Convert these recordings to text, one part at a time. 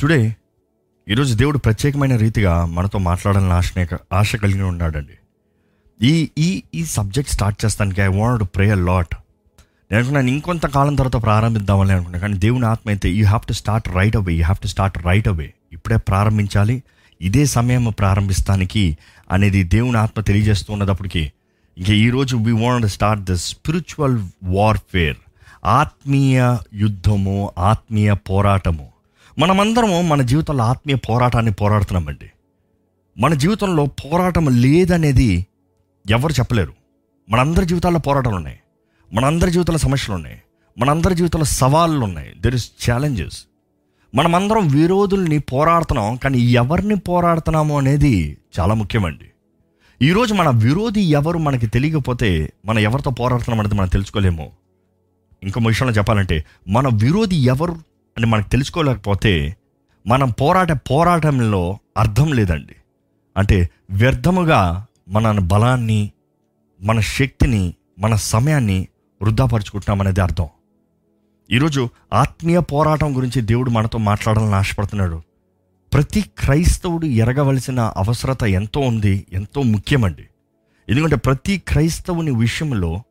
Today ఈరోజు దేవుడు ప్రత్యేకమైన రీతిగా మనతో మాట్లాడాలని ఆశ ఆశ కలిగి ఉన్నాడండి. ఈ ఈ ఈ సబ్జెక్ట్ స్టార్ట్ చేస్తానికి ఐ వాంట్ ప్రే లాట్ నేను అనుకున్నాను ఇంకొంత కాలం తర్వాత ప్రారంభిద్దామని అనుకున్నాను కానీ దేవుని ఆత్మ అయితే you have to start right away you have to start right away ఇప్పుడే ప్రారంభించాలి ఇదే సమయం ప్రారంభిస్తానికి అనేది దేవుని ఆత్మ తెలియజేస్తూ ఉన్నదప్పటికి ఇంకా ఈరోజు we want start the spiritual warfare ఆత్మీయ యుద్ధము ఆత్మీయ పోరాటము. మనమందరము మన జీవితంలో ఆత్మీయ పోరాటాన్ని పోరాడుతున్నామండి. మన జీవితంలో పోరాటం లేదనేది ఎవరు చెప్పలేరు. మనందరి జీవితాల్లో పోరాటాలు ఉన్నాయి మనందరి జీవితంలో సమస్యలు ఉన్నాయి మనందరి జీవితంలో సవాళ్ళు ఉన్నాయి దెర్ ఇస్ ఛాలెంజెస్ మనమందరం విరోధుల్ని పోరాడుతున్నాం కానీ ఎవరిని పోరాడుతున్నాము అనేది చాలా ముఖ్యమండి. ఈరోజు మన విరోధి ఎవరు మనకి తెలియకపోతే మనం ఎవరితో పోరాడుతున్నాం అనేది మనం తెలుసుకోలేము. ఇంకో విషయంలో చెప్పాలంటే మన విరోధి ఎవరు అని మనకు తెలుసుకోలేకపోతే మనం పోరాట పోరాటంలో అర్థం లేదండి. అంటే వ్యర్థముగా మన బలాన్ని మన శక్తిని మన సమయాన్ని వృద్ధాపరచుకుంటున్నామనేది అర్థం. ఈరోజు ఆత్మీయ పోరాటం గురించి దేవుడు మనతో మాట్లాడాలని ఆశపడుతున్నాడు. ప్రతి క్రైస్తవుడు ఎరగవలసిన అవసరత ఎంతో ఉంది ఎంతో ముఖ్యమండి. ఎందుకంటే ప్రతి క్రైస్తవుని విషయంలో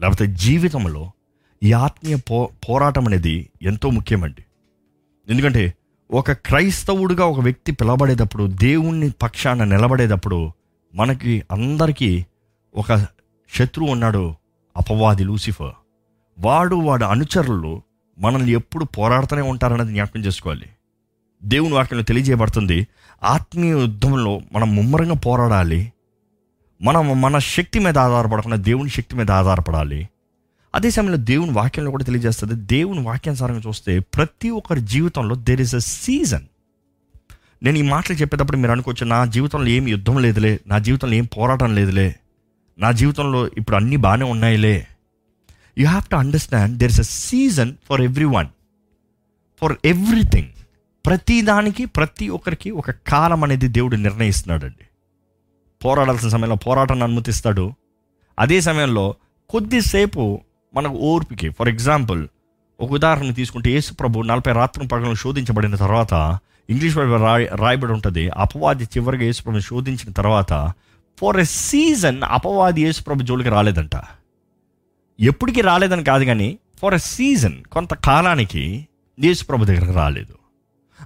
లేకపోతే జీవితంలో ఈ ఆత్మీయ పో పోరాటం అనేది ఎంతో ముఖ్యమండి. ఎందుకంటే ఒక క్రైస్తవుడిగా ఒక వ్యక్తి పిలవబడేటప్పుడు దేవుణ్ణి పక్షాన నిలబడేటప్పుడు మనకి అందరికీ ఒక శత్రువు ఉన్నాడు అపవాది లూసిఫర్. వాడు వాడు అనుచరులు మనల్ని ఎప్పుడు పోరాడుతూనే ఉంటారన్నది జ్ఞాపకం చేసుకోవాలి. దేవుని వాక్యంలో తెలియజేయబడుతుంది ఆత్మీయ యుద్ధంలో మనం ముమ్మరంగా పోరాడాలి. మనం మన శక్తి మీద ఆధారపడకుండా దేవుని శక్తి మీద ఆధారపడాలి. అదే సమయంలో దేవుని వాక్యంలో కూడా తెలియజేస్తుంది. దేవుని వాక్యానుసారంగా చూస్తే ప్రతి ఒక్కరి జీవితంలో దేర్ ఇస్ అ సీజన్ నేను ఈ మాటలు చెప్పేటప్పుడు మీరు అనుకోవచ్చు నా జీవితంలో ఏం యుద్ధం లేదులే నా జీవితంలో ఏం పోరాటం లేదులే నా జీవితంలో ఇప్పుడు అన్నీ బాగానే ఉన్నాయిలే. You have to understand there is a season for every one for everything ప్రతి దానికి ప్రతి ఒక్కరికి ఒక కాలం అనేది దేవుడు నిర్ణయిస్తున్నాడండి. పోరాడాల్సిన సమయంలో పోరాటాన్ని అనుమతిస్తాడు. అదే సమయంలో కొద్దిసేపు మనకు ఓర్పుకి ఫర్ ఎగ్జాంపుల్ ఒక ఉదాహరణ తీసుకుంటే యేసు ప్రభు నలభై రాత్రి పగలను శోధించబడిన తర్వాత ఇంగ్లీష్ బైబిల్ రాయ రాయబడి ఉంటుంది అపవాది చివరిగా యేసుప్రభుని శోధించిన తర్వాత ఫర్ ఎ సీజన్ అపవాది యేసుప్రభు జోలికి రాలేదంట. ఎప్పటికీ రాలేదని కాదు కానీ ఫర్ ఎ సీజన్ కొంతకాలానికి కాలానికి ప్రభు దగ్గరకు రాలేదు.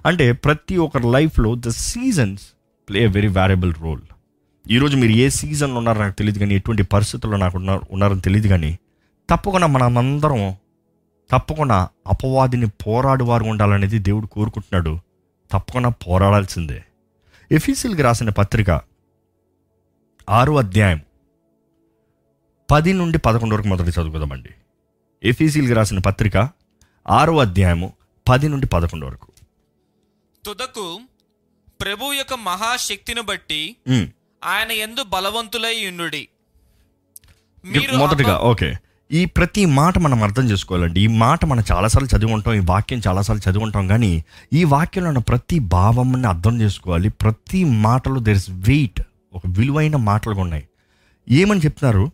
అంటే ప్రతి ఒక్కరి లైఫ్లో the seasons play a very valuable role ఈరోజు మీరు ఏ సీజన్లో ఉన్నారో నాకు తెలియదు కానీ ఎటువంటి పరిస్థితుల్లో నాకు ఉన్నారు ఉన్నారని తెలియదు కానీ తప్పకుండా మనమందరం తప్పకుండా అపవాదిని పోరాడువారు ఉండాలనేది దేవుడు కోరుకుంటున్నాడు. తప్పకుండా పోరాడాల్సిందే. ఎఫీసీల్కి రాసిన పత్రిక ఆరో అధ్యాయం పది నుండి పదకొండు వరకు మొదటి చదువుకుందామండి. ఎఫీసీల్కి రాసిన పత్రిక ఆరో అధ్యాయము పది నుండి పదకొండు వరకు. తుదకు ప్రభు యొక్క మహాశక్తిని బట్టి. ఆయన ఎందు బలవంతులై ఉండుడి. మీరు మొదటిగా ఓకే. ఈ ప్రతి మాట మనం అర్థం చేసుకోవాలండి. ఈ మాట మనం చాలాసార్లు చదివి ఉంటాం ఈ వాక్యం చాలాసార్లు చదివి ఉంటాం కానీ ఈ వాక్యంలో ఉన్న ప్రతి భావంని అర్థం చేసుకోవాలి. ప్రతి మాటలో దెర్ ఇస్ వెయిట్ ఒక విలువైన మాటలు ఉన్నాయి. ఏమని చెప్తున్నారు?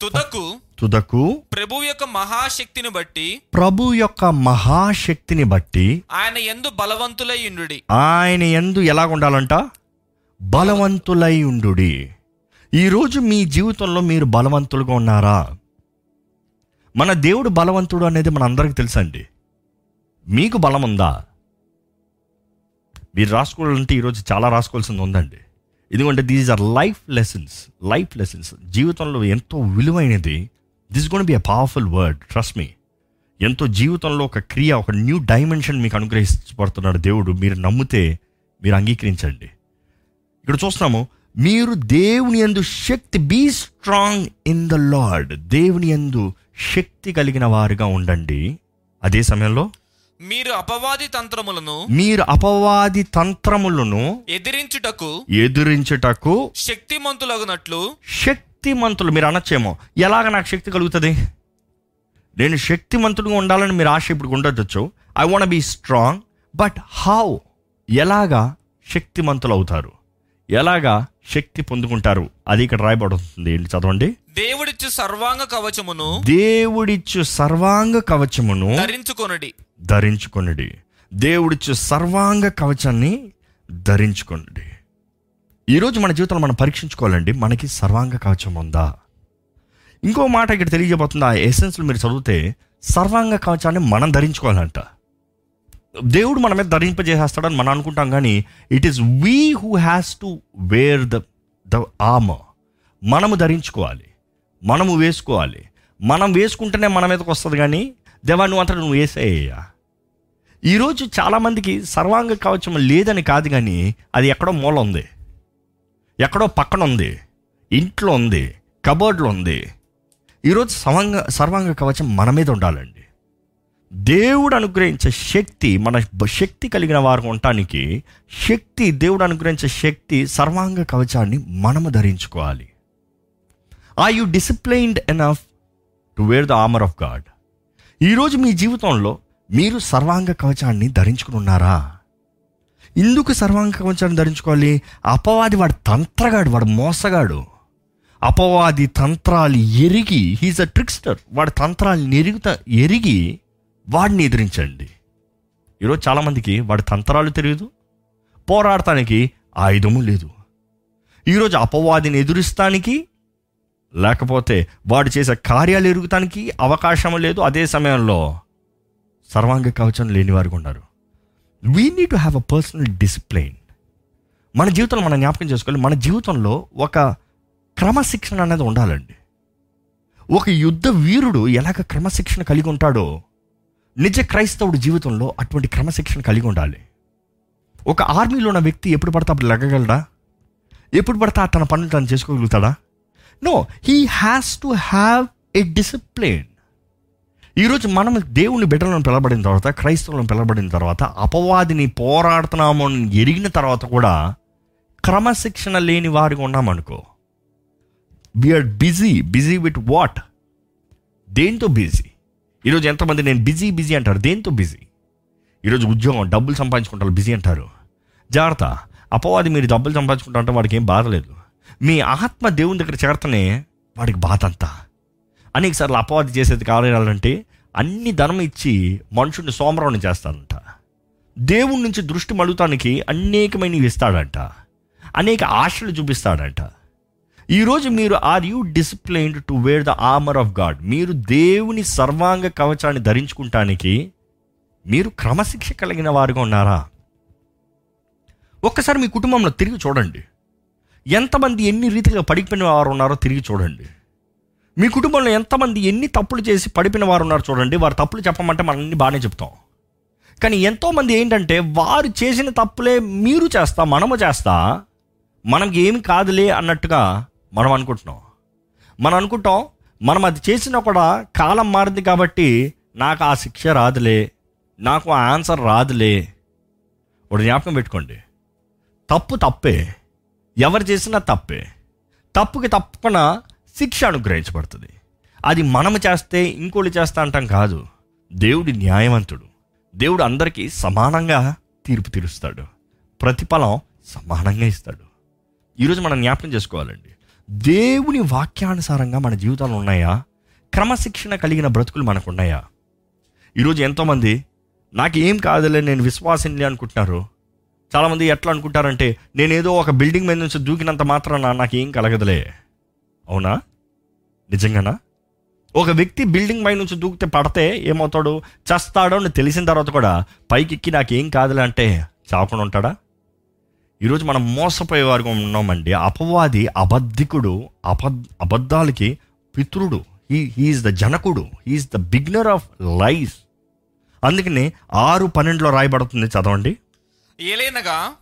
తుదకు తుదకు ప్రభు యొక్క మహాశక్తిని బట్టి ప్రభు యొక్క మహాశక్తిని బట్టి ఆయన ఎందు బలవంతులై ఉండుడి. ఆయన ఎందు ఎలా ఉండాలంట? బలవంతులై ఉండుడి. ఈరోజు మీ జీవితంలో మీరు బలవంతులుగా ఉన్నారా? మన దేవుడు బలవంతుడు అనేది మన అందరికీ తెలుసండి. మీకు బలం ఉందా మీరు రాసుకోవాలంటే ఈరోజు చాలా రాసుకోవాల్సింది ఉందండి. ఎందుకంటే these are life lessons life lessons జీవితంలో ఎంతో విలువైనది. This gonna be a powerful word trust మీ ఎంతో జీవితంలో ఒక క్రియ ఒక న్యూ డైమెన్షన్ మీకు అనుగ్రహించబడుతున్నాడు దేవుడు. మీరు నమ్మితే మీరు అంగీకరించండి. ఇక్కడ చూస్తున్నాము మీరు దేవుని యందు శక్తి be strong in the Lord దేవుని యందు శక్తి కలిగిన వారుగా ఉండండి. అదే సమయంలో మీరు అపవాది తంత్రములను మీరు అపవాది తంత్రములను ఎదిరించుటకు ఎదురించుటకు శక్తిమంతులగునట్లు శక్తిమంతులు. మీరు అనొచ్చేమో ఎలాగ నాకు శక్తి కలుగుతుంది? నేను శక్తిమంతుడుగా ఉండాలని మీరు ఆశ ఇప్పుడు ఉండొచ్చు. I want be strong but how ఎలాగా? శక్తిమంతులు అవుతారు ఎలాగా శక్తి పొందుకుంటారు? అది ఇక్కడ రాయబడుతుంది. చదవండి? దేవుడిచ్చు సర్వాంగ కవచమును దేవుడిచ్చు సర్వాంగ కవచమును ధరించుకొనుడి. ధరించుకొనిడి. దేవుడిచ్చే సర్వాంగ కవచాన్ని ధరించుకోండి ఈరోజు మన జీవితంలో మనం పరీక్షించుకోవాలండి మనకి సర్వాంగ కవచం ఉందా? ఇంకో మాట ఇక్కడ తెలియజేయబోతుంది. ఆ ఎసెన్స్లో మీరు చదివితే సర్వాంగ కవచాన్ని మనం ధరించుకోవాలంట. దేవుడు మన మీద ధరింపజేసేస్తాడని మనం అనుకుంటాం కానీ it is we who has to wear the the ఆమ మనము ధరించుకోవాలి. మనము వేసుకోవాలి. మనం వేసుకుంటేనే మన మీదకి వస్తుంది కానీ దేవా నువ్వు అంతా నువ్వు వేసేయ్యా ఈరోజు చాలామందికి సర్వాంగ కవచం లేదని కాదు కానీ అది ఎక్కడో మూల ఉంది. ఎక్కడో పక్కన ఉంది. ఇంట్లో ఉంది. కబోర్డ్లో ఉంది. ఈరోజు సర్వాంగ సర్వాంగ కవచం మన మీద ఉండాలండి. దేవుడు అనుగ్రహించే శక్తి మన శక్తి కలిగిన వారు ఉండటానికి శక్తి దేవుడు అనుగ్రహించే శక్తి సర్వాంగ కవచాన్ని మనము ధరించుకోవాలి. Are you disciplined enough to wear the armour of God ఈరోజు మీ జీవితంలో మీరు సర్వాంగ కవచాన్ని ధరించుకుని ఉన్నారా? ఎందుకు సర్వాంగ కవచాన్ని ధరించుకోవాలి? అపవాది వాడు తంత్రగాడు వాడు మోసగాడు. అపవాది తంత్రాలు ఎరిగి హీజ్ అ ట్రిక్స్టర్ వాడి తంత్రాలు ఎరుగుతా ఎరిగి వాడిని ఎదిరించండి. ఈరోజు చాలామందికి వాడి తంత్రాలు తెలియదు పోరాడటానికి ఆయుధము లేదు. ఈరోజు అపవాదిని ఎదురిస్తానికి లేకపోతే వాడు చేసే కార్యాలు ఎరుగుతానికి అవకాశం లేదు. అదే సమయంలో సర్వాంగ కవచం లేని వారు ఉన్నారు. We need to have a personal discipline మన జీవితంలో మనం జ్ఞాపకం చేసుకోవాలి మన జీవితంలో ఒక క్రమశిక్షణ అనేది ఉండాలండి. ఒక యుద్ధ వీరుడు ఎలాగ క్రమశిక్షణ కలిగి ఉంటాడో నిజ క్రైస్తవుడి జీవితంలో అటువంటి క్రమశిక్షణ కలిగి ఉండాలి. ఒక ఆర్మీలో ఉన్న వ్యక్తి ఎప్పుడు పడితే అప్పుడు లెగ్గగలడా ఎప్పుడు పడితే తన పనులు తను చేసుకోగలుగుతాడా? No he has to have a discipline ఈరోజు మనం దేవుని బిడ్డలను పిలబడిన తర్వాత క్రైస్తవులను పిలబడిన తర్వాత అపవాదిని పోరాడుతున్నాము అని ఎరిగిన తర్వాత కూడా క్రమశిక్షణ లేని వారిగా ఉన్నామనుకో. We're busy busy with what దేంతో బిజీ ఈరోజు ఎంతమంది నేను బిజీ బిజీ అంటారు? దేంతో బిజీ? ఈరోజు ఉద్యోగం డబ్బులు సంపాదించుకుంటారు బిజీ అంటారు. జాగ్రత్త. అపవాది మీరు డబ్బులు సంపాదించుకుంటారంటే వాడికి ఏం బాధ లేదు. మీ ఆత్మ దేవుని దగ్గర చేరతనే వాడికి బాధ అంతా. అనేక సార్లు అపవాది చేసేది కావాలంటే అన్ని ధనం ఇచ్చి మనుషుడిని సోమరావుని చేస్తాడంట దేవుడి నుంచి దృష్టి మలుగుతానికి అనేకమైనవి ఇస్తాడంట. అనేక ఆశలు చూపిస్తాడంట. ఈరోజు మీరు are you disciplined to wear the armour of God మీరు దేవుని సర్వాంగ కవచాన్ని ధరించుకుంటానికి మీరు క్రమశిక్ష కలిగిన వారుగా ఉన్నారా? ఒక్కసారి మీ కుటుంబంలో తిరిగి చూడండి. ఎంతమంది ఎన్ని రీతిగా పడిపోయిన వారు ఉన్నారో తిరిగి చూడండి. మీ కుటుంబంలో ఎంతమంది ఎన్ని తప్పులు చేసి పడిపోయిన వారు ఉన్నారో చూడండి. వారు తప్పులు చెప్పమంటే మనం అన్ని బాగానే చెప్తాం. కానీ ఎంతోమంది ఏంటంటే వారు చేసిన తప్పులే మీరు చేస్తా మనము చేస్తా మనకి ఏమి కాదులే అన్నట్టుగా మనం అనుకుంటున్నాం. మనం అనుకుంటాం మనం అది చేసినా కూడా కాలం మారింది కాబట్టి నాకు ఆ శిక్ష రాదులే నాకు ఆ ఆన్సర్ రాదులే. ఒక జ్ఞాపకం పెట్టుకోండి. తప్పు తప్పే ఎవరు చేసినా తప్పే. తప్పుకి తప్పకుండా శిక్ష అనుగ్రహించబడుతుంది. అది మనము చేస్తే ఇంకోళ్ళు చేస్తా అంటాం కాదు. దేవుడి న్యాయవంతుడు. దేవుడు అందరికీ సమానంగా తీర్పు తీరుస్తాడు. ప్రతిఫలం సమానంగా ఇస్తాడు. ఈరోజు మనం జ్ఞాపకం చేసుకోవాలండి. దేవుని వాక్యానుసారంగా మన జీవితాలు ఉన్నాయా? క్రమశిక్షణ కలిగిన బ్రతుకులు మనకు ఉన్నాయా ఈరోజు ఎంతోమంది నాకు ఏం కాదులే నేను విశ్వాసిని అనుకుంటున్నారు. చాలామంది ఎట్లా అనుకుంటారంటే నేనేదో ఒక బిల్డింగ్ మీద నుంచి దూకినంత మాత్రాన నాకు ఏం కలగదులే. అవునా? నిజంగానా? ఒక వ్యక్తి బిల్డింగ్ పై నుంచి దూకితే పడితే ఏమవుతాడు? చస్తాడో అని తెలిసిన తర్వాత కూడా పైకి ఎక్కి నాకేం కాదులే అంటే చావకుండా ఉంటాడా? ఈరోజు మనం మోసపోయే వారుగా ఉన్నామండి. అపవాది అబద్ధికుడు అబద్ అబద్ధాలకి పితృడు. హీ హీఈస్ ద జనకుడు. He is the beginner of life అందుకని ఆరు పన్నెండులో రాయబడుతుంది. చదవండి. ఏలైనగా.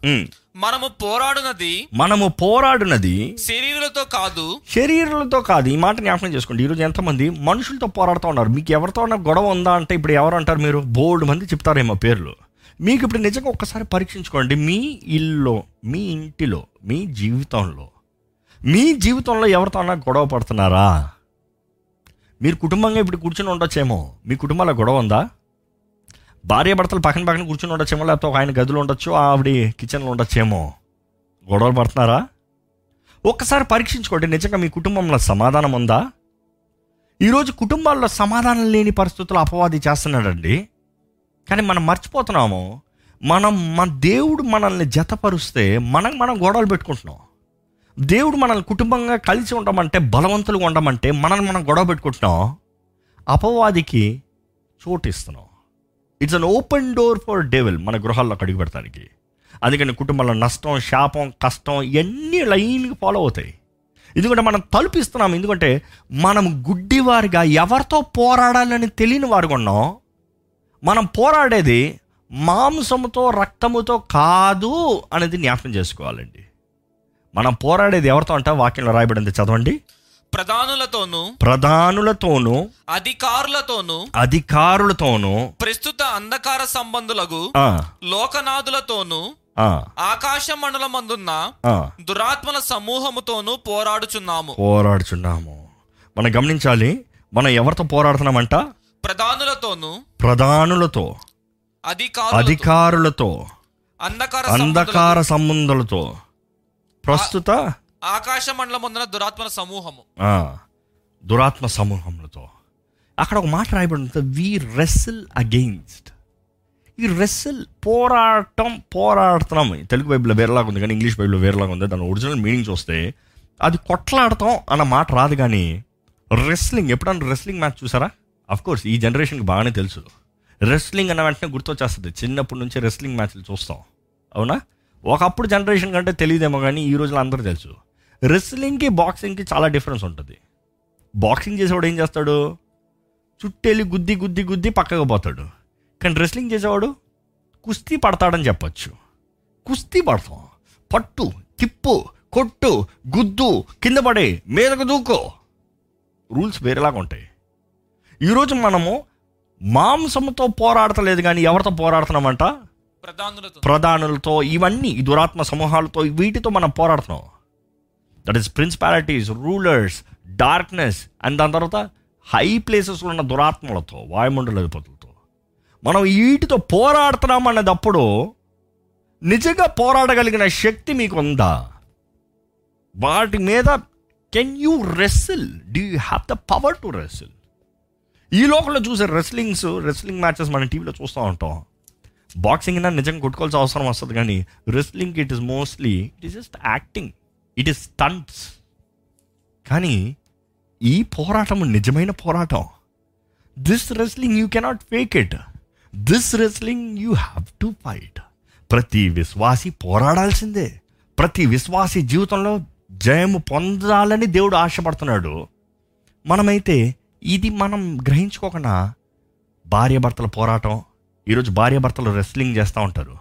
మనము పోరాడునది మనము పోరాడినది శరీరులతో కాదు. శరీరాలతో కాదు. ఈ మాట జ్ఞాపకం చేసుకోండి. ఈరోజు ఎంతమంది మనుషులతో పోరాడుతూ ఉన్నారు. మీకు ఎవరితో ఉన్న గొడవ ఉందా అంటే ఇప్పుడు ఎవరు అంటారు మీరు? బోల్డ్ మంది చెప్తారేమో పేర్లు. మీకు ఇప్పుడు నిజంగా ఒక్కసారి పరీక్షించుకోండి. మీ ఇల్లు మీ ఇంటిలో మీ జీవితంలో మీ జీవితంలో ఎవరితో అన్నా గొడవ పడుతున్నారా? మీరు కుటుంబంగా ఇప్పుడు కూర్చొని ఉండొచ్చేమో. మీ కుటుంబాల గొడవ ఉందా? భార్య భర్తలు పక్కన పక్కన కూర్చొని ఉండొచ్చేమో లేకపోతే ఒక ఆయన గదిలో ఉండొచ్చు ఆవిడ కిచెన్లో ఉండొచ్చేమో. గొడవలు పడుతున్నారా? ఒక్కసారి పరీక్షించుకోండి. నిజంగా మీ కుటుంబంలో సమాధానం ఉందా? ఈరోజు కుటుంబాల్లో సమాధానం లేని పరిస్థితులు అపవాది చేస్తున్నాడండి. కానీ మనం మర్చిపోతున్నాము. మనం మన దేవుడు మనల్ని జతపరుస్తే మనం మనం గొడవలు పెట్టుకుంటున్నాం. దేవుడు మనల్ని కుటుంబంగా కలిసి ఉండమంటే బలవంతులుగా ఉండమంటే మనల్ని మనం గొడవ పెట్టుకుంటున్నాం. అపవాదికి చోటు ఇస్తున్నాం it's an open door for devil మన గృహాల్లో అడుగు పెడతానికి. అందుకని కుటుంబంలో నష్టం శాపం కష్టం ఇవన్నీ లైన్గా ఫాలో అవుతాయి. ఎందుకంటే మనం తలుపిస్తున్నాం. ఎందుకంటే మనం గుడ్డివారిగా ఎవరితో పోరాడాలని తెలియని వారు ఉన్నాం. మనం పోరాడేది మాంసముతో రక్తముతో కాదు అనేది జ్ఞాపకం చేసుకోవాలండి. మనం పోరాడేది ఎవరితో అంటే? వాక్యంలో రాయబడింది చదవండి. ప్రధానులతోనూ ప్రధానులతోనూ అధికారులతోనూ అధికారులతోనూ ప్రస్తుత అంధకార సంబంధులకు లోకనాథులతోనూ ఆకాశ మండలమందున్న దురాత్మల సమూహముతోనూ పోరాడుచున్నాము. పోరాడుచున్నాము. మనం గమనించాలి మనం ఎవరితో పోరాడుతున్నామంట? ప్రధానులతోనూ ప్రధానులతో అధికారులతో అంధకార అంధకార సంబంధాలతో. ప్రస్తుత ఆకాశ మండలమందున దురాత్మల సమూహము. ఆ, దురాత్మ సమూహములతో. అక్కడ ఒక మాట రాయబడి వి రెస్సిల్ అగెయిన్స్ట్ ఈ రెస్సిల్ పోరాటం పోరాడుతున్నాం తెలుగు బైబిల్లో వేరేలాగా ఉంది కానీ ఇంగ్లీష్ బైబిల్లో వేరేలాగా ఉంది. దాని ఒరిజినల్ మీనింగ్ చూస్తే అది కొట్లాడతాం అన్న మాట రాదు కానీ రెస్లింగ్ ఎప్పుడన్నా రెస్లింగ్ మ్యాచ్ చూసారా? కోర్స్ ఈ జనరేషన్కి బాగానే తెలుసు. రెస్లింగ్ అన్న వెంటనే గుర్తొచ్చేస్తుంది. చిన్నప్పటి నుంచి రెస్లింగ్ మ్యాచ్లు చూస్తాం. అవునా? ఒకప్పుడు జనరేషన్ కంటే తెలియదేమో కానీ ఈ రోజులో అందరూ తెలుసు. రెస్లింగ్కి బాక్సింగ్కి చాలా డిఫరెన్స్ ఉంటుంది. బాక్సింగ్ చేసేవాడు ఏం చేస్తాడు? చుట్టెళ్ళి గుద్ది గుద్ది గుద్ది పక్కకు పోతాడు. కానీ రెస్లింగ్ చేసేవాడు కుస్తీ పడతాడని చెప్పచ్చు. కుస్తీ పడతాం. పట్టు తిప్పు కొట్టు గుద్దు కింద పడే మీదకు దూకో. రూల్స్ వేరేలాగా ఉంటాయి. ఈరోజు మనము మాంసంతో పోరాడతలేదు కానీ ఎవరితో పోరాడుతున్నామంట? ప్రధానులతో. ప్రధానులతో ఇవన్నీ దురాత్మ సమూహాలతో వీటితో మనం పోరాడుతున్నాం. That is principalities rulers darkness and దాని తర్వాత హై ప్లేసెస్లో ఉన్న దురాత్మలతో వాయుమండల అధిపతులతో. మనం వీటితో పోరాడుతున్నాం అన్నదప్పుడు నిజంగా పోరాడగలిగిన శక్తి మీకు ఉందా? వాటి మీద can you wrestle do you have the power to wrestle ఈ లోకంలో చూసే రెస్లింగ్స్ రెస్లింగ్ మ్యాచెస్ మనం టీవీలో చూస్తూ ఉంటాం. బాక్సింగ్ అయినా నిజంగా కొట్టుకోవాల్సిన అవసరం వస్తుంది కానీ wrestling it is mostly it is just acting it is stunts కానీ ఈ పోరాటం నిజమైన పోరాటం. This wrestling you cannot fake it this wrestling you have to fight ప్రతి విశ్వాసి పోరాడాల్సిందే. ప్రతి విశ్వాసి జీవితంలో జయము పొందాలని దేవుడు ఆశపడుతున్నాడు. మనమైతే ఇది మనం గ్రహించుకోకుండా భార్యాభర్తల పోరాటం ఈరోజు భార్యాభర్తలు రెస్లింగ్ చేస్తూ ఉంటారు.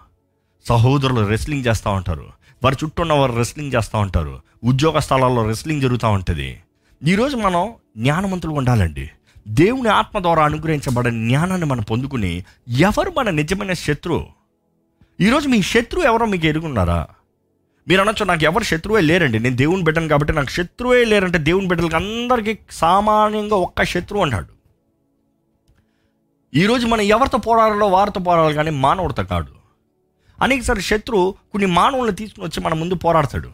సహోదరులు రెస్లింగ్ చేస్తూ ఉంటారు. వారి చుట్టూ ఉన్న వారు రెస్లింగ్ చేస్తూ ఉంటారు. ఉద్యోగ స్థలాల్లో రెస్లింగ్ జరుగుతూ ఉంటుంది. ఈరోజు మనం జ్ఞానవంతులు ఉండాలండి. దేవుని ఆత్మ ద్వారా అనుగ్రహించబడిన జ్ఞానాన్ని మనం పొందుకుని ఎవరు మన నిజమైన శత్రువు ఈరోజు మీ శత్రువు ఎవరో మీకు ఎరుగున్నారా? మీరు అనొచ్చు నాకు ఎవరు శత్రువే లేరండి. నేను దేవుని బిడ్డను కాబట్టి నాకు శత్రువే లేరంటే దేవుని బిడ్డలకి అందరికీ సామాన్యంగా ఒక్క శత్రువు అంటాడు ఈరోజు మనం ఎవరితో పోరాడాలో వారితో పోరాడాలి కానీ మానవుడితో కాదు. అనేకసారి శత్రువు కొన్ని మానవుల్ని తీసుకుని వచ్చి మన ముందు పోరాడతాడు.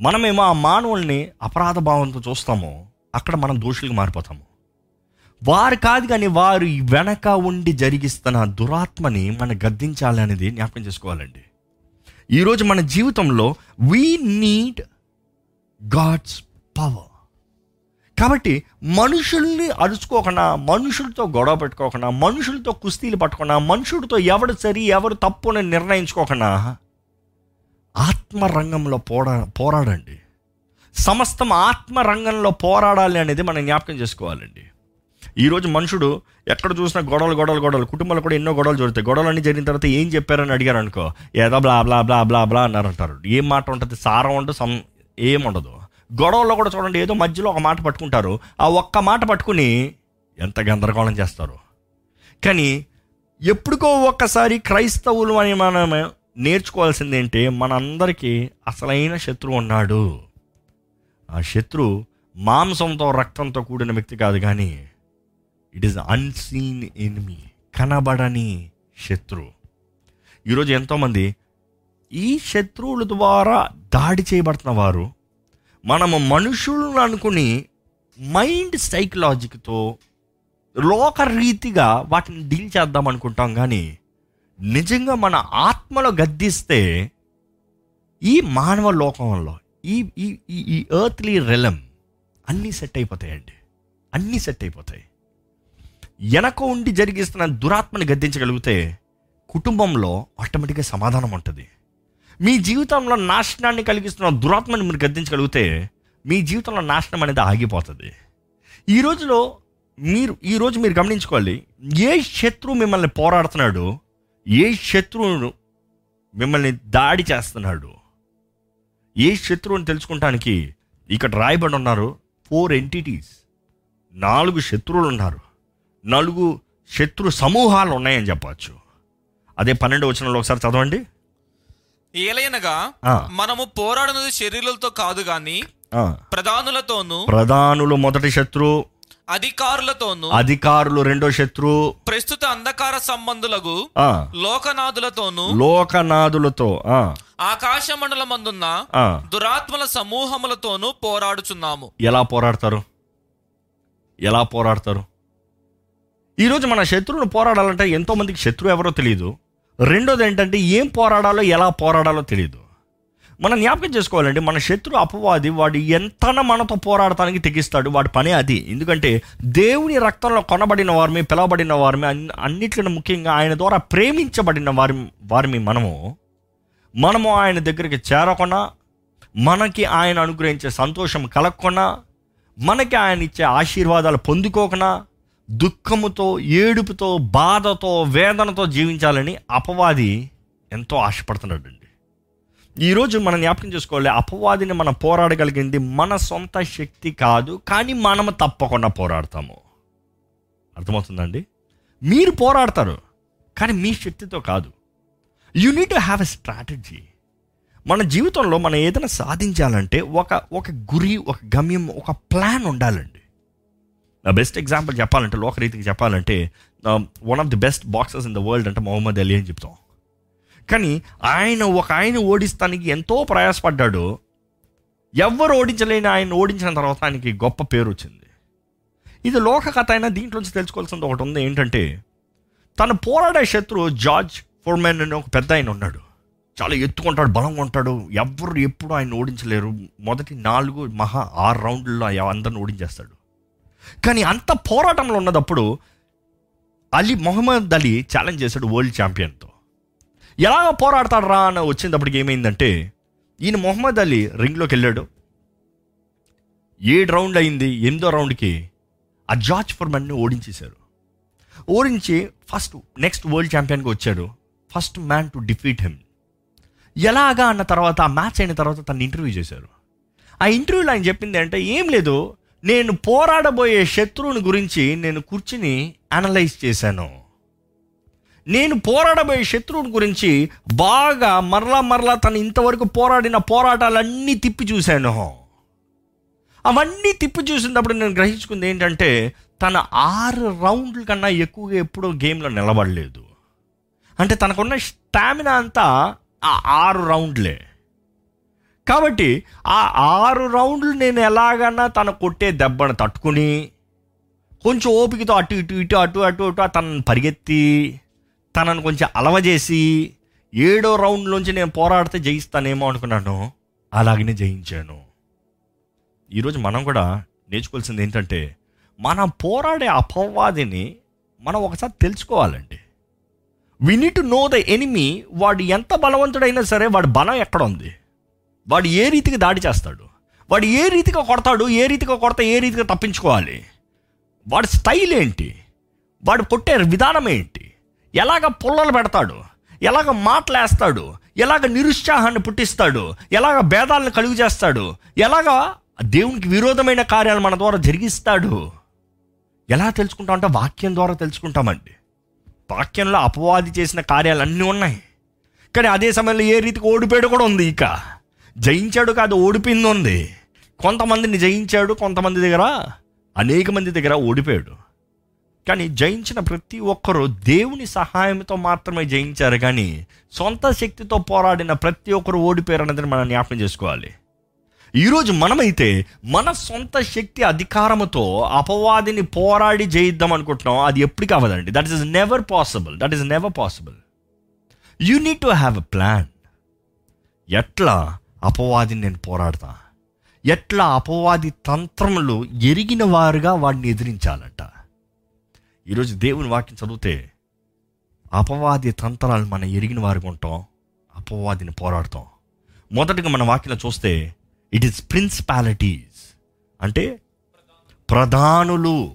మనమేమో ఆ మానవుల్ని అపరాధ భావంతో చూస్తామో అక్కడ మనం దోషులకు మారిపోతాము. వారు కాదు కానీ వారు వెనక ఉండి జరిగిస్తున్న దురాత్మని మనం గద్దించాలి అనేది జ్ఞాపకం చేసుకోవాలండి. ఈరోజు మన జీవితంలో వీ నీడ్ గాడ్స్ పవర్ కాబట్టి మనుషుల్ని అరుచుకోకుండా మనుషులతో గొడవ పెట్టుకోకుండా మనుషులతో కుస్తీలు పట్టుకున్నా మనుషులతో ఎవడు సరి ఎవరు తప్పు అని నిర్ణయించుకోకుండా ఆత్మరంగంలో పోరా పోరాడండి. సమస్తం ఆత్మరంగంలో పోరాడాలి అనేది మనం జ్ఞాపకం చేసుకోవాలండి. ఈరోజు మనుషుడు ఎక్కడ చూసినా గొడవలు గొడవలు గొడవలు. కుటుంబాలు కూడా ఎన్నో గొడవలు జరుగుతాయి. గొడవలు అన్నీ జరిగిన తర్వాత ఏం చెప్పారని అడిగారు అనుకో ఏదో బ్లా బ్లా బ్లా బ్లా బ్లా అన్నారంటారు. ఏం మాట ఉంటుంది? సారం ఉండదు సం ఏం ఉండదు. గొడవల్లో కూడా చూడండి ఏదో మధ్యలో ఒక మాట పట్టుకుంటారు. ఆ ఒక్క మాట పట్టుకుని ఎంత గందరగోళం చేస్తారు. కానీ ఎప్పుడుకో ఒక్కసారి క్రైస్తవులు అని మనం నేర్చుకోవాల్సింది ఏంటి మనందరికీ అసలైన శత్రువు ఉన్నాడు. ఆ శత్రువు మాంసంతో రక్తంతో కూడిన వ్యక్తి కాదు కానీ ఇట్ ఈస్ అన్సీన్ ఎనిమి కనబడని శత్రువు ఈరోజు ఎంతోమంది ఈ శత్రువుల ద్వారా దాడి చేయబడుతున్న వారు మనము మనుషులను అనుకుని మైండ్ సైకలాజిక్తో లోకరీతిగా వాటిని డీల్ చేద్దాం అనుకుంటాం కానీ నిజంగా మన ఆత్మలో గద్దిస్తే ఈ మానవ లోకంలో ఈ ఈ ఈ ఈ ఎర్త్లీ రెలం అన్నీ సెట్ అయిపోతాయండి. అన్నీ సెట్ అయిపోతాయి. వెనక ఉండి జరిగిస్తున్న దురాత్మని గద్దించగలిగితే కుటుంబంలో ఆటోమేటిక్గా సమాధానం ఉంటుంది. మీ జీవితంలో నాశనాన్ని కలిగిస్తున్న దురాత్మని మీరు గద్దించగలిగితే మీ జీవితంలో నాశనం అనేది ఆగిపోతుంది. ఈ రోజులో మీరు ఈ రోజు మీరు గమనించుకోవాలి ఏ శత్రువు మిమ్మల్ని పోరాడుతున్నాడు ఏ శత్రువును మిమ్మల్ని దాడి చేస్తున్నాడు ఏ శత్రువుని తెలుసుకుంటానికి ఇక్కడ రాయబడి ఉన్నారు ఫోర్ ఎంటిటీస్ నాలుగు శత్రువులు ఉన్నారు. నాలుగు శత్రు సమూహాలు ఉన్నాయని చెప్పచ్చు అదే పన్నెండు వచనంలో ఒకసారి చదవండి. ఏలైనగా. మనము పోరాడునది శరీరులతో కాదు గాని ఆ, ప్రధానులతోనూ ప్రధానులు మొదటి శత్రు అధికారులతోనూ అధికారులు రెండో శత్రు ప్రస్తుత అంధకార సంబంధులకు లోకనాథులతోనూ లోకనాథులతో ఆకాశ మండలమందున్న ఆ. దురాత్మల సమూహములతోనూ పోరాడుచున్నాము. ఎలా పోరాడతారు? ఎలా పోరాడతారు? ఈరోజు మన శత్రువును పోరాడాలంటే ఎంతోమందికి శత్రువు ఎవరో తెలియదు రెండోది ఏంటంటే ఏం పోరాడాలో ఎలా పోరాడాలో తెలియదు మనం జ్ఞాపకం చేసుకోవాలండి మన శత్రు అపవాది వాడు ఎంతన మనతో పోరాడటానికి తెగిస్తాడు వాడి పని అది. ఎందుకంటే దేవుని రక్తంలో కొనబడిన వారిని పిలవబడిన వారిని అన్ని- అన్నిట్లను ముఖ్యంగా ఆయన ద్వారా ప్రేమించబడిన వారి వారిని మనము. మనము ఆయన దగ్గరికి చేరకుండా మనకి ఆయన అనుగ్రహించే సంతోషం కలగకుండా మనకి ఆయన ఇచ్చే ఆశీర్వాదాలు పొందుకోకుండా దుఃఖముతో ఏడుపుతో బాధతో వేదనతో జీవించాలని అపవాది ఎంతో ఆశపడుతున్నాడు అండి ఈరోజు మనం జ్ఞాపకం చేసుకోవాలి అపవాదిని మనం పోరాడగలిగింది మన సొంత శక్తి కాదు కానీ మనము తప్పకుండా పోరాడతాము. అర్థమవుతుందండి? మీరు పోరాడతారు కానీ మీ శక్తితో కాదు. You need to have a strategy మన జీవితంలో మనం ఏదైనా సాధించాలంటే ఒక ఒక గురి ఒక గమ్యం ఒక ప్లాన్ ఉండాలండి. బెస్ట్ ఎగ్జాంపుల్ చెప్పాలంటే లోకరీతికి చెప్పాలంటే one of the best boxers in the world అంటే మొహమ్మద్ అలీ అని చెప్తాం. కానీ ఆయన ఒక ఆయన ఓడిస్తానికి ఎంతో ప్రయాసపడ్డాడు. ఎవ్వరు ఓడించలేని ఆయన ఓడించిన తర్వాత ఆయనకి గొప్ప పేరు వచ్చింది. ఇది లోక కథ అయినా దీంట్లోంచి తెలుసుకోవాల్సింది ఒకటి ఉంది ఏంటంటే తను పోరాడే శత్రువు జార్జ్ ఫోర్మెన్ అని ఒక పెద్ద ఆయన ఉన్నాడు. చాలా ఎత్తుకుంటాడు బలంగా ఉంటాడు. ఎవ్వరు ఎప్పుడు ఆయన ఓడించలేరు. మొదటి నాలుగు మహా ఆరు రౌండ్లలో అందరిని ఓడించేస్తాడు. కానీ అంత పోరాటంలో ఉన్నదప్పుడు అలీ మొహమ్మద్ అలీ ఛాలెంజ్ చేశాడు వరల్డ్ ఛాంపియన్తో ఎలాగ పోరాడతాడు రా అని వచ్చినప్పటికి ఏమైందంటే ఈయన మొహమ్మద్ అలీ రింగ్లోకి వెళ్ళాడు. ఏడు రౌండ్ అయింది ఎనిమిదో రౌండ్కి ఆ జార్జ్ ఫర్మన్ని ఓడించేశారు. ఓడించి ఫస్ట్ నెక్స్ట్ వరల్డ్ ఛాంపియన్గా వచ్చాడు. First man to defeat him ఎలాగా అన్న తర్వాత ఆ మ్యాచ్ అయిన తర్వాత తను ఇంటర్వ్యూ చేశారు. ఆ ఇంటర్వ్యూలో ఆయన చెప్పింది అంటే ఏం లేదు నేను పోరాడబోయే శత్రువుని గురించి నేను కూర్చుని అనలైజ్ చేశాను. నేను పోరాడబోయే శత్రువుని గురించి బాగా మరలా మరలా తను ఇంతవరకు పోరాడిన పోరాటాలన్నీ తిప్పి చూశాను. అవన్నీ తిప్పి చూసినప్పుడు నేను గ్రహించుకుంది ఏంటంటే తన ఆరు రౌండ్ల కన్నా ఎక్కువగా ఎప్పుడూ గేమ్లో నిలబడలేదు. అంటే తనకున్న స్టామినా అంతా ఆ ఆరు రౌండ్లే. కాబట్టి ఆ ఆరు రౌండ్లు నేను ఎలాగన్నా తన కొట్టే దెబ్బను తట్టుకుని కొంచెం ఓపికతో అటు ఇటు ఇటు అటు అటు అటు తనను పరిగెత్తి తనను కొంచెం అలవజేసి ఏడో రౌండ్లోంచి నేను పోరాడితే జయిస్తానేమో అనుకున్నాను. అలాగనే జయించాను. ఈరోజు మనం కూడా నేర్చుకోవాల్సింది ఏంటంటే మనం పోరాడే అపవాదిని మనం ఒకసారి తెలుసుకోవాలండి. We need to know the enemy వాడు ఎంత బలవంతుడైనా సరే వాడి బలం ఎక్కడ ఉంది? వాడు ఏ రీతిగా దాడి చేస్తాడు? వాడు ఏ రీతిగా కొడతాడు? ఏ రీతిగా కొడతా ఏ రీతిగా తప్పించుకోవాలి? వాడి స్టైల్ ఏంటి? వాడు కొట్టే విధానం ఏంటి? ఎలాగ పుల్లలు పెడతాడు? ఎలాగ మాటలేస్తాడు? ఎలాగ నిరుత్సాహాన్ని పుట్టిస్తాడు? ఎలాగ భేదాలను కలుగు చేస్తాడు? ఎలాగ దేవునికి విరోధమైన కార్యాలు మన ద్వారా జరిగిస్తాడు? ఎలా తెలుసుకుంటాం అంటే వాక్యం ద్వారా తెలుసుకుంటామండి. వాక్యంలో అపవాది చేసిన కార్యాలు అన్నీ ఉన్నాయి. కానీ అదే సమయంలో ఏ రీతికి ఓడిపోయాడు కూడా ఉంది ఇక. జయించాడు కాదు ఓడిపోయింది. ఉంది కొంతమందిని జయించాడు కొంతమంది దగ్గర అనేక మంది దగ్గర ఓడిపోయాడు. కానీ జయించిన ప్రతి ఒక్కరూ దేవుని సహాయంతో మాత్రమే జయించారు. కానీ సొంత శక్తితో పోరాడిన ప్రతి ఒక్కరు ఓడిపోయారు అన్నది మనం జ్ఞాపకం చేసుకోవాలి. ఈరోజు మనమైతే మన సొంత శక్తి అధికారముతో అపవాదిని పోరాడి జయిద్దాం అనుకుంటున్నాం. అది ఎప్పటికీ అవ్వదండి that is never possible that is never possible you need to have a plan ఎట్లా? అపవాదిని నేను పోరాడతా. ఎట్లా అపవాది తంత్రములు ఎరిగిన వారుగా వాడిని ఎదిరించాలంట. ఈరోజు దేవుని వాక్యం చదివితే అపవాది తంత్రాలు మనం ఎరిగిన వారికి ఉంటాం అపవాదిని పోరాడతాం. మొదటగా మన వాక్యం చూస్తే ఇట్ ఈస్ ప్రిన్సిపాలిటీస్ అంటే ప్రధానులు.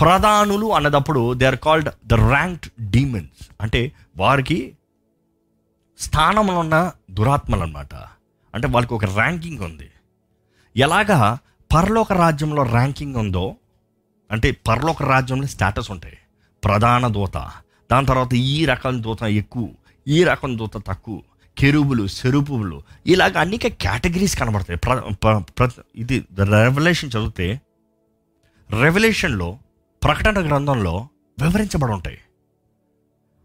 ప్రధానులు అన్నదప్పుడు they are called the ranked demons అంటే వారికి స్థానంలో ఉన్న దురాత్మలు అన్నమాట అంటే వాళ్ళకి ఒక ర్యాంకింగ్ ఉంది. ఎలాగా పరలోక రాజ్యంలో ర్యాంకింగ్ ఉందో అంటే పరలోక రాజ్యంలో స్టేటస్ ఉంటాయి. ప్రధాన దూత దాని తర్వాత ఈ రకం దూత ఎక్కువ ఈ రకం దూత తక్కువ కెరుబులు సెరుపులు ఇలాగ అనేక కేటగిరీస్ కనబడతాయి. ప్ర ప్ర- ప్ర- ఇది రెవల్యూషన్ చదివితే రెవల్యూషన్లో ప్రకటన గ్రంథంలో వివరించబడి ఉంటాయి.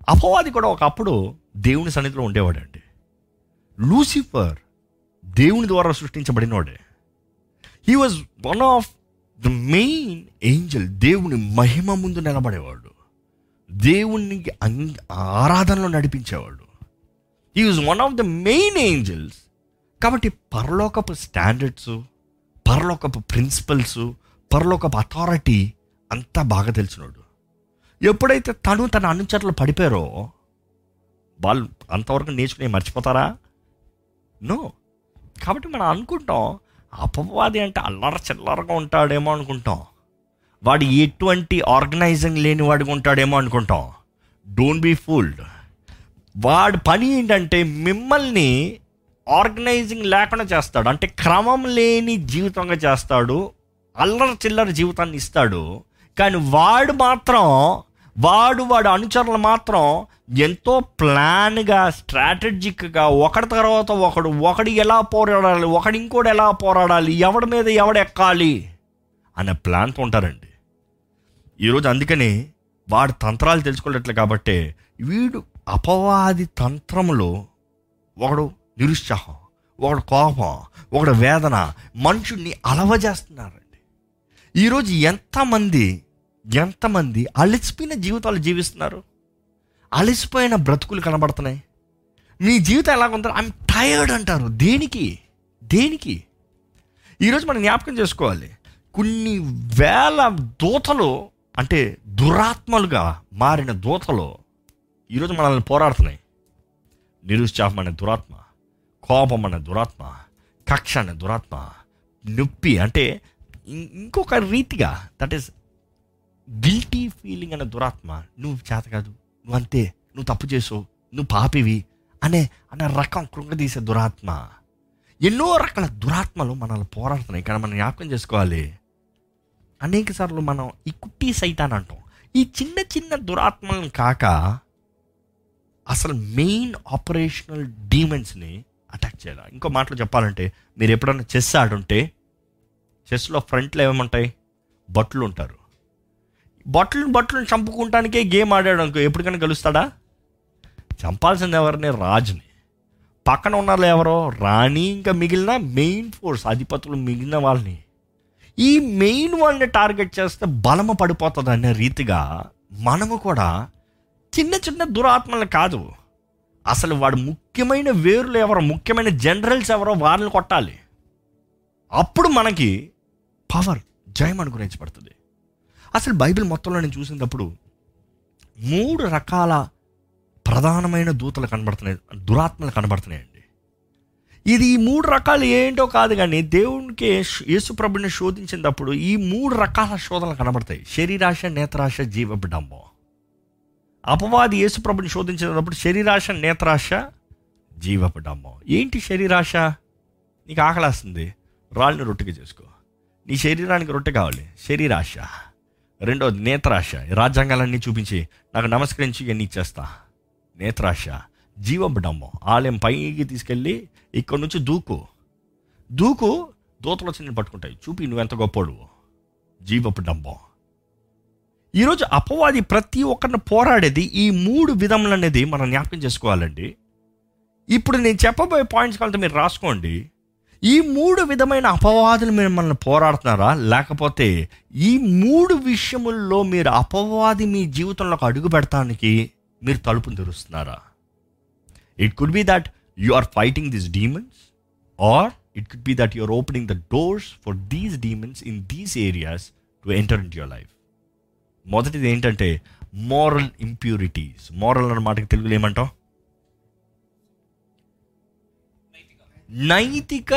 అపవాది కూడా ఒకప్పుడు దేవుని సన్నిధిలో ఉండేవాడండి. లూసిఫర్ దేవుని ద్వారా సృష్టించబడినోడే. He was one of the main angel దేవుని మహిమ ముందు నిలబడేవాడు. దేవునికి ఆరాధనలో నడిపించేవాడు. He was one of the main angels కాబట్టి పరలోకపు స్టాండర్డ్స్ పరలోకపు ప్రిన్సిపల్స్ పరలోకపు అథారిటీ అంతా బాగా తెలిసినాడు. ఎప్పుడైతే తను తన అనుచరులు పడిపోయారో వాళ్ళు అంతవరకు నేర్చుకునే మర్చిపోతారా? నో కాబట్టి మనం అనుకుంటాం అపవాది అంటే అల్లర చిల్లరగా ఉంటాడేమో అనుకుంటాం. వాడు ఎటువంటి ఆర్గనైజింగ్ లేని వాడిగా ఉంటాడేమో అనుకుంటాం. డోంట్ బీ ఫూల్డ్ వాడి పని ఏంటంటే మిమ్మల్ని ఆర్గనైజింగ్ లేకుండా చేస్తాడు. అంటే క్రమం లేని జీవితంగా చేస్తాడు. అల్లర చిల్లర జీవితాన్ని ఇస్తాడు. కానీ వాడు మాత్రం వాడు వాడు అనుచరులు మాత్రం ఎంతో ప్లాన్గా స్ట్రాటజిక్గా ఒకడి తర్వాత ఒకడు ఒకడు ఎలా పోరాడాలి ఒకడు ఇంకోటి ఎలా పోరాడాలి ఎవడి మీద ఎవడు ఎక్కాలి అనే ప్లాన్తో ఉంటారండి. ఈరోజు అందుకని వాడు తంత్రాలు తెలుసుకోలేట్లు కాబట్టి వీడు అపవాది తంత్రములో ఒకడు నిరుత్సాహం ఒకడు కోపం ఒకడు వేదన మనుషుడిని అలవజేస్తున్నారండి. ఈరోజు ఎంతమంది ఎంతమంది అలసిపోయిన జీవితాలు జీవిస్తున్నారు? అలసిపోయిన బ్రతుకులు కనబడుతున్నాయి. మీ జీవితం ఎలా ఉందో ఐఎమ్ టయర్డ్ అంటారు. దేనికి? దేనికి? ఈరోజు మనం జ్ఞాపకం చేసుకోవాలి. కొన్ని వేల దూతలు అంటే దురాత్మలుగా మారిన దూతలు ఈరోజు మనల్ని పోరాడుతున్నాయి. నిరుత్సాహం అనే దురాత్మ కోపం అనే దురాత్మ కక్ష అనే దురాత్మ నొప్పి అంటే ఇంకొక రీతిగా దట్ ఈస్ గిల్టీ ఫీలింగ్ అనే దురాత్మ నువ్వు చేత కాదు నువ్వు అంతే నువ్వు తప్పు చేసావు నువ్వు పాపివి అనే అనే రకం కృంగదీసే దురాత్మ. ఎన్నో రకాల దురాత్మలు మనల్ని పోరాడుతున్నాయి. ఇక్కడ మనం జ్ఞాపకం చేసుకోవాలి. అనేక సార్లు మనం ఈ కుట్టి సైతాన్ అంటాం. ఈ చిన్న చిన్న దురాత్మలను కాక అసలు మెయిన్ ఆపరేషనల్ డీమెన్స్ని అటాక్ చేయాలి? ఇంకో మాటలు చెప్పాలంటే మీరు ఎప్పుడైనా చెస్ ఆడుంటే చెస్లో ఫ్రంట్లో ఏమంటాయి బట్లు ఉంటారు. బట్టలను బట్టలను చంపుకుంటానికే గేమ్ ఆడాడు అనుకో ఎప్పటికైనా గెలుస్తాడా? చంపాల్సింది ఎవరిని? రాజుని. పక్కన ఉన్న వాళ్ళు ఎవరో? రాణి ఇంకా మిగిలిన మెయిన్ ఫోర్స్ అధిపతులు మిగిలిన వాళ్ళని. ఈ మెయిన్ వాళ్ళని టార్గెట్ చేస్తే బలము పడిపోతుంది అనే రీతిగా మనము కూడా చిన్న చిన్న దురాత్మలు కాదు. అసలు వాడు ముఖ్యమైన వేరులు ఎవరో ముఖ్యమైన జనరల్స్ ఎవరో వాళ్ళని కొట్టాలి. అప్పుడు మనకి పవర్ జయం అనుగ్రహించబడుతుంది. అసలు బైబిల్ మొత్తంలో నేను చూసినప్పుడు మూడు రకాల ప్రధానమైన దూతలు కనబడుతున్నాయి దురాత్మలు కనబడుతున్నాయండి. ఇది ఈ మూడు రకాలు ఏంటో కాదు కానీ దేవునికి యేసుప్రభుని శోధించినప్పుడు ఈ మూడు రకాల శోధనలు కనబడతాయి. శరీరాశ నేత్రాశ జీవబిడంబం అపవాది యేసుప్రభుని శోధించినప్పుడు శరీరాశ నేత్రాశ జీవబిడంబం ఏంటి శరీరాశ? నీకు ఆకలేస్తుంది రాళ్ళని రొట్టెగా చేసుకో. నీ శరీరానికి రొట్టె కావాలి. శరీరాశ. రెండోది నేత్రాశ. రాజ్యాంగాలన్నీ చూపించి నాకు నమస్కరించి ఇవన్నీ ఇచ్చేస్తా. నేత్రాశ. జీవబడము ఆలయం పైకి తీసుకెళ్ళి ఇక్కడ నుంచి దూకు. దూకు దూతలు వచ్చి నేను పట్టుకుంటాయి. చూపి నువ్వు ఎంత గొప్పోడు. జీవపు డంబం ఈరోజు అపవాది ప్రతి ఒక్కరిని పోరాడేది ఈ మూడు విధములు అనేది మనం జ్ఞాపకం చేసుకోవాలండి. ఇప్పుడు నేను చెప్పబోయే పాయింట్స్ కలితే మీరు రాసుకోండి. ఈ మూడు విధమైన అపవాదులు మిమ్మల్ని పోరాడుతున్నారా? లేకపోతే ఈ మూడు విషయముల్లో మీరు అపవాది మీ జీవితంలోకి అడుగు పెడతానికి మీరు తలుపును తెరుస్తున్నారా? It could be that you are fighting this demons or it could be that you are opening the doors for these demons in these areas to enter in your life మొదటిది ఏంటంటే మోరల్ ఇంప్యూరిటీస్ మోరల్ అన్న మాటకి తెలుగులో ఏమంటాం? నైతిక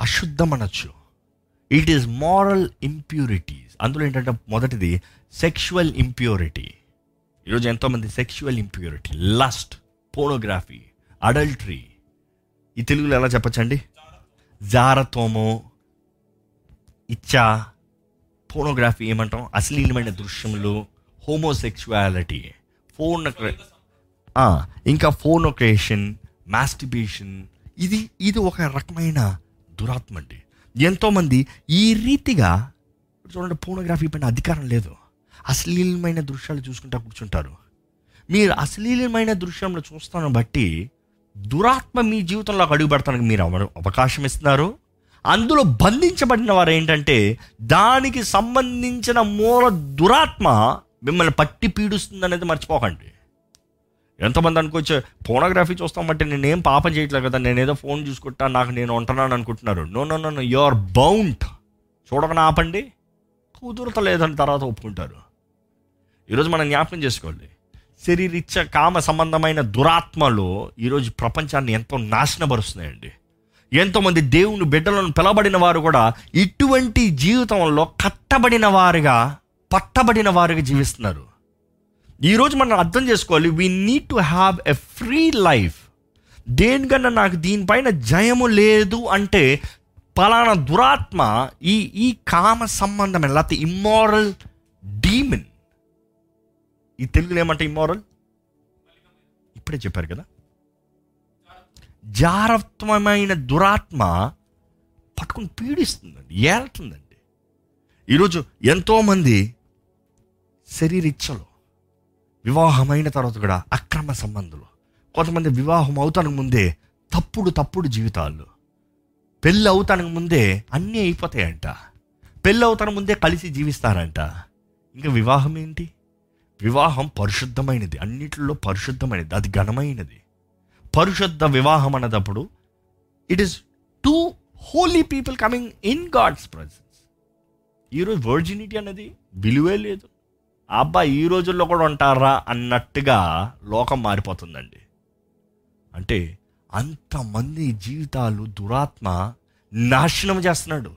అశుద్ధం అనొచ్చు it is moral impurities అందులో ఏంటంటే మొదటిది సెక్షువల్ ఇంప్యూరిటీ ఈరోజు ఎంతోమంది sexual impurity lust pornography adultery ఈ తెలుగులో ఎలా చెప్పచ్చండి? జారత్వము ఇచ్చా పోనోగ్రఫీ ఏమంటాం? అశ్లీలమైన దృశ్యములు హోమోసెక్షువాలిటీ ఫోన్ ఇంకా ఫోన్ ఒకేషన్ మాస్టిబేషన్ ఇది ఇది ఒక రకమైన దురాత్మ అండి. ఎంతోమంది ఈ రీతిగా చూడండి పోనోగ్రఫీ పైన అధికారం లేదు. అశ్లీలమైన దృశ్యాలు చూసుకుంటా కూర్చుంటారు. మీరు అశ్లీలమైన దృశ్యంలో చూస్తాను బట్టి దురాత్మ మీ జీవితంలో అడుగు పెడతానికి మీరు అవ- అవకాశం ఇస్తున్నారు. అందులో బంధించబడిన వారు ఏంటంటే దానికి సంబంధించిన మూల దురాత్మ మిమ్మల్ని పట్టి పీడుస్తుంది అనేది మర్చిపోకండి. ఎంతమంది అనుకోవచ్చు ఫోనోగ్రఫీ చూస్తాం బట్టి నేనేం పాపం చేయట్లేదు కదా నేనేదో ఫోన్ చూసుకుంటా నాకు నేను ఉంటున్నాను అనుకుంటున్నారు. No no no you are bound. చూడకుండా ఆపండి. కుదురతలేదని తర్వాత ఒప్పుకుంటారు. ఈరోజు మనం జ్ఞాపకం చేసుకోవాలి. శరీరిచ్చ కామ సంబంధమైన దురాత్మలు ఈరోజు ప్రపంచాన్ని ఎంతో నాశనపరుస్తున్నాయండి. ఎంతోమంది దేవుని బిడ్డలను పిలబడిన వారు కూడా ఇటువంటి జీవితంలో కట్టబడిన వారుగా పట్టబడిన వారుగా జీవిస్తున్నారు. ఈరోజు మనం అర్థం చేసుకోవాలి we need to have a free life దేనికన్నా నాకు దీనిపైన జయము లేదు అంటే పలానా దురాత్మ ఈ ఈ కామ సంబంధమైన లేకపోతే ఇమ్మోరల్ డీమన్ ఈ తెలుగులో ఏమంటే ఇమ్మోరల్ ఇప్పుడే చెప్పారు కదా. జారత్వమైన దురాత్మ పట్టుకుని పీడిస్తుందండి ఏలుతుందండి ఈరోజు ఎంతోమంది శరీరిచ్చలో వివాహమైన తర్వాత కూడా అక్రమ సంబంధాలు. కొంతమంది వివాహం అవుతానికి ముందే తప్పుడు తప్పుడు జీవితాలు. పెళ్ళి అవుతానికి ముందే అన్నీ అయిపోతాయంట. పెళ్ళి అవుతానికి ముందే కలిసి జీవిస్తారంట. ఇంకా వివాహం ఏంటి? వివాహం పరిశుద్ధమైనది. అన్నిటిలో పరిశుద్ధమైనది. అది ఘనమైనది. పరిశుద్ధ వివాహం అన్నదప్పుడు it is two holy people coming in God's presence ఈరోజు వర్జినిటీ అనేది విలువే లేదు. అబ్బా ఈ రోజుల్లో కూడా ఉంటారా అన్నట్టుగా లోకం మారిపోతుందండి. అంటే అంతమంది జీవితాలు దురాత్మ నాశనం చేస్తున్నాడు.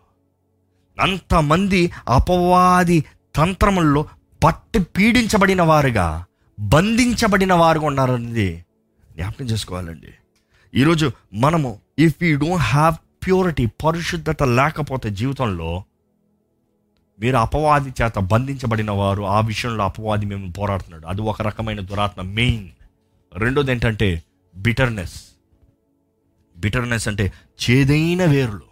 అంతమంది అపవాది తంత్రముల్లో పట్టి పీడించబడిన వారుగా బంధించబడిన వారుగా ఉన్నారనేది జ్ఞాపకం చేసుకోవాలండి. ఈరోజు మనము if you don't have purity పరిశుద్ధత లేకపోతే జీవితంలో మీరు అపవాది చేత బంధించబడిన వారు ఆ విషయంలో అపవాది మేము పోరాడుతున్నాడు. అది ఒక రకమైన దురాత్మ. మెయిన్. రెండోది ఏంటంటే బిటర్నెస్. బిటర్నెస్ అంటే చేదైన వేర్లు.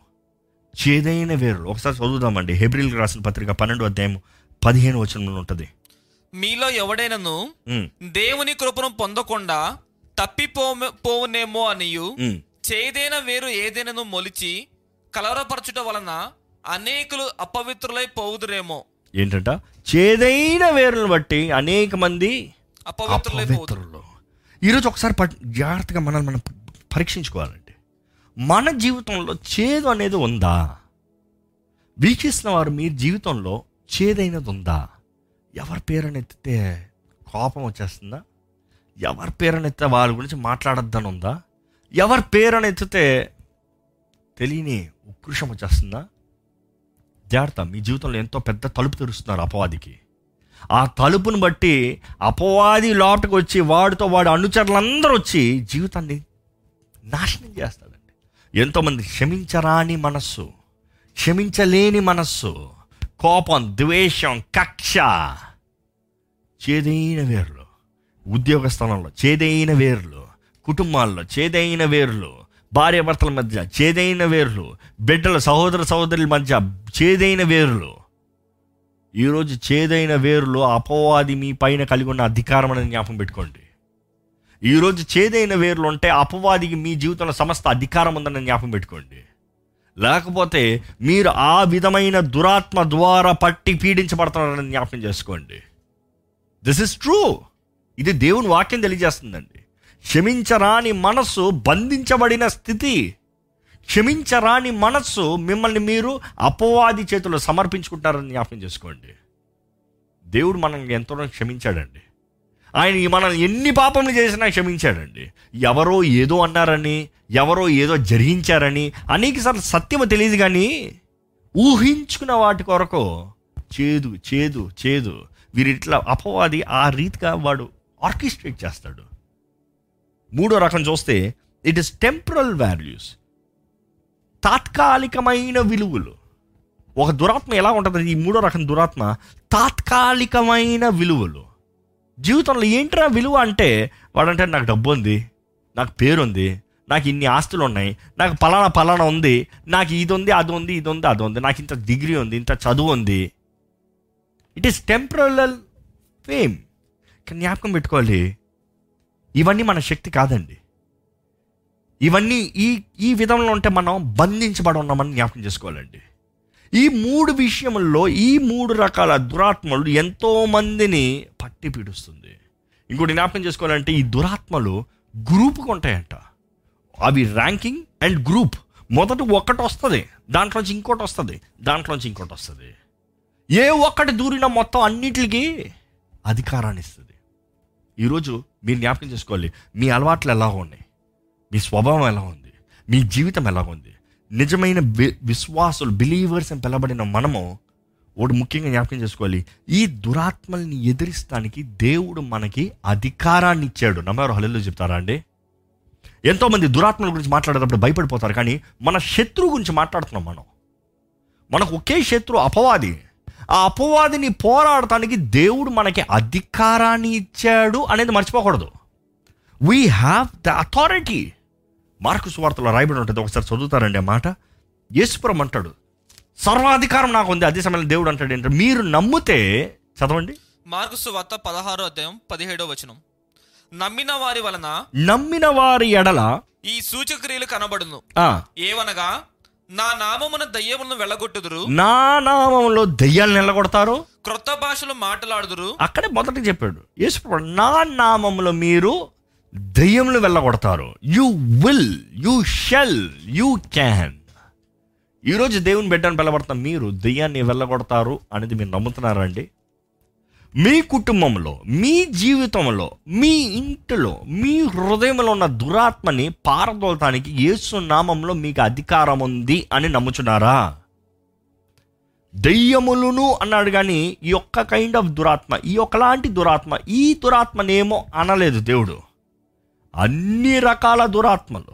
చేదైన వేర్లు. ఒకసారి చదువుదామండి. హెబ్రిల్కి రాసిన పత్రిక పన్నెండు అధ్యాయం పదిహేను వచనంలో ఉంటుంది. మీలో ఎవడైనను దేవుని కృపను పొందకుండా తప్పిపో పోవునేమో అనియు. చేదైన వేరు ఏదైనను మొలిచి కలవరపరచుట వలన అనేకులు అపవిత్రులై పోవుదురేమో. ఏంటంట? చేదైన వేర్లను బట్టి అనేక మంది అపవిత్రులై. ఈరోజు ఒకసారి జాగ్రత్తగా మనల్ని మనం పరీక్షించుకోవాలండి. మన జీవితంలో చేదు అనేది ఉందా? వీక్షిస్తున్న వారు మీ జీవితంలో చేదైనది ఉందా? ఎవరి పేరుని ఎత్తితే కోపం వచ్చేస్తుందా? ఎవరి పేరుని ఎత్తితే వాళ్ళ గురించి మాట్లాడొద్దని ఉందా ఎవరి పేరుని ఎత్తితే తెలియని ఉక్రోషం వచ్చేస్తుందా? జాగ్రత్త మీ జీవితంలో ఎంతో పెద్ద తలుపు తెరుస్తున్నారు అపవాదికి. ఆ తలుపును బట్టి అపవాది లోపలికి వచ్చి వాడితో వాడి అనుచరులందరూ వచ్చి జీవితాన్ని నాశనం చేస్తాడండి ఎంతోమంది క్షమించరాని మనస్సు క్షమించలేని మనస్సు కోపం ద్వేషం కక్ష చేదైన వేర్లు ఉద్యోగ స్థలంలో చేదైన వేర్లు కుటుంబాల్లో చేదైన వేర్లు భార్యాభర్తల మధ్య చేదైన వేర్లు బిడ్డల సహోదర సహోదరుల మధ్య చేదైన వేర్లు. ఈరోజు చేదైన వేరులో అపవాది మీ పైన కలిగి ఉన్న అధికారం అనేది జ్ఞాపకం పెట్టుకోండి. ఈరోజు చేదైన వేర్లు ఉంటే అపవాదికి మీ జీవితంలో సమస్త అధికారం ఉందని జ్ఞాపకం పెట్టుకోండి. లేకపోతే మీరు ఆ విధమైన దురాత్మ ద్వారా పట్టి పీడించబడుతున్నారని జ్ఞాపకం చేసుకోండి. దిస్ ఇస్ ట్రూ ఇది దేవుని వాక్యం తెలియజేస్తుందండి. క్షమించరాని మనస్సు బంధించబడిన స్థితి. క్షమించరాని మనస్సు మిమ్మల్ని మీరు అపవాది చేతుల్లో సమర్పించుకుంటారని జ్ఞాపకం చేసుకోండి. దేవుడు మనల్ని ఎంతో క్షమించాడండి. ఆయన మనల్ని మనం ఎన్ని పాపములు చేసినా క్షమించాడండి. ఎవరో ఏదో అన్నారని ఎవరో ఏదో జరిగించారని అనేకసార్లు సత్యము తెలియదు కానీ ఊహించుకున్న వాటి కొరకు చేదు చేదు చేదు. వీరిట్లా అపవాది ఆ రీతిగా వాడు ఆర్కిస్ట్రేట్ చేస్తాడు. మూడో రకం చూస్తే ఇట్ ఇస్ టెంపరల్ వాల్యూస్ తాత్కాలికమైన విలువలు. ఒక దురాత్మ ఎలా ఉంటుంది ఈ మూడో రకం దురాత్మ తాత్కాలికమైన విలువలు. జీవితంలో ఏంట్రా విలువ అంటే వాడంటే నాకు డబ్బు ఉంది నాకు పేరు ఉంది నాకు ఇన్ని ఆస్తులు ఉన్నాయి నాకు పలానా పలానా ఉంది నాకు ఇది ఉంది అది ఉంది ఇది ఉంది అది ఉంది నాకు ఇంత డిగ్రీ ఉంది ఇంత చదువు ఉంది. ఇట్ ఈస్ టెంపరల్ ఫేమ్ కానీ జ్ఞాపకం పెట్టుకోవాలి. ఇవన్నీ మన శక్తి కాదండి. ఇవన్నీ ఈ ఈ విధంలో ఉంటే మనం బంధించబడి ఉన్నామని జ్ఞాపకం చేసుకోవాలండి. ఈ మూడు విషయముల్లో ఈ మూడు రకాల దురాత్మలు ఎంతోమందిని పట్టి పీడుస్తుంది. ఇంకోటి జ్ఞాపకం చేసుకోవాలంటే ఈ దురాత్మలు గ్రూప్గా ఉంటాయంట. అవి ర్యాంకింగ్ అండ్ గ్రూప్. మొదట ఒకటి వస్తుంది దాంట్లోంచి ఇంకోటి వస్తుంది దాంట్లోంచి ఇంకోటి వస్తుంది. ఏ ఒక్కటి దూరిన మొత్తం అన్నిటికి అధికారాన్ని ఇస్తుంది. ఈరోజు మీరు జ్ఞాపకం చేసుకోవాలి. మీ అలవాట్లు ఎలా ఉన్నాయి? మీ స్వభావం ఎలా ఉంది? మీ జీవితం ఎలా ఉంది? నిజమైన వి- విశ్వాసులు బిలీవర్స్ అని పిలబడిన మనము ఒకటి ముఖ్యంగా జ్ఞాపకం చేసుకోవాలి. ఈ దురాత్మల్ని ఎదిరిస్తానికి దేవుడు మనకి అధికారాన్ని ఇచ్చాడు. నమ్మారు? హల్లెలూయా చెప్తారా అండి? ఎంతోమంది దురాత్మల గురించి మాట్లాడేటప్పుడు భయపడిపోతారు. కానీ మన శత్రువు గురించి మాట్లాడుతున్నాం మనం. మనకు ఒకే శత్రు అపవాది. ఆ అపవాదిని పోరాడటానికి దేవుడు మనకి అధికారాన్ని ఇచ్చాడు అనేది మర్చిపోకూడదు. We have the authority Mark సువార్తలో రాయబడి ఉంటుంది. ఒకసారి చదువుతారండి ఆ మాట. యేసుపురం అంటాడు సర్వాధికారం నాకు ఉంది. అదే సమయంలో దేవుడు అంటాడు ఏంటంటే మీరు నమ్మితే చదవండి. మార్కు సువార్త పదహారో అధ్యాయం పదిహేడో వచనం. నమ్మిన వారి వలన నమ్మిన వారి ఎడల ఈ సూచక్రియలు కనబడును. ఏవనగా నా నామమున దయ్యములను వెళ్ళగొట్టుదురు. నా నామంలో దెయ్యాలు నిలగొడతారు? క్రొత్త భాషలు మాట్లాడుదురు. అక్కడే మొదట చెప్పాడు. యేసుప్రభు నా నామంలో మీరు దెయ్యములు వెళ్ళగొడతారు. You will you shall you can ఈరోజు దేవుని బిడ్డను పిలబడతాం మీరు దెయ్యాన్ని వెళ్ళగొడతారు అనేది మీరు నమ్ముతున్నారండి మీ కుటుంబంలో మీ జీవితంలో మీ ఇంటిలో మీ హృదయంలో ఉన్న దురాత్మని పారదోలటానికి యేసు నామంలో మీకు అధికారం ఉంది అని నమ్ముచున్నారా? దెయ్యములును అన్నాడు కానీ ఈ ఒక్క కైండ్ ఆఫ్ దురాత్మ ఈ ఒకలాంటి దురాత్మ ఈ దురాత్మనేమో అనలేదు దేవుడు. అన్ని రకాల దురాత్మలు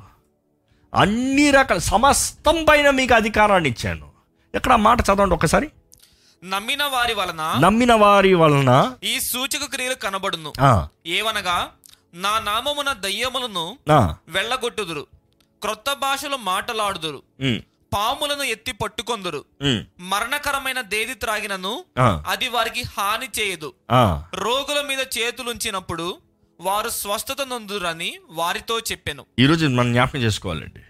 అన్ని రకాల సమస్తం పైన మీకు అధికారాన్ని ఇచ్చాను. ఇక్కడ మాట చదవండి ఒకసారి? నమ్మిన వారి వలన నమ్మిన వారి వలన ఈ సూచక క్రియలు కనబడును. ఏవనగా నా నామమున దయ్యములను వెళ్ళగొట్టుదురు. క్రొత్త భాషలు మాటలాడుదురు. పాములను ఎత్తి పట్టుకొందురు. మరణకరమైన దేది త్రాగినను అది వారికి హాని చేయదు. రోగుల మీద చేతులుంచినప్పుడు వారు స్వస్థత నొందురని వారితో చెప్పెను. ఈరోజు మనం జ్ఞాపకం చేసుకోవాలండి.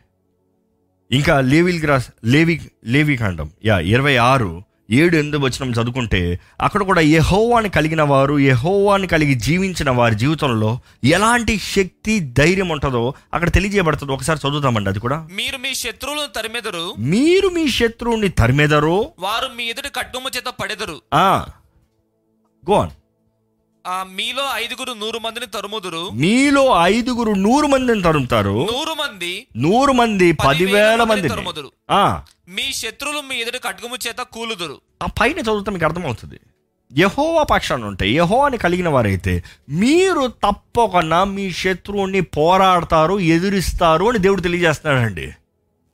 ఇంకా లేవిల్ గ్రాస్ లేవి లేవి కాండం. యా ఇరవై ఆరు ఏడు ఎనిమిది వచ్చిన చదువుకుంటే అక్కడ కూడా యెహోవాని కలిగిన వారు యెహోవాని కలిగి జీవించిన వారి జీవితంలో ఎలాంటి శక్తి ధైర్యం ఉంటుందో అక్కడ తెలియజేయబడుతుంది. ఒకసారి చదువుతామండి అది కూడా. మీరు మీ శత్రువులను తరిమెదరు. మీరు మీ శత్రువుని తరిమెదరు. వారు మీ ఎదుటి కట్టుమ చేత పడెదరు. గోన్ మీలో ఐదుగురు నూరు మందిని తరుముదురు. మీలో ఐదుగురు నూరు మందిని తరుముతారు. నూరు మంది నూరు మంది పదివేల మంది తరుముదురు. మీ శత్రువులు మీ ఎదుటి కట్టుకము చేత కూలుదురు. ఆ పైన చదువుతా మీకు అర్థమవుతుంది. యహోవా పక్షాన్ని ఉంటాయి యహోవాని కలిగిన వారైతే మీరు తప్పకుండా మీ శత్రువుని పోరాడతారు ఎదురిస్తారు అని దేవుడు తెలియజేస్తున్నాడండి.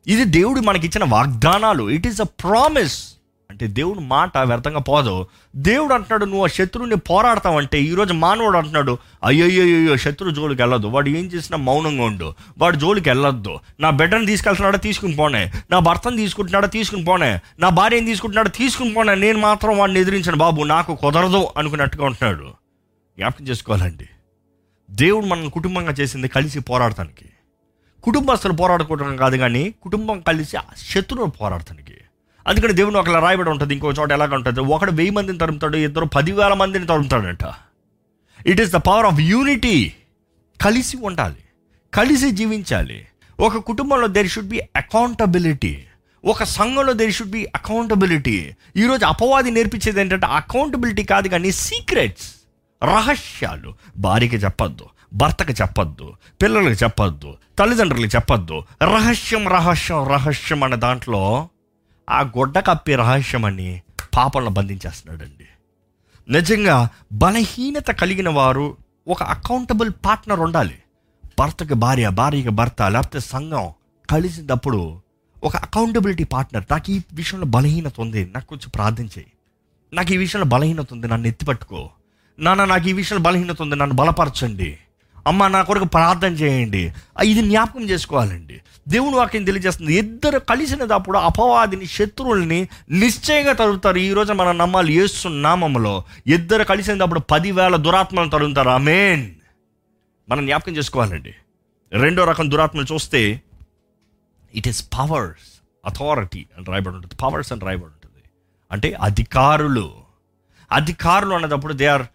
ఇది దేవుడు మనకిచ్చిన వాగ్దానాలు. ఇట్ ఈస్ అ ప్రామిస్ అంటే దేవుడు మాట వ్యర్థంగా పోదు. దేవుడు అంటున్నాడు నువ్వు ఆ శత్రువుని పోరాడతావంటే ఈరోజు మానవుడు అంటున్నాడు అయ్యయ్యో శత్రు జోలికి వెళ్ళొద్దు. వాడు ఏం చేసినా మౌనంగా ఉండు. వాడు జోలికి వెళ్ళొద్దు. నా బిడ్డను తీసుకెళ్తున్నాడా తీసుకుని పోనే. నా భర్తను తీసుకుంటున్నాడా తీసుకుని పోనే. నా భార్యను తీసుకుంటున్నాడా తీసుకుని పోనే. నేను మాత్రం వాడిని ఎదిరించాను. బాబు నాకు కుదరదు అనుకున్నట్టుగా ఉంటున్నాడు. జ్ఞాపకం చేసుకోవాలండి. దేవుడు మనం కుటుంబంగా చేసింది కలిసి పోరాడటానికి. కుటుంబస్తులు పోరాడుకోవడం కాదు కానీ కుటుంబం కలిసి ఆ పోరాడటానికి. అందుకని దేవుని ఒకలా రాయబడి ఉంటుంది ఇంకో చోట ఎలాగ ఉంటుంది? ఒకడు వెయ్యి మందిని తరుముతాడు ఇద్దరు పదివేల మందిని తరుముతాడంట. It is the power of unity కలిసి ఉండాలి కలిసి జీవించాలి. ఒక కుటుంబంలో దెర్ షుడ్ బి అకౌంటబిలిటీ ఒక సంఘంలో దెర్ షుడ్ బి అకౌంటబిలిటీ ఈరోజు అపవాది నేర్పించేది ఏంటంటే అకౌంటబిలిటీ కాదు కానీ సీక్రెట్స్ రహస్యాలు. భార్యకి చెప్పొద్దు భర్తకు చెప్పొద్దు పిల్లలకు చెప్పొద్దు తల్లిదండ్రులకి చెప్పొద్దు. రహస్యం రహస్యం రహస్యం అనే దాంట్లో ఆ గుడ్డ కప్పి రహస్యం అని పాపలను బంధించేస్తున్నాడండి. నిజంగా బలహీనత కలిగిన వారు ఒక అకౌంటబుల్ పార్ట్నర్ ఉండాలి. భర్తకి భార్య భార్యకి భర్త లేకపోతే సంఘం కలిసినప్పుడు ఒక అకౌంటబిలిటీ పార్ట్నర్ నాకు ఈ విషయంలో బలహీనత ఉంది. నాకు కొంచెం ప్రార్థన చేయి. నాకు ఈ విషయంలో బలహీనత ఉంది. నన్ను ఎత్తిపట్టుకో నాన్న నాకు ఈ విషయంలో బలహీనత ఉంది. నన్ను బలపరచండి. అమ్మ నా కొరకు ప్రార్థన చేయండి. ఇది జ్ఞాపకం చేసుకోవాలండి. దేవుని వాక్యం తెలియజేస్తుంది. ఇద్దరు కలిసినప్పుడు అపవాదిని శత్రువుల్ని నిశ్చయంగా తరుగుతారు ఈరోజు మనం నమ్మాలి యేసు నామములో ఇద్దరు కలిసినప్పుడు పదివేల దురాత్మలను తరుగుతారు ఆమేన్. మనం జ్ఞాపకం చేసుకోవాలండి. రెండో రకం దురాత్మలు చూస్తే ఇట్ ఈస్ పవర్స్ అథారిటీ అని రాయబడి ఉంటుంది. పవర్స్ అని రాయబడి ఉంటుంది. అంటే అధికారులు. అధికారులు అన్నదప్పుడు they are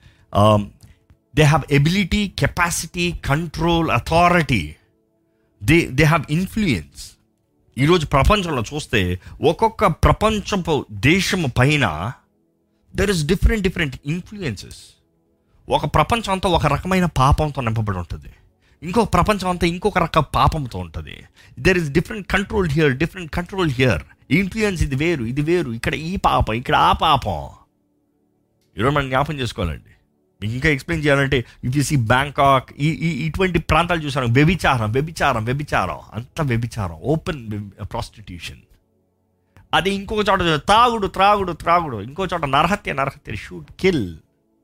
they have ability capacity control authority. They they have influence ఈరోజు ప్రపంచంలో చూస్తే ఒక్కొక్క ప్రపంచపు దేశము పైన there is different different influences ఒక ప్రపంచం అంతా ఒక రకమైన పాపంతో నింపబడి ఉంటుంది. ఇంకో ప్రపంచం అంతా ఇంకొక రకం పాపంతో ఉంటుంది. There is different control here different control here influence ఇది వేరు ఇది వేరు. ఇక్కడ ఈ పాపం ఇక్కడ ఆ పాపం. ఈరోజు మనం జ్ఞాపం చేసుకోవాలండి. మీకు ఇంకా ఎక్స్ప్లెయిన్ చేయాలంటే ఇఫ్ యూ సీ బ్యాంకాక్ ఈ ఈ ఇటువంటి ప్రాంతాలు చూసాను వ్యభిచారం వ్యభిచారం వ్యభిచారం. అంత వ్యభిచారం. ఓపెన్ ప్రాస్టిట్యూషన్ అది ఇంకొక చోట త్రాగుడు త్రాగుడు త్రాగుడు. ఇంకో చోట నరహత్య నరహత్య. షూట్ కిల్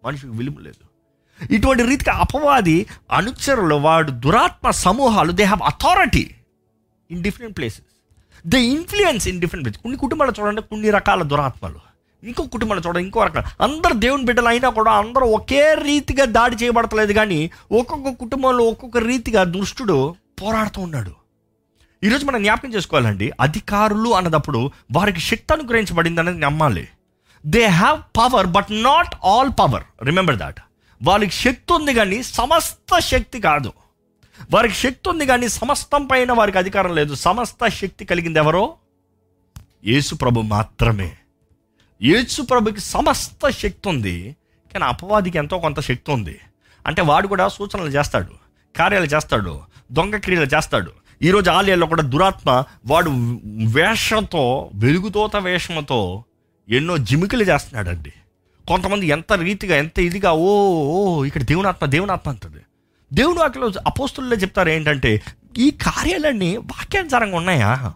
మనిషికి విలువ లేదు. ఇటువంటి రీతిగా అపవాది అనుచరులు వాడు దురాత్మ సమూహాలు they have authority in different places they influence in different places కొన్ని కుటుంబాలు చూడండి కొన్ని రకాల దురాత్మలు. ఇంకో కుటుంబాలు చూడండి ఇంకో రకాల అందరు దేవుని బిడ్డలు అయినా కూడా అందరూ ఒకే రీతిగా దాడి చేయబడతలేదు కానీ ఒక్కొక్క కుటుంబంలో ఒక్కొక్క రీతిగా దుష్టుడు పోరాడుతూ ఉన్నాడు. ఈరోజు మనం జ్ఞాపకం చేసుకోవాలండి అధికారులు అన్నదప్పుడు వారికి శక్తి అనుగ్రహించబడింది అనేది నమ్మాలి. They have power but not all power remember that వాళ్ళకి శక్తి ఉంది కానీ సమస్త శక్తి కాదు. వారికి శక్తి ఉంది కానీ సమస్తం పైన వారికి అధికారం లేదు. సమస్త శక్తి కలిగింది ఎవరో? యేసు ప్రభు మాత్రమే. యేసు ప్రభుకి సమస్త శక్తి ఉంది కానీ అపవాదికి ఎంతో కొంత శక్తి ఉంది. అంటే వాడు కూడా సూచనలు చేస్తాడు కార్యాలు చేస్తాడు దొంగ క్రియలు చేస్తాడు. ఈరోజు ఆలయాల్లో కూడా దురాత్మ వాడు వేషంతో వెలుగుతోత వేషంతో ఎన్నో జిమికలు చేస్తున్నాడండి. కొంతమంది ఎంత రీతిగా ఎంత ఇదిగా ఓ ఓ ఇక్కడ దేవునాత్మ దేవునాత్మ అంటది. దేవుడు వాటిలో అపోస్తుల్లో చెప్తారు ఏంటంటే ఈ కార్యాలన్నీ వాక్యానుసారంగా ఉన్నాయా?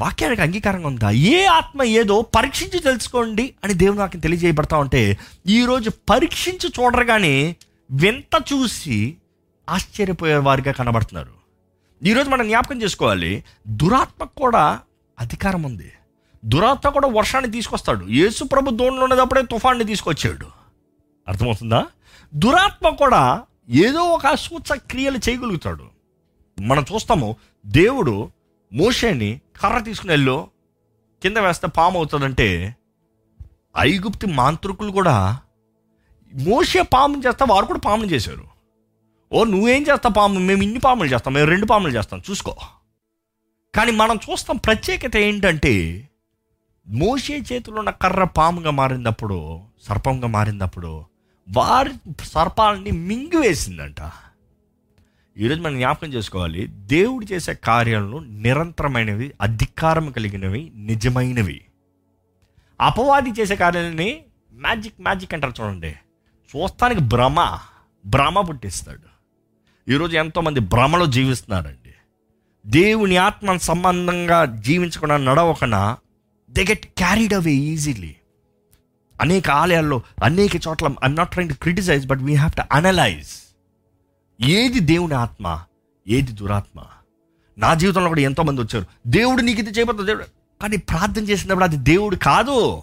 వాక్యానికి అంగీకారంగా ఉందా? ఏ ఆత్మ ఏదో పరీక్షించి తెలుసుకోండి అని దేవుని వాక్యం తెలియజేయబడతా ఉంటే ఈరోజు పరీక్షించి చూడరుగానే వింత చూసి ఆశ్చర్యపోయే వారిగా కనబడుతున్నారు. ఈరోజు మనం జ్ఞాపకం చేసుకోవాలి దురాత్మకు కూడా అధికారం ఉంది. దురాత్మ కూడా వర్షాన్ని తీసుకొస్తాడు. యేసు ప్రభు దోణిలో ఉన్నదప్పుడే తుఫాన్ని తీసుకొచ్చాడు. అర్థమవుతుందా? దురాత్మ కూడా ఏదో ఒక సూచ క్రియలు చేయగలుగుతాడు. మనం చూస్తాము దేవుడు మోషేని కర్ర తీసుకుని వెళ్ళు. కింద వేస్తే పాము అవుతుందంటే ఐగుప్తి మాంత్రికులు కూడా మోసే పాముని చేస్తా వారు కూడా పాములు చేశారు. ఓ నువ్వేం చేస్తావు పాము? మేము ఇన్ని పాములు చేస్తాం మేము రెండు పాములు చేస్తాం. చూసుకో. కానీ మనం చూస్తాం ప్రత్యేకత ఏంటంటే మోసే చేతిలో ఉన్న కర్ర పాముగా మారినప్పుడు సర్పంగా మారినప్పుడు వారి సర్పాలని మింగివేసిందంట. ఈరోజు మనం జ్ఞాపకం చేసుకోవాలి. దేవుడు చేసే కార్యాలను నిరంతరమైనవి అధికారం కలిగినవి నిజమైనవి. అపవాది చేసే కార్యాలని మ్యాజిక్ మ్యాజిక్ అంటారు చూడండి. చూస్తానికి భ్రమ భ్రమ పుట్టిస్తాడు. ఈరోజు ఎంతోమంది భ్రమలో జీవిస్తున్నారండి. దేవుని ఆత్మ సంబంధంగా జీవించకుండా నడవకుండా they get carried away easily అనేక ఆలయాల్లో అనేక చోట్ల I'm not trying to criticise but we have to analyse ఏది దేవుని ఆత్మ ఏది దురాత్మ? నా జీవితంలో కూడా ఎంతోమంది వచ్చారు. దేవుడు నీకు ఇది చేయబోతుంది దేవుడు. కానీ ప్రార్థన చేసినప్పుడు అది దేవుడు కాదు.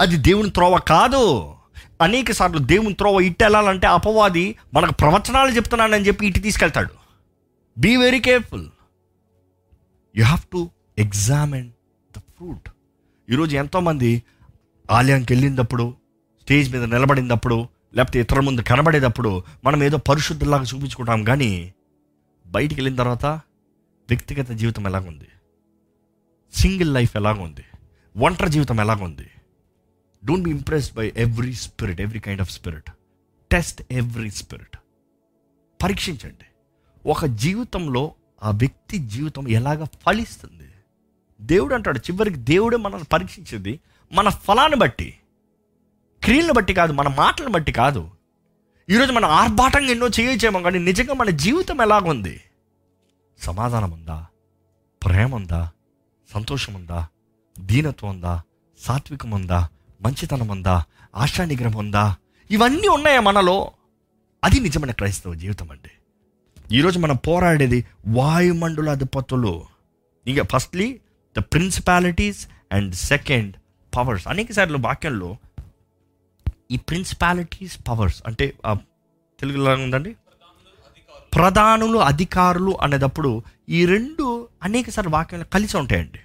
అది దేవుని త్రోవ కాదు. అనేక సార్లు దేవుని త్రోవ ఇటు వెళ్ళాలంటే అపవాది మనకు ప్రవచనాలు చెప్తున్నానని చెప్పి ఇటు తీసుకెళ్తాడు. Be very careful you have to examine the fruit ఈరోజు ఎంతోమంది ఆలయానికి వెళ్ళినప్పుడు స్టేజ్ మీద నిలబడినప్పుడు లేకపోతే ఇతరుల ముందు కనబడేటప్పుడు మనం ఏదో పరిశుద్ధులాగా చూపించుకుంటాం. కానీ బయటికి వెళ్ళిన తర్వాత వ్యక్తిగత జీవితం ఎలాగుంది? సింగిల్ లైఫ్ ఎలాగుంది? ఒంటరి జీవితం ఎలాగుంది? Don't be impressed by every spirit every kind of spirit test every spirit పరీక్షించండి. ఒక జీవితంలో ఆ వ్యక్తి జీవితం ఎలాగ ఫలిస్తుంది? దేవుడు అంటాడు చివరికి దేవుడే మనల్ని పరీక్షించింది మన ఫలాన్ని బట్టి. క్రియలను బట్టి కాదు మన మాటలను బట్టి కాదు. ఈరోజు మనం ఆర్భాటంగా ఎన్నో చేయొచ్చేమో కానీ నిజంగా మన జీవితం ఎలాగుంది? సమాధానం ఉందా ప్రేమ ఉందా సంతోషం ఉందా దీనత్వం ఉందా సాత్వికం ఉందా మంచితనం ఉందా ఆశా నిగ్రహం ఉందా ఇవన్నీ ఉన్నాయా మనలో? అది నిజమైన క్రైస్తవ జీవితం అండి. ఈరోజు మనం పోరాడేది వాయుమండల అధిపతులు. ఇంకా firstly the principalities and second powers అనేక సార్లు వాక్యంలో ఈ ప్రిన్సిపాలిటీస్ పవర్స్ అంటే తెలుగులో ఉందండి? ప్రధానులు అధికారులు అనేటప్పుడు ఈ రెండు అనేక సార్లు వాక్యాలు కలిసి ఉంటాయండి.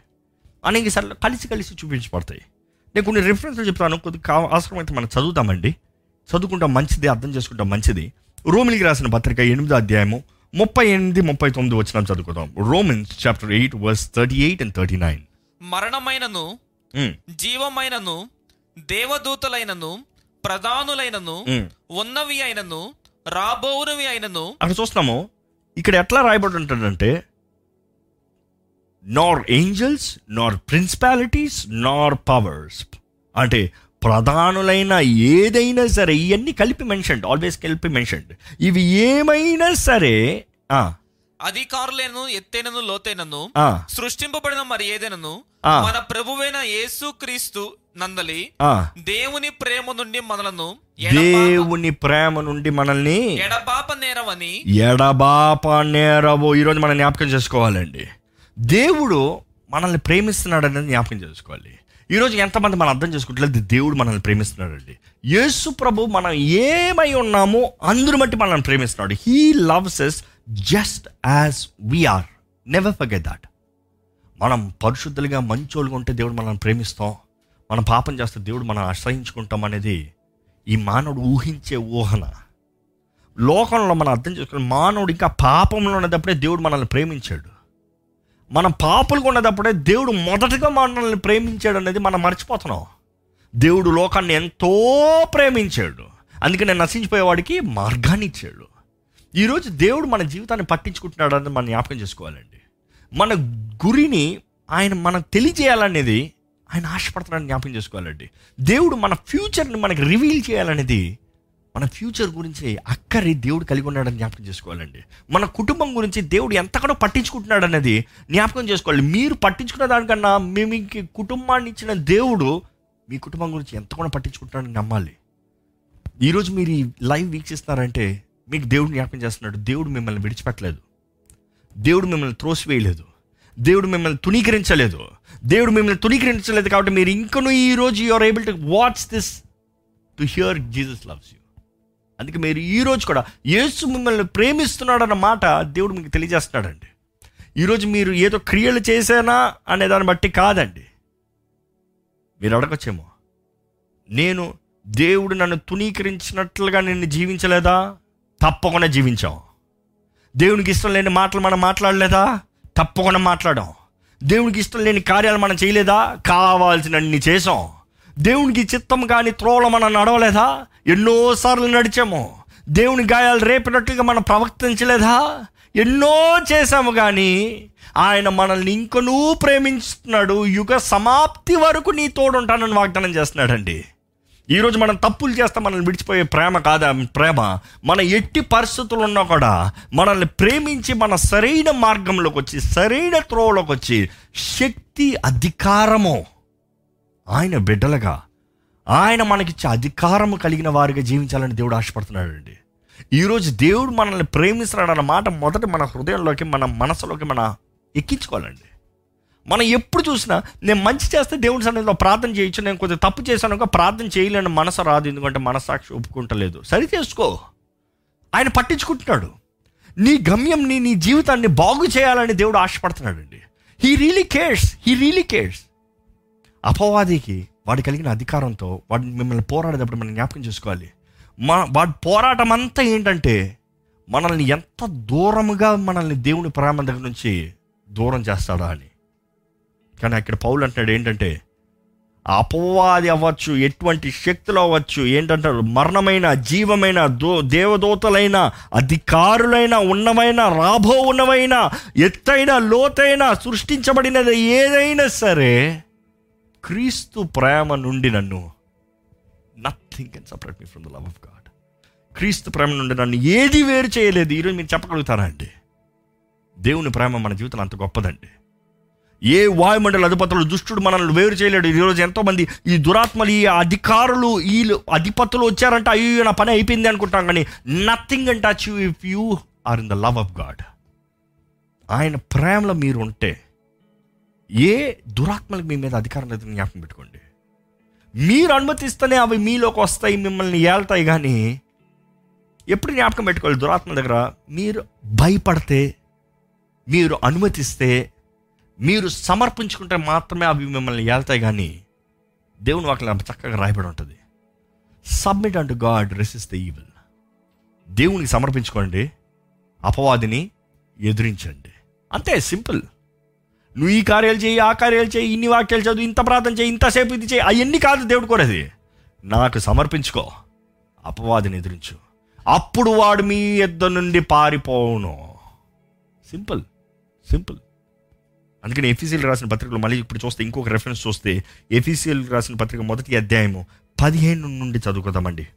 అనేక సార్లు కలిసి కలిసి చూపించబడతాయి. నేను కొన్ని రిఫరెన్స్లు చెప్తాను కొద్దిగా అవసరమైతే మనం చదువుతామండి చదువుకుంటాం మంచిది అర్థం చేసుకుంటాం మంచిది. రోమిలికి రాసిన పత్రిక ఎనిమిదో అధ్యాయము ముప్పై ఎనిమిది ముప్పై తొమ్మిది వచ్చిన చదువుకుందాం. Romans chapter eight verse thirty eight and thirty nine మరణమైనను జీవమైనను దేవదూతలైనను ప్రధానులైనను ఉన్నవి అయినను రాబోవునవి అయినను. అక్కడ చూస్తున్నాము ఇక్కడ ఎట్లా రాయబడి ఉంటుందంటే నార్ ఏంజల్స్ నార్ ప్రిన్సిపాలిటీస్ నార్ పవర్స్ అంటే ప్రధానులైన ఏదైనా సరే ఇవన్నీ కలిపి మెన్షన్ ఆల్వేస్ కలిపి మెన్షన్ ఇవి ఏమైనా సరే ఆ, అధికారులైనను ఎత్తైనను లోతైనను ఆ, సృష్టింపబడిన మరి ఏదైనను. మన ప్రభువైన యేసు క్రీస్తు నందలి. దేవుని ప్రేమ నుండి మనలను దేవుని ప్రేమ నుండి మనల్ని ఎడబాప నేరవని ఎడబాప నేరవు. ఈరోజు మనం జ్ఞాపకం చేసుకోవాలండి. దేవుడు మనల్ని ప్రేమిస్తున్నాడు అనేది జ్ఞాపకం చేసుకోవాలి. ఈరోజు ఎంతమంది మనం అర్థం చేసుకుంటలేదు దేవుడు మనల్ని ప్రేమిస్తున్నాడండి. యేసు ప్రభు మనం ఏమై ఉన్నామో అందరు బట్టి మనల్ని ప్రేమిస్తున్నాడు. He loves us just as we're never forget that మనం పరిశుద్ధులుగా మంచోళ్ళుగా ఉంటే దేవుడు మనల్ని ప్రేమిస్తాం. మనం పాపం చేస్తే దేవుడు మనం ఆశ్రయించుకుంటాం అనేది ఈ మానవుడు ఊహించే ఊహన. లోకంలో మనం అర్థం చేసుకుని మానవుడు ఇంకా పాపంలో ఉన్నప్పుడే దేవుడు మనల్ని ప్రేమించాడు. మనం పాపులుగా ఉన్నదప్పుడే దేవుడు మొదటగా మనల్ని ప్రేమించాడు అనేది మనం మర్చిపోతున్నాం. దేవుడు లోకాన్ని ఎంతో ప్రేమించాడు. అందుకని నశించిపోయేవాడికి మార్గాన్ని ఇచ్చాడు. ఈరోజు దేవుడు మన జీవితాన్ని పట్టించుకుంటున్నాడు అనేది మనం జ్ఞాపకం చేసుకోవాలండి. మన గురిని ఆయన మనకు తెలియజేయాలనేది ఆయన ఆశపడుతున్నాడని జ్ఞాపకం చేసుకోవాలండి. దేవుడు మన ఫ్యూచర్ని మనకి రివీల్ చేయాలనేది మన ఫ్యూచర్ గురించి అక్కరి దేవుడు కలిగి ఉన్నాడని జ్ఞాపకం చేసుకోవాలండి. మన కుటుంబం గురించి దేవుడు ఎంతగానో పట్టించుకుంటున్నాడు అనేది జ్ఞాపకం చేసుకోవాలి. మీరు పట్టించుకున్న దానికన్నా మీ మీకు కుటుంబాన్ని ఇచ్చిన దేవుడు మీ కుటుంబం గురించి ఎంతగానో పట్టించుకుంటున్నాడని నమ్మాలి. ఈరోజు మీరు ఈ లైవ్ వీక్షిస్తున్నారంటే మీకు దేవుడు జ్ఞాపకం చేస్తున్నాడు. దేవుడు మిమ్మల్ని విడిచిపెట్టలేదు. దేవుడు మిమ్మల్ని త్రోసివేయలేదు. దేవుడు మిమ్మల్ని తుణీకరించలేదు. దేవుడు మిమ్మల్ని తునీకరించలేదు కాబట్టి మీరు ఇంకనూ ఈరోజు రోజు you're able to watch this to hear Jesus loves you అందుకే మీరు ఈరోజు కూడా యేసు మిమ్మల్ని ప్రేమిస్తున్నాడు అన్న మాట దేవుడు మీకు తెలియజేస్తున్నాడండి. ఈరోజు మీరు ఏదో క్రియలు చేశానా అనే దాన్ని బట్టి కాదండి. మీరు అడగచ్చేమో నేను దేవుడు నన్ను తునీకరించినట్లుగా నిన్ను జీవించలేదా? తప్పకుండా జీవించాం. దేవునికి ఇష్టం లేని మాటలు మనం మాట్లాడలేదా? తప్పకుండా మాట్లాడాం. దేవునికి ఇష్టం లేని కార్యాలు మనం చేయలేదా? కావాల్సినన్ని చేసాం దేవునికి చిత్తం కాని త్రోవలు మనం నడవలేదా? ఎన్నోసార్లు నడిచాము. దేవుని గాయాలు రేపినట్లుగా మనం ప్రవర్తించలేదా? ఎన్నో చేశాము కానీ ఆయన మనల్ని ఇంకనూ ప్రేమించుతున్నాడు. యుగ సమాప్తి వరకు నీ తోడుంటానని వాగ్దానం చేస్తున్నాడండి. ఈరోజు మనం తప్పులు చేస్తే మనల్ని విడిచిపోయే ప్రేమ కాదా? ప్రేమ. మన ఎట్టి పరిస్థితులు ఉన్నా కూడా మనల్ని ప్రేమించి మన సరైన మార్గంలోకి వచ్చి సరైన త్రోవలోకి వచ్చి శక్తి అధికారము ఆయన బిడ్డలుగా ఆయన మనకిచ్చే అధికారము కలిగిన వారిగా జీవించాలని దేవుడు ఆశపడుతున్నాడండి. ఈరోజు దేవుడు మనల్ని ప్రేమిస్తున్నాడు అన్న మాట మొదట మన హృదయంలోకి మన మనసులోకి మన ఎక్కించుకోవాలండి. మనం ఎప్పుడు చూసినా నేను మంచి చేస్తే దేవుని సన్నిధిలో ప్రార్థన చేయొచ్చు నేను కొద్దిగా తప్పు చేశాను ప్రార్థన చేయలేని మనసు రాదు ఎందుకంటే మనసాక్షి ఒప్పుకుంటలేదు. సరి చేసుకో. ఆయన పట్టించుకుంటున్నాడు. నీ గమ్యంని నీ జీవితాన్ని బాగు చేయాలని దేవుడు ఆశపడుతున్నాడండి. He really cares he really cares అపవాదికి వాడి కలిగిన అధికారంతో వాడిని మిమ్మల్ని పోరాడేటప్పుడు మనం జ్ఞాపకం చేసుకోవాలి. మా వాడి పోరాటం అంతా ఏంటంటే మనల్ని ఎంత దూరముగా మనల్ని దేవుని ప్రేమ దగ్గర నుంచి దూరం చేస్తాడా అని. కానీ అక్కడ పౌలు అంటున్నాడు ఏంటంటే అపవాది అవ్వచ్చు ఎటువంటి శక్తులు అవ్వచ్చు ఏంటంటారు మరణమైన జీవమైన దో దేవదూతలైన అధికారులైన ఉన్నవైన రాబో ఉన్నవైన ఎత్తైన లోతైన సృష్టించబడినది ఏదైనా సరే క్రీస్తు ప్రేమ నుండి నన్ను nothing can separate me from the love of God క్రీస్తు ప్రేమ నుండి నన్ను ఏది వేరు చేయలేదు. ఈరోజు మీరు చెప్పగలుగుతారా అండి? దేవుని ప్రేమ మన జీవితంలో అంత గొప్పదండి. ఏ వాయుమండల అధిపతులు దుష్టుడు మనల్ని వేరు చేయలేడు. ఈరోజు ఎంతోమంది ఈ దురాత్మలు ఈ అధికారులు ఈ అధిపతులు వచ్చారంటే అయ్యో నా పని అయిపోయింది అనుకుంటాం కానీ nothing and touch you if you are in the love of God ఆయన ప్రేమలో మీరు ఉంటే ఏ దురాత్మలకు మీ మీద అధికారం లేదని జ్ఞాపకం పెట్టుకోండి. మీరు అనుమతిస్తేనే అవి మీలోకి వస్తాయి మిమ్మల్ని ఏళ్తాయి కానీ ఎప్పుడు జ్ఞాపకం పెట్టుకోవాలి దురాత్మ దగ్గర? మీరు భయపడితే మీరు అనుమతిస్తే మీరు సమర్పించుకుంటే మాత్రమే అవి మిమ్మల్ని ఏళ్తాయి కానీ దేవుని వాక్యం చక్కగా రాయబడి ఉంటుంది. Submit unto God resist the evil దేవునికి సమర్పించుకోండి అపవాదిని ఎదిరించండి. అంతే సింపుల్. నువ్వు ఈ కార్యాలు చేయి ఆ కార్యాలు చేయి ఇన్ని వాక్యాలు చదువు ఇంత ప్రార్థన చేయి ఇంతసేపు ఇది చేయి అవన్నీ కాదు దేవుడు కోరేది. నాకు సమర్పించుకో అపవాదిని ఎదిరించు. అప్పుడు వాడు మీ ఇద్దరు నుండి పారిపోవును. సింపుల్ సింపుల్ అందుకని ఎఫీసీఎల్ రాసిన పత్రికలో మళ్ళీ ఇప్పుడు చూస్తే ఇంకొక రెఫరెన్స్ చూస్తే ఎఫీసీఎల్ రాసిన పత్రిక మొదటి అధ్యాయము పదిహేను నుండి చదువుకుందామండి.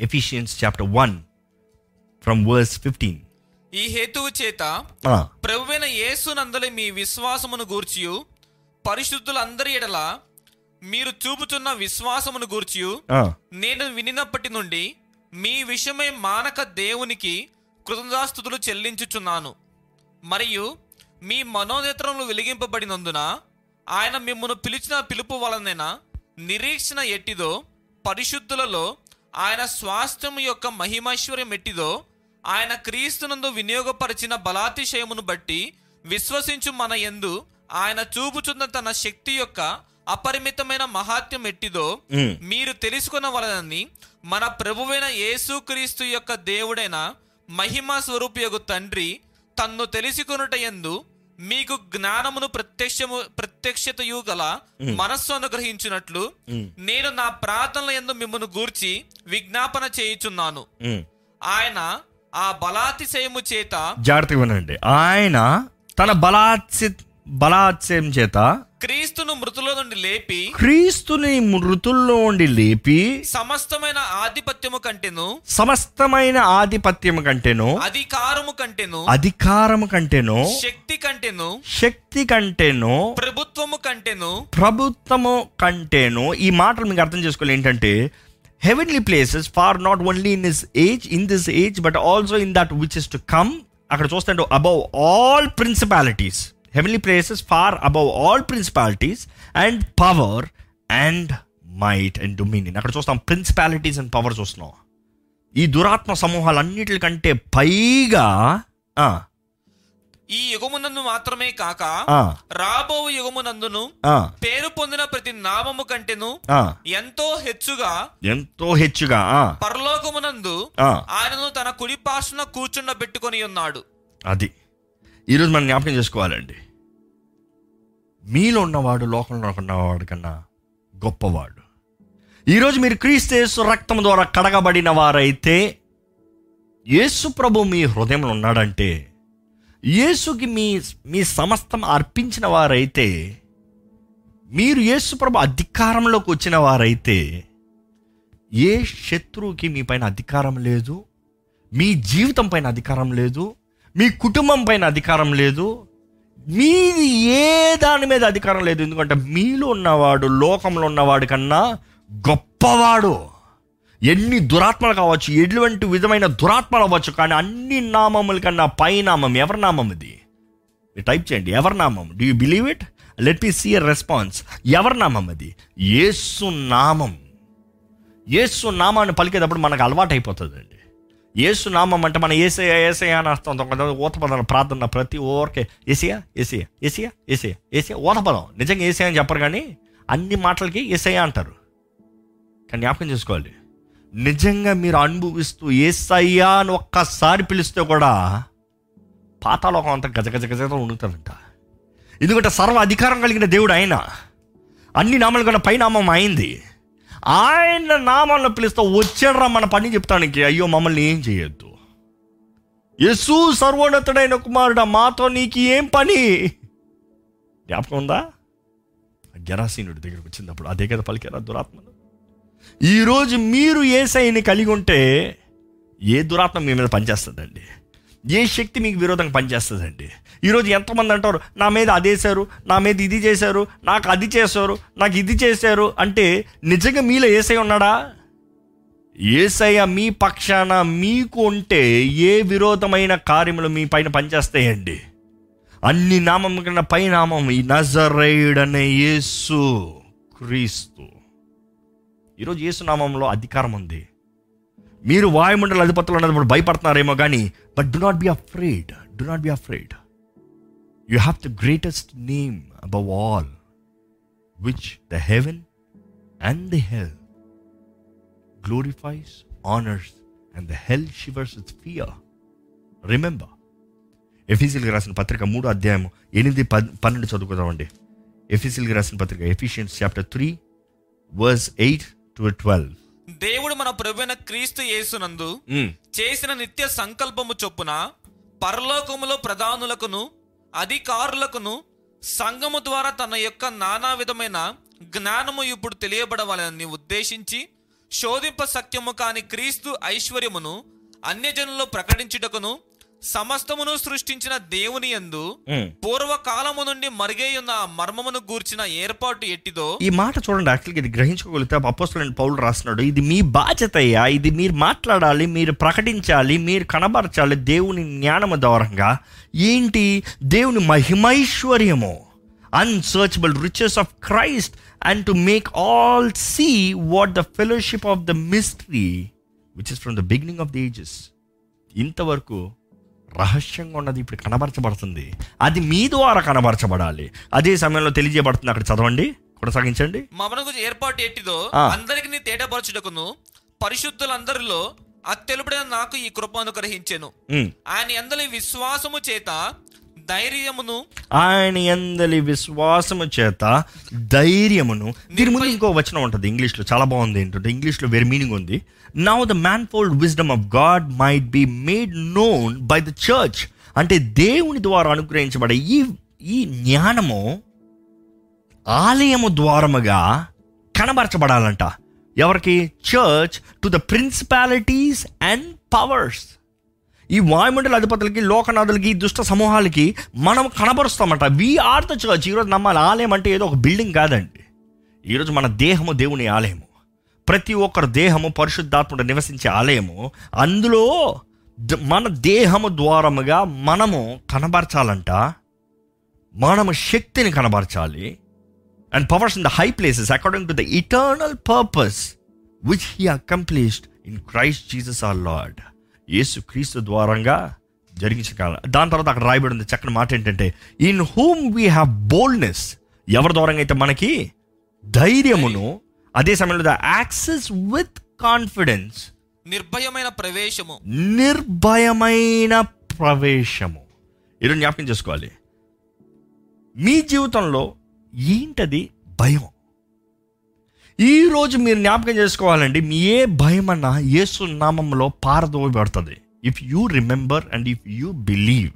Ephesians chapter one from verse fifteen ఈ హేతువు చేత ప్రభువైన యేసునందలి మీ విశ్వాసమును గూర్చియు పరిశుద్ధులందరి ఎడల మీరు చూపుతున్న విశ్వాసమును గూర్చియు నేను వినినప్పటి నుండి మీ విషయమై మానక దేవునికి కృతజ్ఞాస్తుతులు చెల్లించుచున్నాను. మరియు మీ మనోనేత్రములు వెలిగింపబడినందున ఆయన మిమ్మల్ని పిలిచిన పిలుపు వలనైన నిరీక్షణ ఎట్టిదో పరిశుద్ధులలో ఆయన స్వాస్థ్యం యొక్క మహిమైశ్వర్యం ఎట్టిదో ఆయన క్రీస్తునందు వినియోగపరిచిన బలాతిశయమును బట్టి విశ్వసించు మన యందు ఆయన చూపుచున్న తన శక్తి యొక్క అపరిమితమైన మహాత్యం ఎట్టిదో మీరు తెలుసుకునవలనని మన ప్రభువైన యేసుక్రీస్తు యొక్క దేవుడైన మహిమ స్వరూపయోగు తండ్రి తన్ను తెలుసుకొనుట యందు మీకు జ్ఞానమును ప్రత్యక్షము ప్రత్యక్షతయు గల మనస్సు అనుగ్రహించినట్లు నేను నా ప్రార్థనల యందు మిమ్మల్ని గూర్చి విజ్ఞాపన చేయుచున్నాను. ఆయన ఆ బలాతిశయము చేత జాగ్రత్తగా వినండి. ఆయన తన బలాత్సి బలాత్సయం చేత క్రీస్తును మృతుల నుండి లేపి క్రీస్తుని మృతుల్లో నుండి లేపి సమస్తమైన ఆధిపత్యము కంటేను. సమస్తమైన ఆధిపత్యం కంటేను. అధికారము కంటేను. అధికారము కంటేను. శక్తి కంటేను. శక్తి కంటేను. ప్రభుత్వము కంటేను. ప్రభుత్వము కంటేను. ఈ మాటలు మీకు అర్థం చేసుకోవాలి ఏంటంటే heavenly places far not only in this age in this age but also in that which is to come అక్కడ చూస్తే above all principalities heavenly places far above all principalities and power and might and dominion అక్కడ చూస్తాం principalities and power చూస్తున్నాం ఈ దురాత్మ సమూహాలన్నిటికంటే పైగా ఈ యుగమునందు మాత్రమే కాక రాబో యుగమునందును పేరు పొందిన ప్రతి నామము కంటేను ఎంతో హెచ్చుగా ఎంతో హెచ్చుగా పరలోకమునందు. ఆయనను తన కుడి పార్శ్వన కూర్చుండ పెట్టుకొని ఉన్నాడు. అది. ఈరోజు మనం జ్ఞాపకం చేసుకోవాలండి. మీలో ఉన్నవాడు లోకంలో ఉన్నవాడు కన్నా గొప్పవాడు. ఈరోజు మీరు క్రీస్తు రక్తం ద్వారా కడగబడిన వారైతే యేసు ప్రభు మీ హృదయంలో ఉన్నాడంటే యేసుకి మీ మీ సమస్తం అర్పించిన వారైతే మీరు యేసు ప్రభు అధికారంలోకి వచ్చిన వారైతే ఏ శత్రువుకి మీ పైన అధికారం లేదు మీ జీవితం పైన అధికారం లేదు మీ కుటుంబం పైన అధికారం లేదు. మీది ఏ దాని మీద అధికారం లేదు. ఎందుకంటే మీలో ఉన్నవాడు లోకంలో ఉన్నవాడి కన్నా గొప్పవాడు. ఎన్ని దురాత్మలు కావచ్చు ఎటువంటి విధమైన దురాత్మలు అవ్వచ్చు కానీ అన్ని నామముల కన్నా పై నామం ఎవరి నామం ఇది? టైప్ చేయండి ఎవరి నామం? Do you believe it let me see a response ఎవరి నామం అది? యేసు నామం. యేసు నామాన్ని పలికేటప్పుడు మనకు అలవాటు అయిపోతుందండి యేసు నామం అంటే మన ఏసయ ఏసయ అని అర్థం కొంతమంది ఊత ప్రార్థన ప్రతి ఓరికే ఏసియా ఏసియా ఏసియా ఏసియా ఏసియా ఊతపదం. నిజంగా ఏసయ అని చెప్పరు కానీ అన్ని మాటలకి ఏసయ అంటారు. కానీ జ్ఞాపకం చేసుకోవాలి. నిజంగా మీరు అనుభవిస్తూ ఏసయ్యా అని ఒక్కసారి పిలిస్తే కూడా పాతాలోకం అంతా గజ గజ గజ ఉణుకుతారంట ఎందుకంటే సర్వ అధికారం కలిగిన దేవుడు ఆయన. అన్ని నామాలు కన్నా పైనామం అయింది. ఆయన నామాలను పిలుస్తా వచ్చాడరా మన పని చెప్తానికి. అయ్యో మమ్మల్ని ఏం చేయొద్దు. యస్సు సర్వోన్నతుడైన కుమారుడా మాతో నీకు ఏం పని? జ్ఞాపకం ఉందా? గెరాసీనుడి దగ్గరకు వచ్చినప్పుడు అదే కదా పలికారా దురాత్మను. ఈరోజు మీరు ఏ సైని కలిగి ఉంటే ఏ దురాత్మ మీ మీద పనిచేస్తుందండి? ఏ శక్తి మీకు విరోధంగా పనిచేస్తుందండి? ఈరోజు ఎంతమంది అంటారు నా మీద అదేశారు నా మీద ఇది చేశారు నాకు అది చేశారు నాకు ఇది చేశారు అంటే నిజంగా మీలో ఏసై ఉన్నాడా? ఏసయ్య మీ పక్షాన మీకు ఉంటే ఏ విరోధమైన కార్యములు మీ పైన పనిచేస్తాయండి? అన్ని నామం కన్నా పై నామం ఈ నజరేయుడనే యేసు క్రీస్తు. ఈరోజు యేసు నామంలో అధికారం ఉంది. మీరు వాయుమండల అధిపతులు ఉన్నప్పుడు భయపడుతున్నారేమో కానీ but do not be afraid do not be afraid you have the greatest name above all which the heaven and the hell glorifies honours and the hell shivers with fear remember ఎఫీసీల్కి రాసిన పత్రిక మూడు అధ్యాయం ఎనిమిది పన్నెండు చదువుకుందామండి. ఎఫీసీల్కి రాసిన పత్రిక Ephesians chapter three verse eight to twelve దేవుడు మన ప్రభువైన క్రీస్తు యేసునందు చేసిన నిత్య సంకల్పము చొప్పున పరలోకములో ప్రధానులకును అధికారులకును సంఘము ద్వారా తన యొక్క నానా విధమైన జ్ఞానము ఇప్పుడు తెలియబడవాలని ఉద్దేశించి శోధింప సత్యము కాని క్రీస్తు ఐశ్వర్యమును అన్యజనులు ప్రకటించుటకును సమస్తమును సృష్టించిన దేవుని యందు పూర్వకాలము నుండి మరుగైయున్న ఆ మర్మమును గూర్చిన ఏర్పాటు ఎట్టిదో ఈ మాట చూడండి యాక్చువల్గా ఇది గ్రహించుకోగలిగితే అపోస్తులైన పౌలు రాస్తున్నాడు. ఇది మీ బాధ్యత అయ్యా ఇది మీరు మాట్లాడాలి మీరు ప్రకటించాలి మీరు కనబరచాలి దేవుని జ్ఞానము ద్వారంగా. ఏంటి? దేవుని మహిమైశ్వర్యము unsearchable riches of Christ and to make all see what the fellowship of the mystery which is from the beginning of the ages ఇంతవరకు రహస్యంగా ఉన్నది ఇప్పుడు కనబరచబడుతుంది అది మీ ద్వారా కనబరచబడాలి అదే సమయంలో తెలియజేయబడుతుంది అక్కడ చదవండి కొనసాగించండి మమనకు ఏర్పాటు ఎట్టిదో. అందరికి తేటపరచుటకును పరిశుద్ధులందరిలో అత్తెలుపడిన నాకు ఈ కృప అనుగ్రహించెను. ఆయన ఎందలి విశ్వాసము చేత ధైర్యమును ఆయన ఎందలి విశ్వాసము చేత ధైర్యమును దీని ముందు ఇంకో వచనం ఉంటుంది ఇంగ్లీష్లో చాలా బాగుంది. ఏంటంటే ఇంగ్లీష్లో వేరే మీనింగ్ ఉంది. Now the manifold wisdom of God might be made known by the church అంటే దేవుని ద్వారా అనుగ్రహించబడే ఈ ఈ జ్ఞానము ఆలయము ద్వారముగా కనబరచబడాలంట. ఎవరికి? Church to the principalities and powers ఈ వాయుమండల అధిపతులకి లోకనాథులకి దుష్ట సమూహాలకి మనం కనబరుస్తామంట. వి ఆర్ ద చర్చ్ ఈరోజు నమ్మాలి ఆలయం అంటే ఏదో ఒక బిల్డింగ్ కాదండి. ఈరోజు మన దేహము దేవుని ఆలయము. ప్రతి ఒక్కరు దేహము పరిశుద్ధాత్ముడు నివసించే ఆలయము. అందులో మన దేహము ద్వారముగా మనము కనబరచాలంట. మనము శక్తిని కనబరచాలి. And powers in the high places according to the eternal purpose which he accomplished in Christ Jesus our Lord Yesu Kristu ద్వారంగా జరిగించిన కాలం. దాని తర్వాత అక్కడ రాయబడి ఉంది చక్కని మాట ఏంటంటే in whom we have boldness ఎవరి ద్వారంగా అయితే మనకి ధైర్యమును అదే సమయంలో ద యాక్సెస్ విత్ కాన్ఫిడెన్స్ నిర్భయమైన ప్రవేశము. నిర్భయమైన ప్రవేశము. ఈరోజు జ్ఞాపకం చేసుకోవాలి. మీ జీవితంలో ఏంటది భయం? ఈరోజు మీరు జ్ఞాపకం చేసుకోవాలండి మీ ఏ భయమన్నా యేసు నామంలో పారదోయబడుతుంది. If you remember and if you believe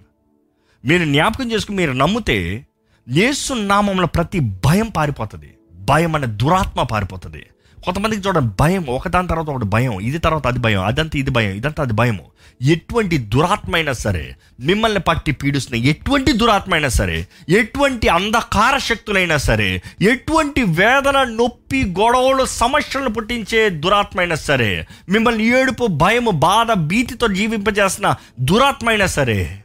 మీరు జ్ఞాపకం చేసుకుని మీరు నమ్మితే యేసు నామంలో ప్రతి భయం పారిపోతుంది. భయం అనే దురాత్మ పారిపోతుంది. కొంతమందికి చూడండి భయం ఒకదాని తర్వాత ఒకటి భయం ఇది తర్వాత అది భయం అదంతా ఇది భయం ఇదంతా అది భయం ఎటువంటి దురాత్మ అయినా సరే మిమ్మల్ని పట్టి పీడిస్తున్న ఎటువంటి దురాత్మ అయినా సరే ఎటువంటి అంధకార శక్తులైనా సరే ఎటువంటి వేదన నొప్పి గొడవలు సమస్యలను పుట్టించే దురాత్మ అయినా సరే మిమ్మల్ని ఏడుపు భయము బాధ భీతితో జీవింపజేస్తున్న దురాత్మ అయినా సరే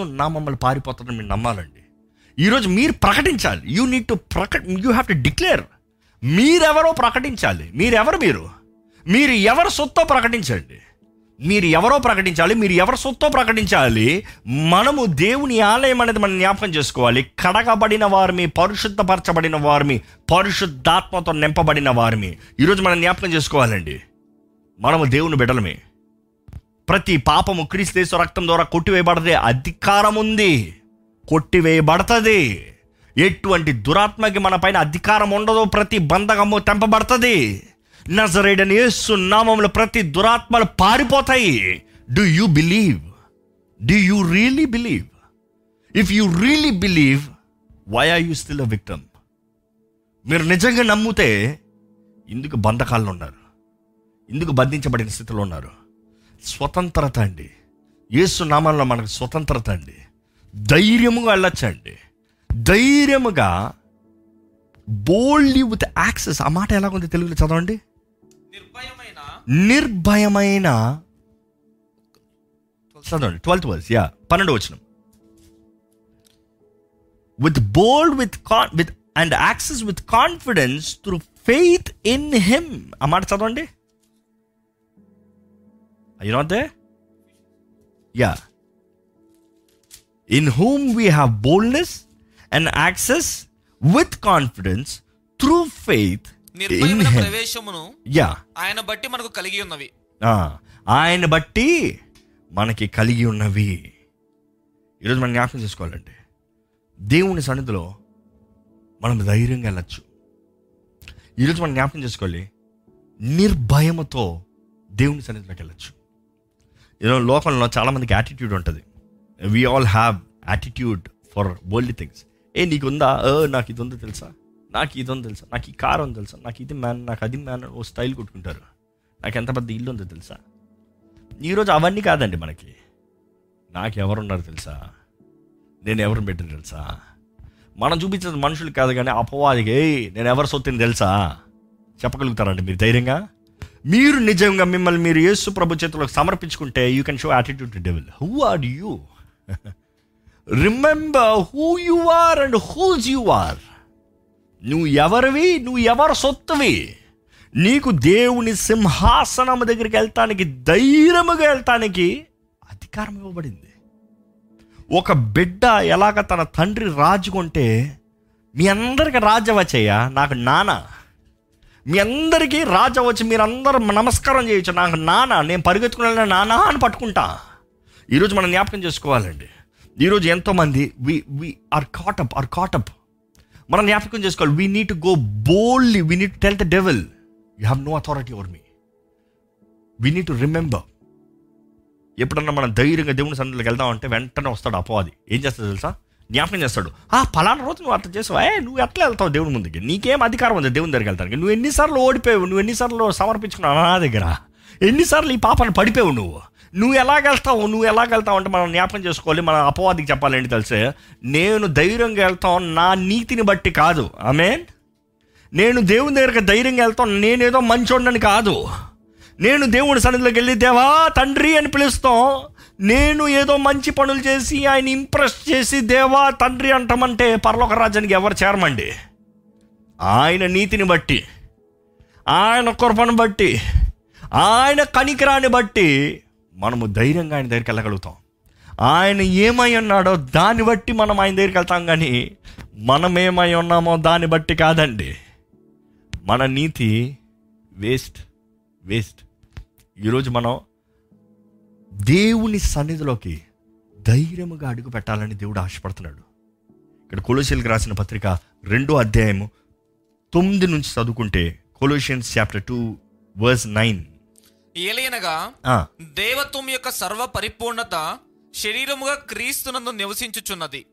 నా మమ్మల్ని పారిపోతారని మీరు నమ్మాలండి. ఈరోజు మీరు ప్రకటించాలి. యూ నీడ్ టు ప్రకట యూ హ్యావ్ టు డిక్లేర్ మీరెవరో ప్రకటించాలి. మీరెవరు మీరు? మీరు ఎవరు సొత్తో ప్రకటించండి. మీరు ఎవరో ప్రకటించాలి మీరు ఎవరి సొత్తో ప్రకటించాలి మనము దేవుని ఆలయం అనేది మనం జ్ఞాపకం చేసుకోవాలి. కడగబడిన వారిమి పరిశుద్ధపరచబడిన వారిమి పరిశుద్ధాత్మతో నింపబడిన వారిమి. ఈరోజు మనం జ్ఞాపకం చేసుకోవాలండి. మనము దేవుని బిడ్డలమే. ప్రతి పాపము క్రీస్తు రక్తం ద్వారా కొట్టివేయబడదే. అధికారం ఉంది కొట్టివేయబడుతుంది. ఎటువంటి దురాత్మకి మన పైన అధికారం ఉండదు ప్రతి బంధకము తెంపబడుతుంది. నజరేడని యేసు నామంలో ప్రతి దురాత్మలు పారిపోతాయి. Do you believe do you really believe if you really believe why are you still a victim మీరు నిజంగా నమ్మితే ఇందుకు బంధకాల్లో ఉన్నారు. ఇందుకు బంధించబడిన స్థితిలో ఉన్నారు. స్వతంత్రత అండి. యేసు నామంలో మనకు స్వతంత్రత అండి. ధైర్యముగా వెళ్ళొచ్చండి. ధైర్యముగా బోల్డ్లీ విత్ యాక్సెస్ ఆ మాట ఎలాగుంది తెలుగులో చదవండి? నిర్భయమైన నిర్భయమైన చదవండి. ట్వెల్త్ వర్స్ యా పన్నెండు వచ్చిన with bold with con with and access with confidence through faith in him ఆ మాట చదవండి. You not there? Yeah. In whom we have boldness and access with confidence through faith in నిర్భయమైన Him. ప్రవేశమును Yeah. ఆయన బట్టి మనకు కలిగి ఉన్నవి. ఆయన బట్టి మనకి కలిగి ఉన్నవి. ఈరోజు మనం జ్ఞాపకం చేసుకోవాలండి దేవుని సన్నిధిలో మనం ధైర్యంగా వెళ్ళచ్చు. ఈరోజు మనం జ్ఞాపకం చేసుకోవాలి నిర్భయముతో దేవుని సన్నిధిలోకి వెళ్ళచ్చు. ఈరోజు లోకంలో చాలామందికి యాటిట్యూడ్ ఉంటుంది. We all have attitude for world things ఏ నీకుందా? ఏ నాకు ఇది ఉందో తెలుసా? నాకు ఇది ఉందో తెలుసా? నాకు ఈ కార్ ఉంది తెలుసా? నాకు ఇది మ్యాన్ నాకు అది మ్యాన్ ఓ స్టైల్ కొట్టుకుంటారు. నాకు ఎంత పెద్ద ఇల్లు ఉందో తెలుసా? ఈరోజు అవన్నీ కాదండి మనకి. నాకు ఎవరున్నారు తెలుసా? నేను ఎవరిని పెట్టిన తెలుసా? మనం చూపించేది మనుషులు కాదు కానీ అపవాదికి నేను ఎవరు సొత్తుని తెలుసా? చెప్పగలుగుతారండి మీరు ధైర్యంగా? మీరు నిజంగా మిమ్మల్ని మీరు యేసు ప్రభు చేతులకు సమర్పించుకుంటే you can show attitude to devil who are you remember who you are and whose you are నువ్వు ఎవరివి నువ్వు ఎవరు సొత్తువి? నీకు దేవుని సింహాసనం దగ్గరికి వెళ్తానికి ధైర్యముగా వెళ్తానికి అధికారం ఇవ్వబడింది. ఒక బిడ్డ ఎలాగ తన తండ్రి రాజు కొంటే మీ అందరికి రాజవచ్చయ్యా నాకు నాన్న. మీ అందరికీ రాజు వచ్చి మీరందరూ నమస్కారం చేయొచ్చు నాకు నాన్న నేను పరిగెత్తుకునే వెళ్ళిన నాన్న అని పట్టుకుంటా. ఈరోజు మనం జ్ఞాపకం చేసుకోవాలండి. ఈరోజు ఎంతోమంది we we are caught up are caught up మనం జ్ఞాపకం చేసుకోవాలి. We need to go boldly we need tell the devil you have no authority over me we need to remember ఎప్పుడన్నా మనం ధైర్యంగా దేవుని సన్నిధిలోకి వెళ్దామంటే వెంటనే వస్తాడు అపవాది. ఏం చేస్తాడు తెలుసా? జ్ఞాపకం చేస్తాడు. ఆ పలానా రోజు నువ్వు అర్థం చేసావు? ఏ నువ్వు ఎట్లా వెళ్తావు దేవుని ముందుకి? నీకేం అధికారం ఉంది దేవుని దగ్గరికి వెళ్తానికి? నువ్వు ఎన్నిసార్లు ఓడిపోయావు? నువ్వు ఎన్నిసార్లు సమర్పించుకున్నావు నా దగ్గర? ఎన్నిసార్లు ఈ పాపను పడిపోయావు నువ్వు? నువ్వు ఎలాగెళ్తావు నువ్వు ఎలాగెళ్తావు అంటే మనం జ్ఞాపకం చేసుకోవాలి. మన అపవాదికి చెప్పాలంటే తెలిసే. నేను ధైర్యంగా వెళ్తాం నా నీతిని బట్టి కాదు. ఆమె నేను దేవుని దగ్గరికి ధైర్యంగా వెళ్తాం నేనేదో మంచోడని కాదు. నేను దేవుడి సన్నిధిలోకి వెళ్ళి దేవా తండ్రి అని పిలుస్తాం. నేను ఏదో మంచి పనులు చేసి ఆయన ఇంప్రెస్ చేసి దేవా తండ్రి అంటామంటే పర్లోక రాజ్యానికి ఎవరు చేరమండి? ఆయన నీతిని బట్టి ఆయన కృపను బట్టి ఆయన కనికరాన్ని బట్టి మనము ధైర్యంగా ఆయన దగ్గరికి వెళ్ళగలుగుతాం. ఆయన ఏమై ఉన్నాడో దాన్ని బట్టి మనం ఆయన దగ్గరికి వెళ్తాం కానీ మనం ఏమై ఉన్నామో దాన్ని బట్టి కాదండి. మన నీతి వేస్ట్ వేస్ట్. ఈరోజు మనం దేవుని సన్నిధిలోకి ధైర్యముగా అడుగు పెట్టాలని దేవుడు ఆశపడుతున్నాడు. ఇక్కడ కొలోషియల్కి రాసిన పత్రిక రెండో అధ్యాయము తొమ్మిది నుంచి చదువుకుంటే Colossians chapter two verse nine. ఏలైనగా దేవత్వం యొక్క సర్వ పరిపూర్ణత శరీరముగా క్రీస్తునందు నివసించుచున్నది.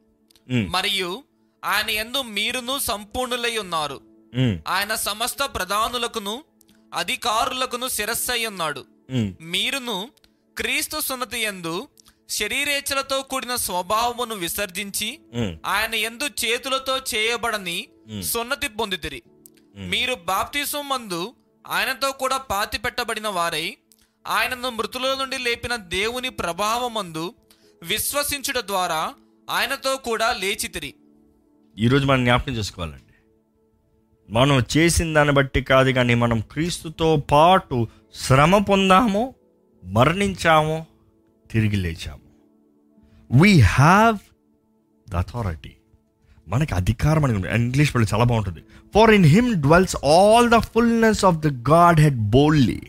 మరియు ఆయన యందు మీరును సంపూర్ణులై ఉన్నారు. ఆయన సమస్త ప్రధానులకును అధికారులకును శిరస్సై ఉన్నాడు. మీరును క్రీస్తు సున్నతి యందు శరీరేచ్ఛలతో కూడిన స్వభావమును విసర్జించి ఆయన ఎందు చేతులతో చేయబడని సున్నతి పొందితిరి. మీరు బాప్తిసం మందు ఆయనతో కూడా పాతి పెట్టబడిన వారై ఆయనను మృతుల నుండి లేపిన దేవుని ప్రభావమందు విశ్వసించుట ద్వారా ఆయనతో కూడా లేచితిరి ఈరోజు మనం జ్ఞాపకం చేసుకోవాలండి. మనం చేసిన దాన్ని బట్టి కాదు కానీ మనం క్రీస్తుతో పాటు శ్రమ పొందాము మరణించాము తిరిగి లేచాము. వీ హ్యావ్ ద అథారిటీ మనకి అధికారం అని ఇంగ్లీష్ వాళ్ళు చాలా బాగుంటుంది. For in him dwells all the fullness of the Godhead bodily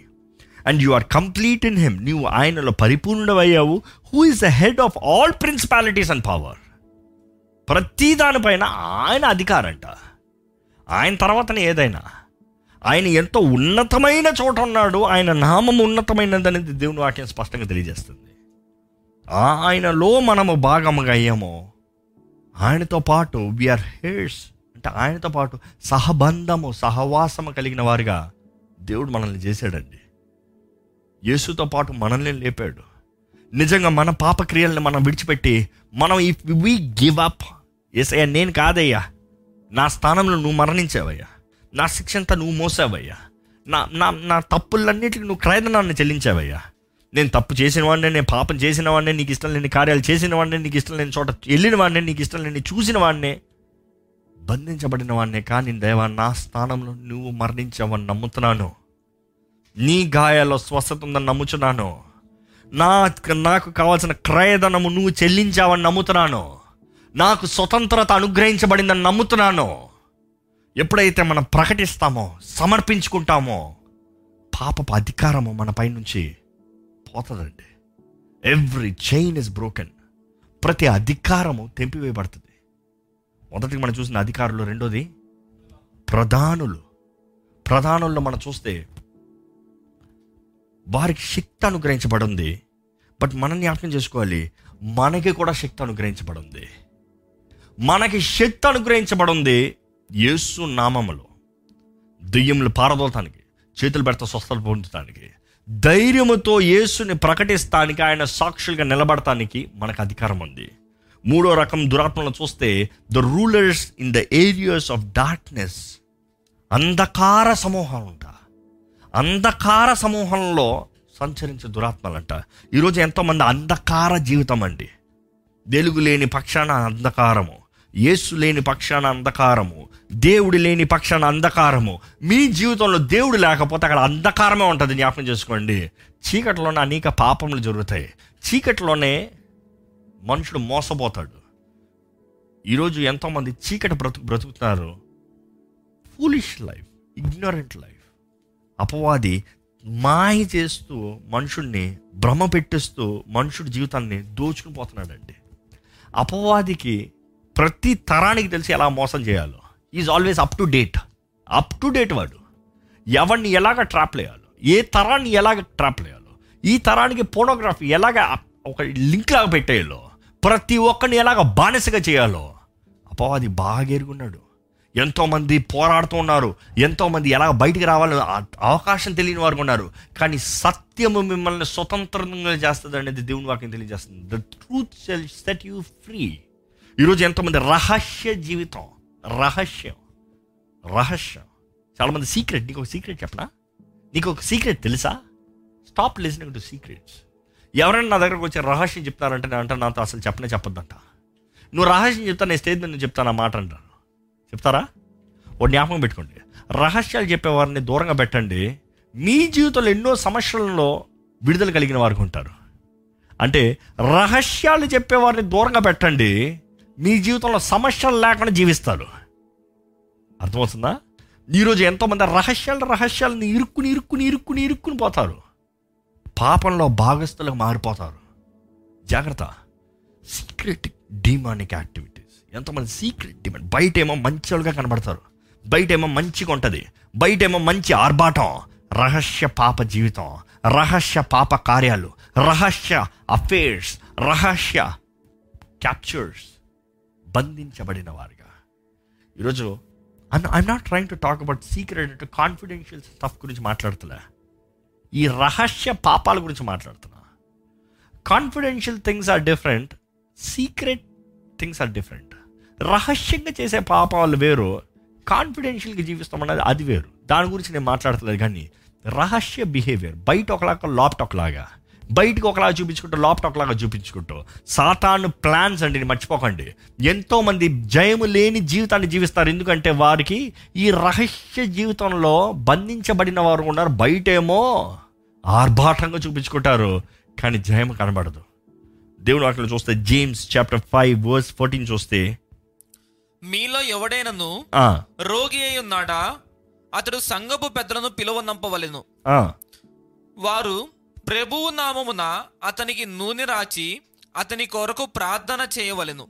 and you are complete in him నీవు ఆయనలో పరిపూర్ణమయ్యావు who is the head of all principalities and power ప్రతి దానిపైన ఆయన అధికారంట. ఆయన తర్వాతనే ఏదైనా. ఆయన ఎంతో ఉన్నతమైన చోట ఉన్నాడు. ఆయన నామం ఉన్నతమైనదనేది దేవుని వాక్యం స్పష్టంగా తెలియజేస్తుంది. ఆయనలో మనము భాగముగా అయ్యామో. ఆయనతో పాటు విఆర్ హేర్స్ అంటే ఆయనతో పాటు సహబంధము సహవాసము కలిగిన వారిగా దేవుడు మనల్ని చేశాడండి. యేసుతో పాటు మనల్ని లేపాడు. నిజంగా మన పాపక్రియల్ని మనం విడిచిపెట్టి మనం ఇఫ్ వి గివ్ అప్ ఏసయ్యా నేను కాదయ్యా. నా స్థానంలో నువ్వు మరణించావయ్యా. నా శిక్షంతా నువ్వు మోసావయ్యా. నా నా నా తప్పులన్నిటికి నువ్వు క్రయదనాన్ని చెల్లించావయ్యా. నేను తప్పు చేసిన వాడిని నేను పాపం చేసిన వాడిని నీకు ఇష్టం లేని కార్యాలు చేసిన వాడిని నీకు ఇష్టం లేని చోట వెళ్ళిన వాడిని నీకు ఇష్టం లేని చూసిన వాడినే బంధించబడిన వాడినే. కానీ దేవా నా స్థానంలో నువ్వు మరణించావని నమ్ముతున్నాను. నీ గాయాల్లో స్వస్థత ఉందని నమ్ముచున్నాను. నా నాకు కావాల్సిన క్రయధనము నువ్వు చెల్లించావని నమ్ముతున్నాను. నాకు స్వతంత్రత అనుగ్రహించబడిందని నమ్ముతున్నాను. ఎప్పుడైతే మనం ప్రకటిస్తామో సమర్పించుకుంటామో పాపపు అధికారము మన పై నుంచి పోతుందండి. ఎవ్రీ చైన్ ఇస్ బ్రోకెన్ ప్రతి అధికారము తెంపివేయబడుతుంది. మొదటికి మనం చూసిన అధికారులు రెండోది ప్రధానులు. ప్రధానుల్లో మనం చూస్తే వారికి శక్తి అనుగ్రహించబడింది. బట్ మనం జ్ఞాపకం చేసుకోవాలి మనకి కూడా శక్తి అనుగ్రహించబడింది. మనకి శక్తి అనుగ్రహించబడింది యేసు నామములో. దెయ్యములు పారదోలటానికి చేతులు పెడతా స్వస్థలు పొందటానికి ధైర్యముతో యేసుని ప్రకటిస్తానికి ఆయన సాక్షులుగా నిలబడటానికి మనకు అధికారం ఉంది. మూడో రకం దురాత్మలను చూస్తే the rulers in the areas of darkness అంధకార సమూహం అంట అంధకార సమూహంలో సంచరించే దురాత్మలంట. ఈరోజు ఎంతోమంది అంధకార జీవితం అండి. వెలుగు లేని పక్షాన అంధకారము. యేసు లేని పక్షాన అంధకారము దేవుడు లేని పక్షాన అంధకారము. మీ జీవితంలో దేవుడు లేకపోతే అక్కడ అంధకారమే ఉంటుంది జ్ఞాపకం చేసుకోండి. చీకటిలోనే అనేక పాపములు జరుగుతాయి. చీకటిలోనే మనుషుడు మోసపోతాడు. ఈరోజు ఎంతోమంది చీకటి బ్రతుకు బ్రతుకుతున్నారు. Foolish life ignorant life. అపవాది మాయ చేస్తూ మనుషుడిని భ్రమ పెట్టిస్తూ మనుషుడి జీవితాన్ని దోచుకుని పోతున్నాడండి. అపవాదికి ప్రతి తరానికి తెలిసి ఎలా మోసం చేయాలో. Is always up to date up to date వాడు. ఎవరిని ఎలాగ ట్రాప్ వేయాలో ఏ తరాన్ని ఎలాగ ట్రాప్ చేయాలో ఈ తరానికి పోనోగ్రఫీ ఎలాగ ఒక లింక్ లాగా పెట్టేయాలో. ప్రతి ఒక్కరిని ఎలాగ బానిసగా చేయాలో. అపవాది బాగా ఎరుగున్నాడు. ఎంతోమంది పోరాడుతూ ఉన్నారు. ఎంతోమంది ఎలా బయటికి రావాలని అవకాశం తెలియని వారు ఉన్నారు. కానీ సత్యము మిమ్మల్ని స్వతంత్రంగా చేస్తుంది అనేది దేవుని వాక్యం తెలియజేస్తుంది. The truth set you free ఈరోజు ఎంతమంది రహస్య జీవితం? రహస్యం. రహస్యం. చాలామంది సీక్రెట్ నీకు ఒక సీక్రెట్ చెప్పనా? నీకు ఒక సీక్రెట్ తెలుసా? స్టాప్ లిసనింగ్ టు సీక్రెట్స్ ఎవరైనా నా దగ్గరకు వచ్చి రహస్యం చెప్తారంటే నేను అంటే నాతో అసలు చెప్పనే చెప్పొద్దంట. నువ్వు రహస్యం చెప్తా నేను స్టేజ్ మీద చెప్తాను ఆ మాట అంటాను. చెప్తారా? ఓ జ్ఞాపకం పెట్టుకోండి. రహస్యాలు చెప్పేవారిని దూరంగా పెట్టండి. మీ జీవితంలో ఎన్నో సమస్యలలో విడుదల కలిగిన వారికి ఉంటారు. అంటే రహస్యాలు చెప్పేవారిని దూరంగా పెట్టండి. మీ జీవితంలో సమస్యలు లేకుండా జీవిస్తారు అర్థమవుతుందా? ఈరోజు ఎంతోమంది రహస్యాలు రహస్యాలను ఇరుక్కుని ఇరుక్కుని ఇరుక్కుని ఇరుక్కుని పోతారు. పాపంలో భాగస్థులకు మారిపోతారు. జాగ్రత్త. సీక్రెట్ డిమానిక్ యాక్టివిటీస్ ఎంతోమంది సీక్రెట్ డిమాండ్ బయట ఏమో మంచిగా కనబడతారు. బయట ఏమో మంచిగా ఉంటుంది. బయట ఏమో మంచి ఆర్భాటం. రహస్య పాప జీవితం. రహస్య పాప కార్యాలు. రహస్య అఫేర్స్ రహస్య క్యాప్చర్స్ బంధించబడిన వారిగా. ఈరోజు I'm not trying to talk about secret అంటే కాన్ఫిడెన్షియల్ స్టఫ్ గురించి మాట్లాడుతున్నా ఈ రహస్య పాపాల గురించి మాట్లాడుతున్నా. Confidential things are different secret things are different రహస్యంగా చేసే పాపాలు వేరు కాన్ఫిడెన్షియల్గా జీవిస్తామన్నది అది వేరు. దాని గురించి నేను మాట్లాడతలేదు కానీ రహస్య బిహేవియర్ బయట ఒకలాగా లోపట ఒకలాగా. బయటకు ఒకలాగా చూపించుకుంటూ లోపల ఒకలాగా చూపించుకుంటూ. సాతాను ప్లాన్స్ అండి మర్చిపోకండి. ఎంతోమంది జయము లేని జీవితాన్ని జీవిస్తారు. ఎందుకంటే వారికి ఈ రహస్య జీవితంలో బంధించబడిన వారు ఉన్నారు. బయటేమో ఆర్భాటంగా చూపించుకుంటారు. కానీ జయం కనబడదు. దేవుడు అక్కడ చూస్తే James chapter five verse fourteen చూస్తే మీలో ఎవడైనను రోగి అయి ఉన్నాడా? అతడు సంఘపు పెద్దలను పిలువనంపవలెను. ఆ, వారు ప్రభువు నామమున అతనికి నూనె రాచి అతని కొరకు ప్రార్థన చేయవలెను.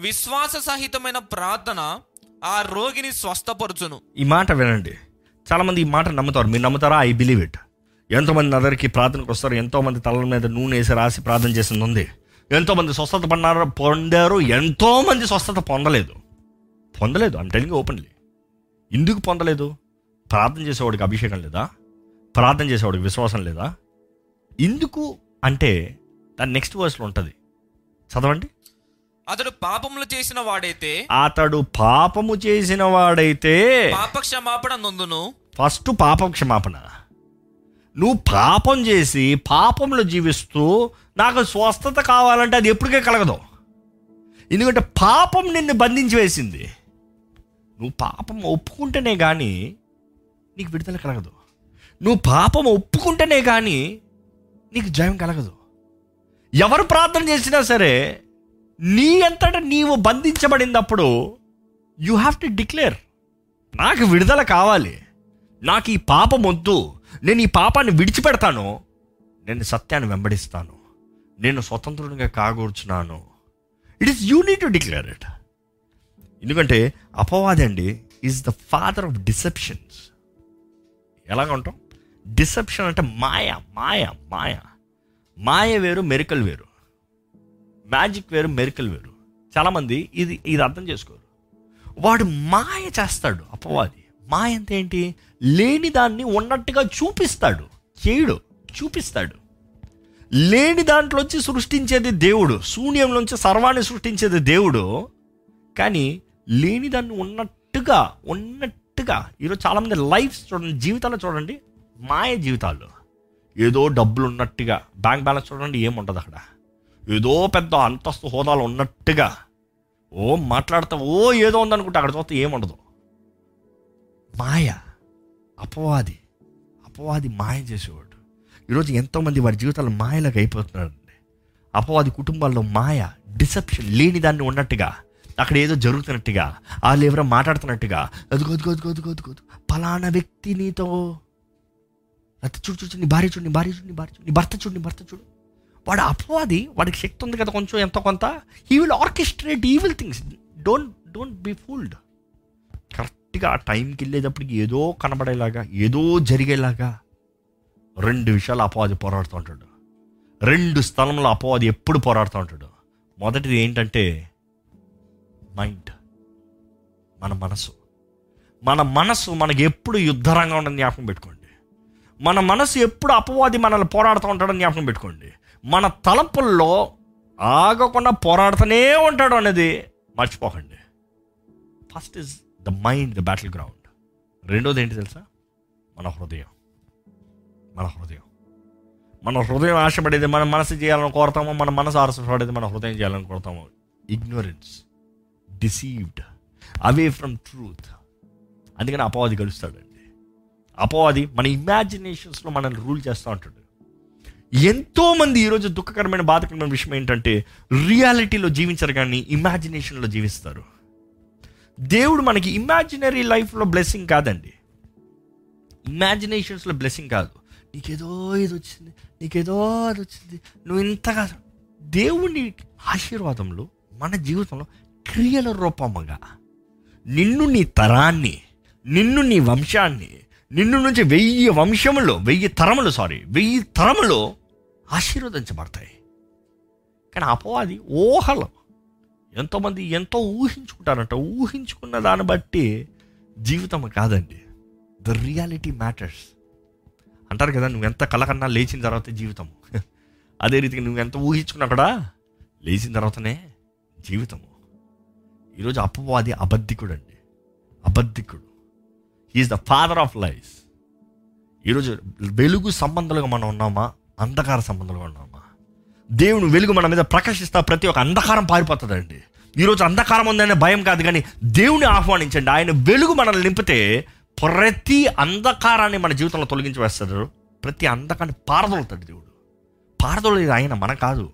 విశ్వాస సహితమైన ప్రార్థన ఆ రోగిని స్వస్థపరచును. ఈ మాట వినండి. చాలామంది ఈ మాట నమ్ముతారు. మీరు నమ్ముతారా? I believe it. ఎంతోమంది నా దగ్గరికి ప్రార్థనకు వస్తారు. ఎంతోమంది తలల మీద నూనె వేసి రాసి ప్రార్థన చేసింది ఉంది. ఎంతోమంది స్వస్థత పడినారు పొందారు. ఎంతోమంది స్వస్థత పొందలేదు. పొందలేదు. అంటే టెలింగ్ ఓపెన్లీ. ఎందుకు పొందలేదు? ప్రార్థన చేసేవాడికి అభిషేకం లేదా? ప్రార్థన చేసేవాడికి విశ్వాసం లేదా? ఎందుకు అంటే దాని నెక్స్ట్ వర్స్లో ఉంటుంది. చదవండి. అతడు పాపములు చేసిన వాడైతే అతడు పాపము చేసిన వాడైతే పాప క్షమాపణ నొందును. ఫస్ట్ పాపం క్షమాపణ నువ్వు పాపం చేసి పాపంలో జీవిస్తూ నాకు స్వస్థత కావాలంటే అది ఎప్పటికే కలగదు. ఎందుకంటే పాపం నిన్ను బంధించి వేసింది. నువ్వు పాపం ఒప్పుకుంటేనే కానీ నీకు విడుదల కలగదు. నువ్వు పాపం ఒప్పుకుంటేనే కానీ నీకు జయం కలగదు. ఎవరు ప్రార్థన చేసినా సరే నీ అంతటా నీవు బంధించబడినప్పుడు యూ హ్యావ్ టు డిక్లేర్ నాకు విడుదల కావాలి నాకు ఈ పాపం వద్దు నేను ఈ పాపాన్ని విడిచిపెడతాను నేను సత్యాన్ని వెంబడిస్తాను నేను స్వతంత్రునిగా కాగూర్చున్నాను. It is you need to declare it ఎందుకంటే అపవాది అండి is the father of deceptions ఎలాగ ఉంటాం? డిసెప్షన్ అంటే మాయ మాయ మాయ. మాయ వేరు మెరికల్ వేరు. మ్యాజిక్ వేరు మెరికల్ వేరు. చాలామంది ఇది ఇది అర్థం చేసుకోరు. వాడు మాయ చేస్తాడు అపవాది. మాయ అంటే ఏంటి? లేని దాన్ని ఉన్నట్టుగా చూపిస్తాడు. చేయడు చూపిస్తాడు. లేని దాంట్లోంచి సృష్టించేది దేవుడు. శూన్యంలోంచి సర్వాన్ని సృష్టించేది దేవుడు. కానీ లేని దాన్ని ఉన్నట్టుగా ఉన్నట్టుగా ఈరోజు చాలామంది లైఫ్ చూడండి జీవితాలు చూడండి మాయ జీవితాలు ఏదో డబ్బులు ఉన్నట్టుగా బ్యాంక్ బ్యాలెన్స్ చూడండి ఏముండదు అక్కడ. ఏదో పెద్ద అంతస్తు హోదాలు ఉన్నట్టుగా ఓ మాట్లాడతా ఓ ఏదో ఉందనుకుంటే అక్కడ చూస్తే ఏముండదు. మాయ అపవాది అపవాది మాయ చేసేవాడు. ఈరోజు ఎంతోమంది వారి జీవితాలు మాయలకు అయిపోతున్నారండి. అపవాది కుటుంబాల్లో మాయ డిసెప్షన్ లేని దాన్ని ఉన్నట్టుగా అక్కడ ఏదో జరుగుతున్నట్టుగా వాళ్ళు ఎవరో మాట్లాడుతున్నట్టుగా అదిగో అదిగో అదిగో అదిగో పలానా వ్యక్తి నీతో అది చూడు చూడు నీ భార్య చూడు నీ భార్య చూడు నీ భార్య చూడు నీ భర్త చూడు నీ భర్త చూడు. వాడు అపవాది వాడికి శక్తి ఉంది కదా కొంచెం ఎంతో కొంత. He will orchestrate evil things don't don't be fooled కరెక్ట్గా ఆ టైంకి వెళ్ళేటప్పటికి ఏదో కనబడేలాగా ఏదో జరిగేలాగా రెండు విషయాలు అపవాది పోరాడుతూ ఉంటాడు. రెండు స్థలంలో అపవాది ఎప్పుడు పోరాడుతూ ఉంటాడు. మొదటిది ఏంటంటే మైండ్ మన మనసు. మన మనసు మనకి ఎప్పుడు యుద్ధరంగా ఉండని జ్ఞాపకం పెట్టుకోండి. మన మనసు ఎప్పుడు అపవాది మనల్ని పోరాడుతూ ఉంటాడని జ్ఞాపకం పెట్టుకోండి. మన తలంపుల్లో ఆగకుండా పోరాడుతూనే ఉంటాడు అనేది మర్చిపోకండి. First is the mind the battle ground రెండోది ఏంటి తెలుసా? మన హృదయం. మన హృదయం. మన హృదయం ఆశపడేది మన మనసు చేయాలని కోరతామో మన మనసు ఆశపడేది మన హృదయం చేయాలని కోరతామో ignorance deceived away from truth అందుకని అపవాది గడుస్తాడు అపవాది మన ఇమాజినేషన్స్లో మనల్ని రూల్ చేస్తూ ఉంటాడు. ఎంతోమంది ఈరోజు దుఃఖకరమైన బాధకరమైన విషయం ఏంటంటే రియాలిటీలో జీవించరు కానీ ఇమాజినేషన్లో జీవిస్తారు. దేవుడు మనకి ఇమాజినరీ లైఫ్లో బ్లెస్సింగ్ కాదండి. ఇమాజినేషన్స్లో బ్లెస్సింగ్ కాదు. నీకేదో ఇది వచ్చింది నీకేదో అది వచ్చింది నువ్వు ఇంతగా దేవుని ఆశీర్వాదంలో మన జీవితంలో క్రియల రూపముగా నిన్ను నీ తరాన్ని నిన్ను నీ వంశాన్ని నిన్ను నుంచి వెయ్యి వంశములు వెయ్యి తరములు సారీ వెయ్యి తరములు ఆశీర్వదించబడతాయి. కానీ అపవాది ఊహలు ఎంతోమంది ఎంతో ఊహించుకుంటారంట. ఊహించుకున్న దాన్ని బట్టి జీవితం కాదండి. ద రియాలిటీ మ్యాటర్స్ అంటారు కదా నువ్వు ఎంత కలకన్నా లేచిన తర్వాత జీవితం. అదే రీతిగా నువ్వు ఎంత ఊహించుకున్నా కూడా లేచిన తర్వాతనే జీవితము. ఈరోజు అపవాది అబద్ధికుడు అండి అబద్ధికుడు. Is the father of life ఈరోజు వెలుగు సంబంధాలుగా మనం ఉన్నామా? అంధకార సంబంధాలుగా ఉన్నామా? దేవుని వెలుగు మన మీద ప్రకాశిస్తా ప్రతి ఒక్క అంధకారం పారిపోతుందండి. ఈరోజు అంధకారం ఉందనే భయం కాదు కానీ దేవుని ఆహ్వానించండి. ఆయన వెలుగు మనల్ని నింపితే ప్రతి అంధకారాన్ని మన జీవితంలో తొలగించి వేస్తారు ప్రతి అంధకాన్ని పారదోలుతాడు దేవుడు. పారదోలేదు ఆయన మన కాదు.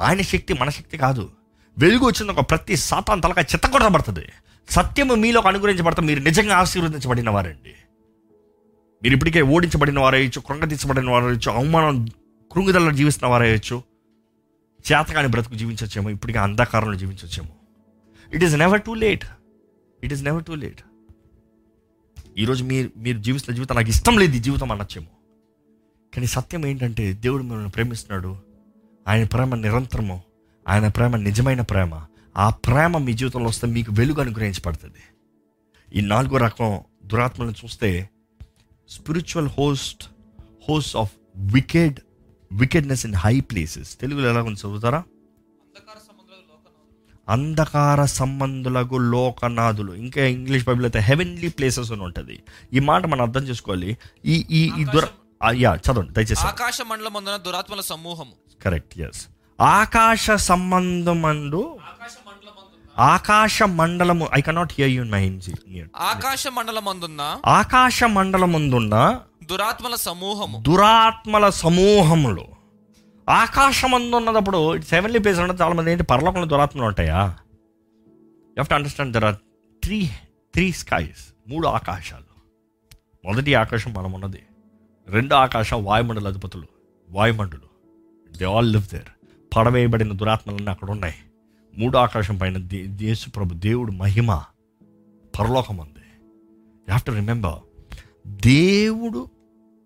ఆయన శక్తి మన శక్తి కాదు. వెలుగు వచ్చిన ఒక ప్రతి సాతాన్ తలక చిత్తకొట్టబడుతుంది సత్యము మీలో అనుగ్రహించబడతాం. మీరు నిజంగా ఆశీర్వదించబడిన వారండి. మీరు ఇప్పటికే ఓడించబడిన వారయ్యచ్చు కృంగతీర్చబడిన వారయ్యచ్చు అవమానం కృంగుదలలో జీవిస్తున్న వారయ్యచ్చు చేతకాని బ్రతుకు జీవించవచ్చేమో ఇప్పటికే అంధకారంలో జీవించవచ్చేమో it is never too late it is never too late ఈరోజు మీరు మీరు జీవిస్తున్న జీవితం నాకు ఇష్టం లేదు ఈ జీవితం అనొచ్చేమో కానీ సత్యం ఏంటంటే దేవుడు మిమ్మల్ని ప్రేమిస్తున్నాడు. ఆయన ప్రేమ నిరంతరము. ఆయన ప్రేమ నిజమైన ప్రేమ. ఆ ప్రేమ మీ జీవితంలో వస్తే మీకు వెలుగు అనుగ్రహించబడుతుంది. ఈ నాలుగో రకం దురాత్మలను చూస్తే spiritual host host of wicked wickedness in high places తెలుగులో ఎలా ఉంది చదువుతారా? అంధకార సంబంధులకు లోకనాథులు. ఇంకా ఇంగ్లీష్ బైబిల్ అయితే హెవెన్లీ ప్లేసెస్ అని ఉంటుంది. ఈ మాట మనం అర్థం చేసుకోవాలి. ఈ ఈ ఈ దుర యా చదవండి దయచేసి ఆకాశ మండలమందున దురాత్మల సమూహము. కరెక్ట్ ఎస్ ఆకాశ ఆకాశ మండలమందున ఆకాశ మండలము I cannot hear you my ఆకాశ మండలమందున్న ఆకాశ మండలముందున్న దురాత్మల సమూహము. దురాత్మల సమూహములు. ఆకాశమందు ఉన్నప్పుడు సెవెన్లీ ప్లేస్ ఉన్నది చాలా మంది ఏంటి? పరలోకంలో దురాత్మలు ఉంటాయా? You to understand there are three three skies మూడు ఆకాశాలు. మొదటి ఆకాశం మనం ఉన్నది రెండో ఆకాశం వాయుమండల అధిపతులు వాయుమండలు. దే ఆల్ లివ్ దేర్ పడవేయబడిన దురాత్మలన్నీ అక్కడ ఉన్నాయి మూడు ఆకాశం పైన దే యేసు ప్రభు దేవుడు మహిమ పరలోకం ఉంది యూ హ్యావ్ టు రిమెంబర్ దేవుడు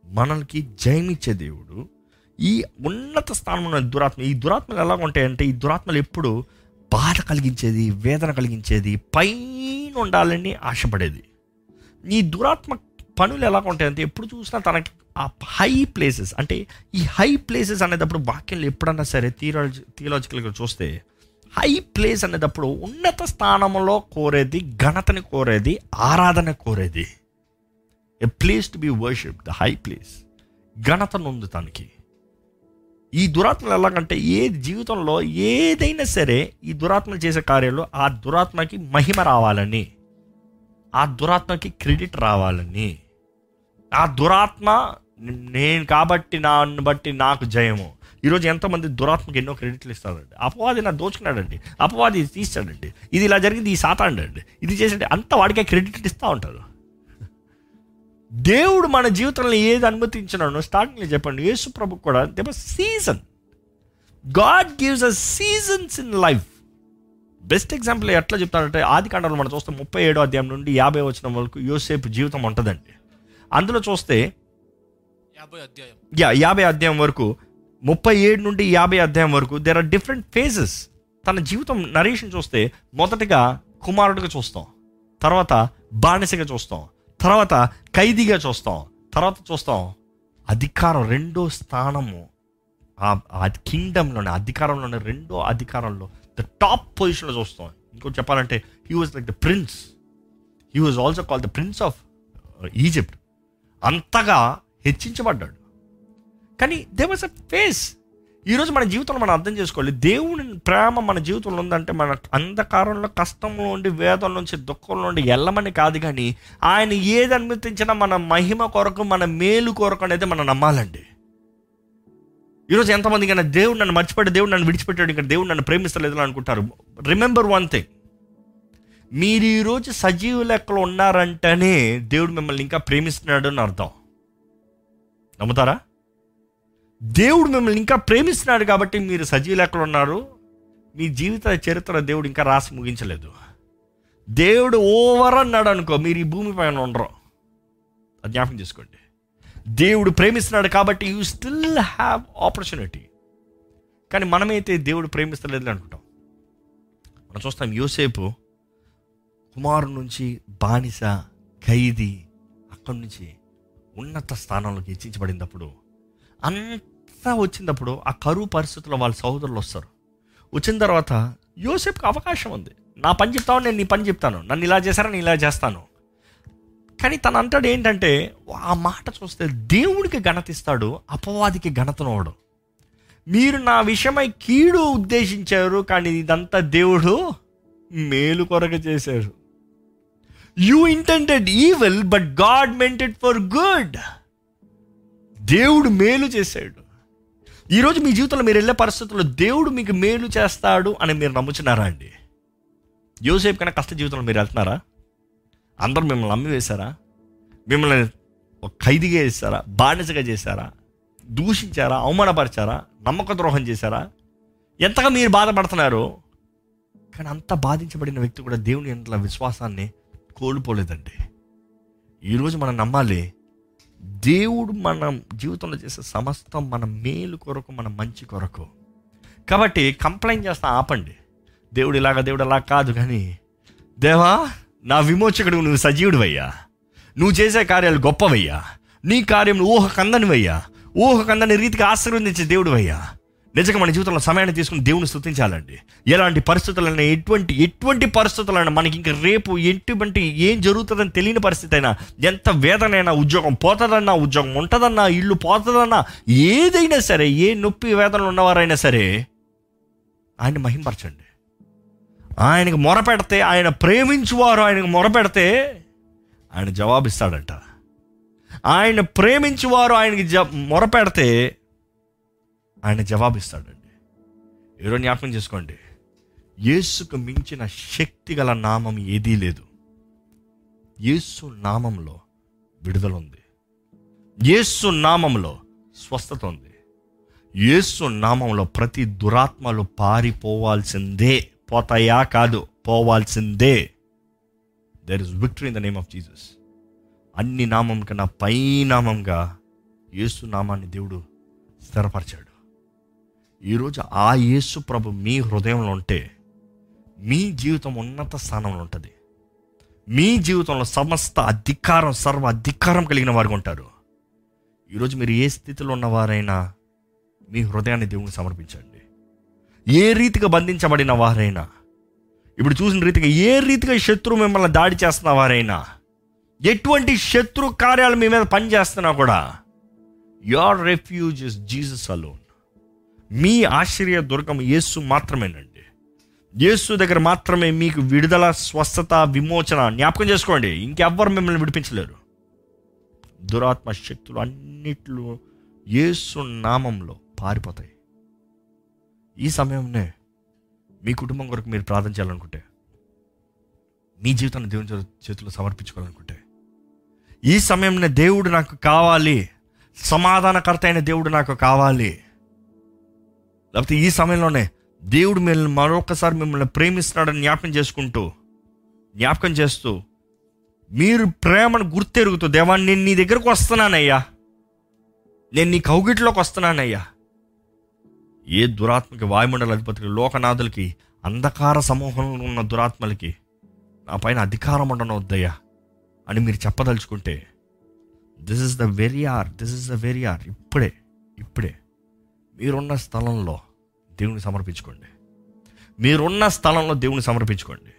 మనల్కి జయమిచ్చే దేవుడు ఈ ఉన్నత స్థానంలో ఉన్న దురాత్మ ఈ దురాత్మలు ఎలా ఉంటాయంటే ఈ దురాత్మలు ఎప్పుడు బాధ కలిగించేది వేదన కలిగించేది పైన ఉండాలని ఆశపడేది. ఈ దురాత్మ పనులు ఎలా ఉంటాయంటే ఎప్పుడు చూసినా తనకి ఆ హై ప్లేసెస్ అంటే ఈ హై ప్లేసెస్ అనేటప్పుడు వాక్యంలో ఎప్పుడన్నా సరే థియలాజి థియలాజికల్గా చూస్తే హై ప్లేస్ అనేటప్పుడు ఉన్నత స్థానంలో కోరేది ఘనతని కోరేది ఆరాధన కోరేది. A place to be worship the high place ఘనతను ఉంది తనకి ఈ దురాత్మలు ఎలాగంటే ఏ జీవితంలో ఏదైనా సరే ఈ దురాత్మలు చేసే కార్యాలు ఆ దురాత్మకి మహిమ రావాలని. ఆ దురాత్మకి క్రెడిట్ రావాలని. ఆ దురాత్మ నేను కాబట్టి నన్ను బట్టి నాకు జయము. ఈరోజు ఎంతమంది దురాత్మకి ఎన్నో క్రెడిట్లు ఇస్తారండి అపవాది నా దోచుకున్నాడండి. అపవాది తీస్తాడండి. ఇది ఇలా జరిగింది ఈ సాతాండండి ఇది చేసాడు అంత వాడికే క్రెడిట్ ఇస్తూ ఉంటారు. దేవుడు మన జీవితంలో ఏది అనుమతించినాడో స్టార్టింగ్లో చెప్పండి. యేసు ప్రభు కూడా they season. God gives a seasons in life. Best example ఎట్లా చెప్తారంటే ఆది కాండంలో మనం చూస్తే ముప్పై ఏడో అధ్యాయం నుండి యాభై వచ్చిన వరకు యోసేపు జీవితం ఉంటుందండి. అందులో చూస్తే యాభై అధ్యాయం. యా యాభై అధ్యాయం వరకు ముప్పై ఏడు నుండి యాభై అధ్యాయం వరకు దేర్ ఆర్ డిఫరెంట్ ఫేజెస్ తన జీవితం నరేషన్ చూస్తే మొదటగా కుమారుడిగా చూస్తాం తర్వాత బానిసగా చూస్తాం తర్వాత ఖైదీగా చూస్తాం తర్వాత చూస్తాం. అధికారం రెండో స్థానము. ఆ కింగ్డమ్లోనే అధికారంలోనే రెండో అధికారంలో ద టాప్ పొజిషన్లో చూస్తాం. ఇంకోటి చెప్పాలంటే he was like the prince he was also call the prince of Egypt అంతగా హెచ్చించబడ్డాడు. కానీ దే వాజ్ అ ఫేస్ ఈరోజు మన జీవితంలో మనం అర్థం చేసుకోవాలి. దేవుని ప్రేమ మన జీవితంలో ఉందంటే మన అంధకారంలో కష్టంలో ఉండి వేదం నుంచి దుఃఖంలో ఉండి వెళ్ళమని కాదు కానీ ఆయన ఏది అనుమతించినా మన మహిమ కొరకు మన మేలు కొరకు అనేది మనం నమ్మాలండి. ఈరోజు ఎంతమంది కన్నా దేవుడు నన్ను మర్చిపెట్టి దేవుడు నన్ను విడిచిపెట్టాడు ఇంకా దేవుడు నన్ను ప్రేమిస్తలేదు అనుకుంటారు. రిమెంబర్ వన్ థింగ్ మీరు ఈరోజు సజీవ లెక్కలో ఉన్నారంటేనే దేవుడు మిమ్మల్ని ఇంకా ప్రేమిస్తున్నాడు అని అర్థం. నమ్ముతారా? దేవుడు మిమ్మల్ని ఇంకా ప్రేమిస్తున్నాడు కాబట్టి మీరు సజీవ ఎక్కడ ఉన్నారు? మీ జీవిత చరిత్ర దేవుడు ఇంకా రాసి ముగించలేదు. దేవుడు ఓవర్ అన్నాడు అనుకో మీరు ఈ భూమి పైన ఉండరు. జ్ఞాపకం చేసుకోండి. దేవుడు ప్రేమిస్తున్నాడు కాబట్టి యూ స్టిల్ హ్యావ్ ఆపర్చునిటీ కానీ మనమైతే దేవుడు ప్రేమిస్తలేదు అనుకుంటాం. మనం చూస్తాం యోసేపు కుమారు నుంచి బానిస ఖైదీ అక్కడి నుంచి ఉన్నత స్థానంలోకి హెచ్చించబడినప్పుడు అంత వచ్చినప్పుడు ఆ కరువు పరిస్థితుల్లో వాళ్ళ సహోదరులు వస్తారు. వచ్చిన తర్వాత యోసేపుకి అవకాశం ఉంది. నా పని చెప్తావు? నేను నీ పని చెప్తాను. నన్ను ఇలా చేశారా? నేను ఇలా చేస్తాను. కానీ తను అంటాడు ఏంటంటే ఆ మాట చూస్తే దేవుడికి ఘనతిస్తాడు అపవాదికి ఘనతనవడం మీరు నా విషయమై కీడు ఉద్దేశించారు కానీ ఇదంతా దేవుడు మేలు కొరకు చేశారు you intended evil but God meant for good దేవుడు మేలు చేశాడు. ఈరోజు మీ జీవితంలో మీరు వెళ్ళే పరిస్థితుల్లో దేవుడు మీకు మేలు చేస్తాడు అని మీరు నమ్ముచున్నారా అండి? యోసేపు కన్నా కష్ట జీవితంలో మీరు వెళ్తున్నారా? అందరూ మిమ్మల్ని నమ్మి వేశారా? మిమ్మల్ని ఖైదీగా చేస్తారా బానిసగా చేశారా? దూషించారా? అవమానపరిచారా? నమ్మక ద్రోహం చేశారా? ఎంతగా మీరు బాధపడుతున్నారు? కానీ అంత బాధించబడిన వ్యక్తి కూడా దేవుని ఎంత విశ్వాసాన్ని కోల్పోలేదండి. ఈరోజు మనం నమ్మాలి దేవుడు మన జీవితంలో చేసే సమస్తం మన మేలు కొరకు మన మంచి కొరకు. కాబట్టి కంప్లైంట్ చేస్తా ఆపండి. దేవుడు ఇలాగ దేవుడు అలా కాదు కానీ దేవా నా విమోచకుడు నువ్వు సజీవుడివయ్యా. నువ్వు చేసే కార్యాలు గొప్పవయ్యా. నీ కార్యం ఊహ కందనివయ్యా ఊహ కందని రీతికి ఆశీర్వదించే దేవుడివయ్యా. నిజంగా మన జీవితంలో సమయాన్ని తీసుకుని దేవుని స్థుతించాలండి ఎలాంటి పరిస్థితులైనా ఎటువంటి ఎటువంటి పరిస్థితులైనా మనకి ఇంకా రేపు ఎటువంటి ఏం జరుగుతుందని తెలియని పరిస్థితి అయినా ఎంత వేదనైనా ఉద్యోగం పోతుందన్నా ఉద్యోగం ఉంటుందన్నా ఇల్లు పోతుందన్నా ఏదైనా సరే ఏ నొప్పి వేదనలు ఉన్నవారైనా సరే ఆయన మహింపరచండి. ఆయనకు మొరపెడితే ఆయన ప్రేమించువారు ఆయనకు మొరపెడితే ఆయన జవాబిస్తాడంట. ఆయన ప్రేమించువారు ఆయనకి జ మొరపెడితే ఆయన జవాబిస్తాడండి. ఎవరో జ్ఞాపకం చేసుకోండి. యేసుకు మించిన శక్తి గల నామం ఏదీ లేదు. యేసు నామంలో విడుదల ఉంది. యేసు నామంలో స్వస్థత ఉంది. యేసు నామంలో ప్రతి దురాత్మలు పారిపోవాల్సిందే పోతాయా కాదు పోవాల్సిందే. There is victory in the name of Jesus అన్ని నామం కన్నా పై నామంగా యేసు నామాన్ని దేవుడు స్థిరపరిచాడు. ఈరోజు ఆ యేసు ప్రభు మీ హృదయంలో ఉంటే మీ జీవితం ఉన్నత స్థానంలో ఉంటుంది. మీ జీవితంలో సమస్త అధికారం సర్వ అధికారం కలిగిన వారు ఉంటారు. ఈరోజు మీరు ఏ స్థితిలో ఉన్నవారైనా మీ హృదయాన్ని దేవునికి సమర్పించండి. ఏ రీతిగా బంధించబడిన వారైనా ఇప్పుడు చూసిన రీతిగా ఏ రీతిగా శత్రువు మిమ్మల్ని దాడి చేస్తున్న వారైనా ఎటువంటి శత్రు కార్యాలు మీ మీద పనిచేస్తున్నా కూడా your refuge is Jesus alone మీ ఆశ్చర్య దుర్గం యేసు మాత్రమేనండి. యేసు దగ్గర మాత్రమే మీకు విడుదల స్వస్థత విమోచన జ్ఞాపకం చేసుకోండి. ఇంకెవ్వరు మిమ్మల్ని విడిపించలేరు. దురాత్మ శక్తులు అన్నిట్లో యేసు నామంలో పారిపోతాయి. ఈ సమయంలో మీ కుటుంబం కొరకు మీరు ప్రార్థన చేయాలనుకుంటే మీ జీవితాన్ని దేవుని చేత- చేతుల్లో సమర్పించుకోవాలనుకుంటే ఈ సమయంలో దేవుడు నాకు కావాలి. సమాధానకర్త అయిన దేవుడు నాకు కావాలి. లేకపోతే ఈ సమయంలోనే దేవుడు మిమ్మల్ని మరొకసారి మిమ్మల్ని ప్రేమిస్తున్నాడని జ్ఞాపకం చేసుకుంటూ జ్ఞాపకం చేస్తూ మీరు ప్రేమను గుర్తెరుగుతూ దేవా నేను నీ దగ్గరకు వస్తున్నానయ్యా. నేను నీ కౌగిట్లోకి వస్తున్నానయ్యా. ఏ దురాత్మకి వాయుమండల అధిపతికి లోకనాథులకి అంధకార సమూహంలో ఉన్న దురాత్మలకి నా పైన అధికారం ఉండనొద్దయ్యా అని మీరు చెప్పదలుచుకుంటే this is the very hour this is the very hour ఇప్పుడే ఇప్పుడే. మీరున్న స్థలంలో దేవుని సమర్పించుకోండి. మీరున్న స్థలంలో దేవుని సమర్పించుకోండి.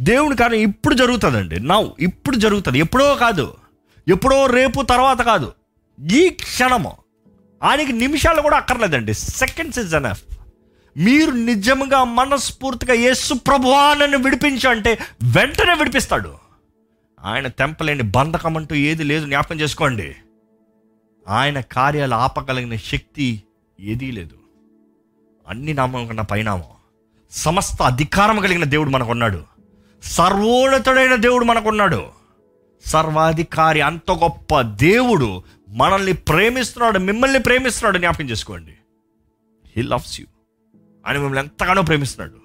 దేవుని కార్యం ఇప్పుడు జరుగుతుందండి. నా ఇప్పుడు జరుగుతుంది. ఎప్పుడో కాదు. ఎప్పుడో రేపు తర్వాత కాదు. ఈ క్షణము. ఆయనకి నిమిషాలు కూడా అక్కర్లేదండి. సెకండ్స్ ఇస్ ఎనఫ్ మీరు నిజంగా మనస్ఫూర్తిగా యేసు ప్రభువా నన్ను విడిపించు అంటే వెంటనే విడిపిస్తాడు. ఆయన తెంపలేని బంధకం అంటూ ఏది లేదు. జ్ఞాపకం చేసుకోండి. ఆయన కార్యాలు ఆపగలిగిన శక్తి ఏదీ లేదు. అన్ని నామం కన్నా పైనామం. సమస్త అధికారం కలిగిన దేవుడు మనకున్నాడు. సర్వోన్నతుడైన దేవుడు మనకున్నాడు. సర్వాధికారి అంత గొప్ప దేవుడు మనల్ని ప్రేమిస్తున్నాడు మిమ్మల్ని ప్రేమిస్తున్నాడు జ్ఞాపకం చేసుకోండి. హీ లవ్స్ యూ ఆయన మిమ్మల్ని ఎంతగానో ప్రేమిస్తున్నాడు.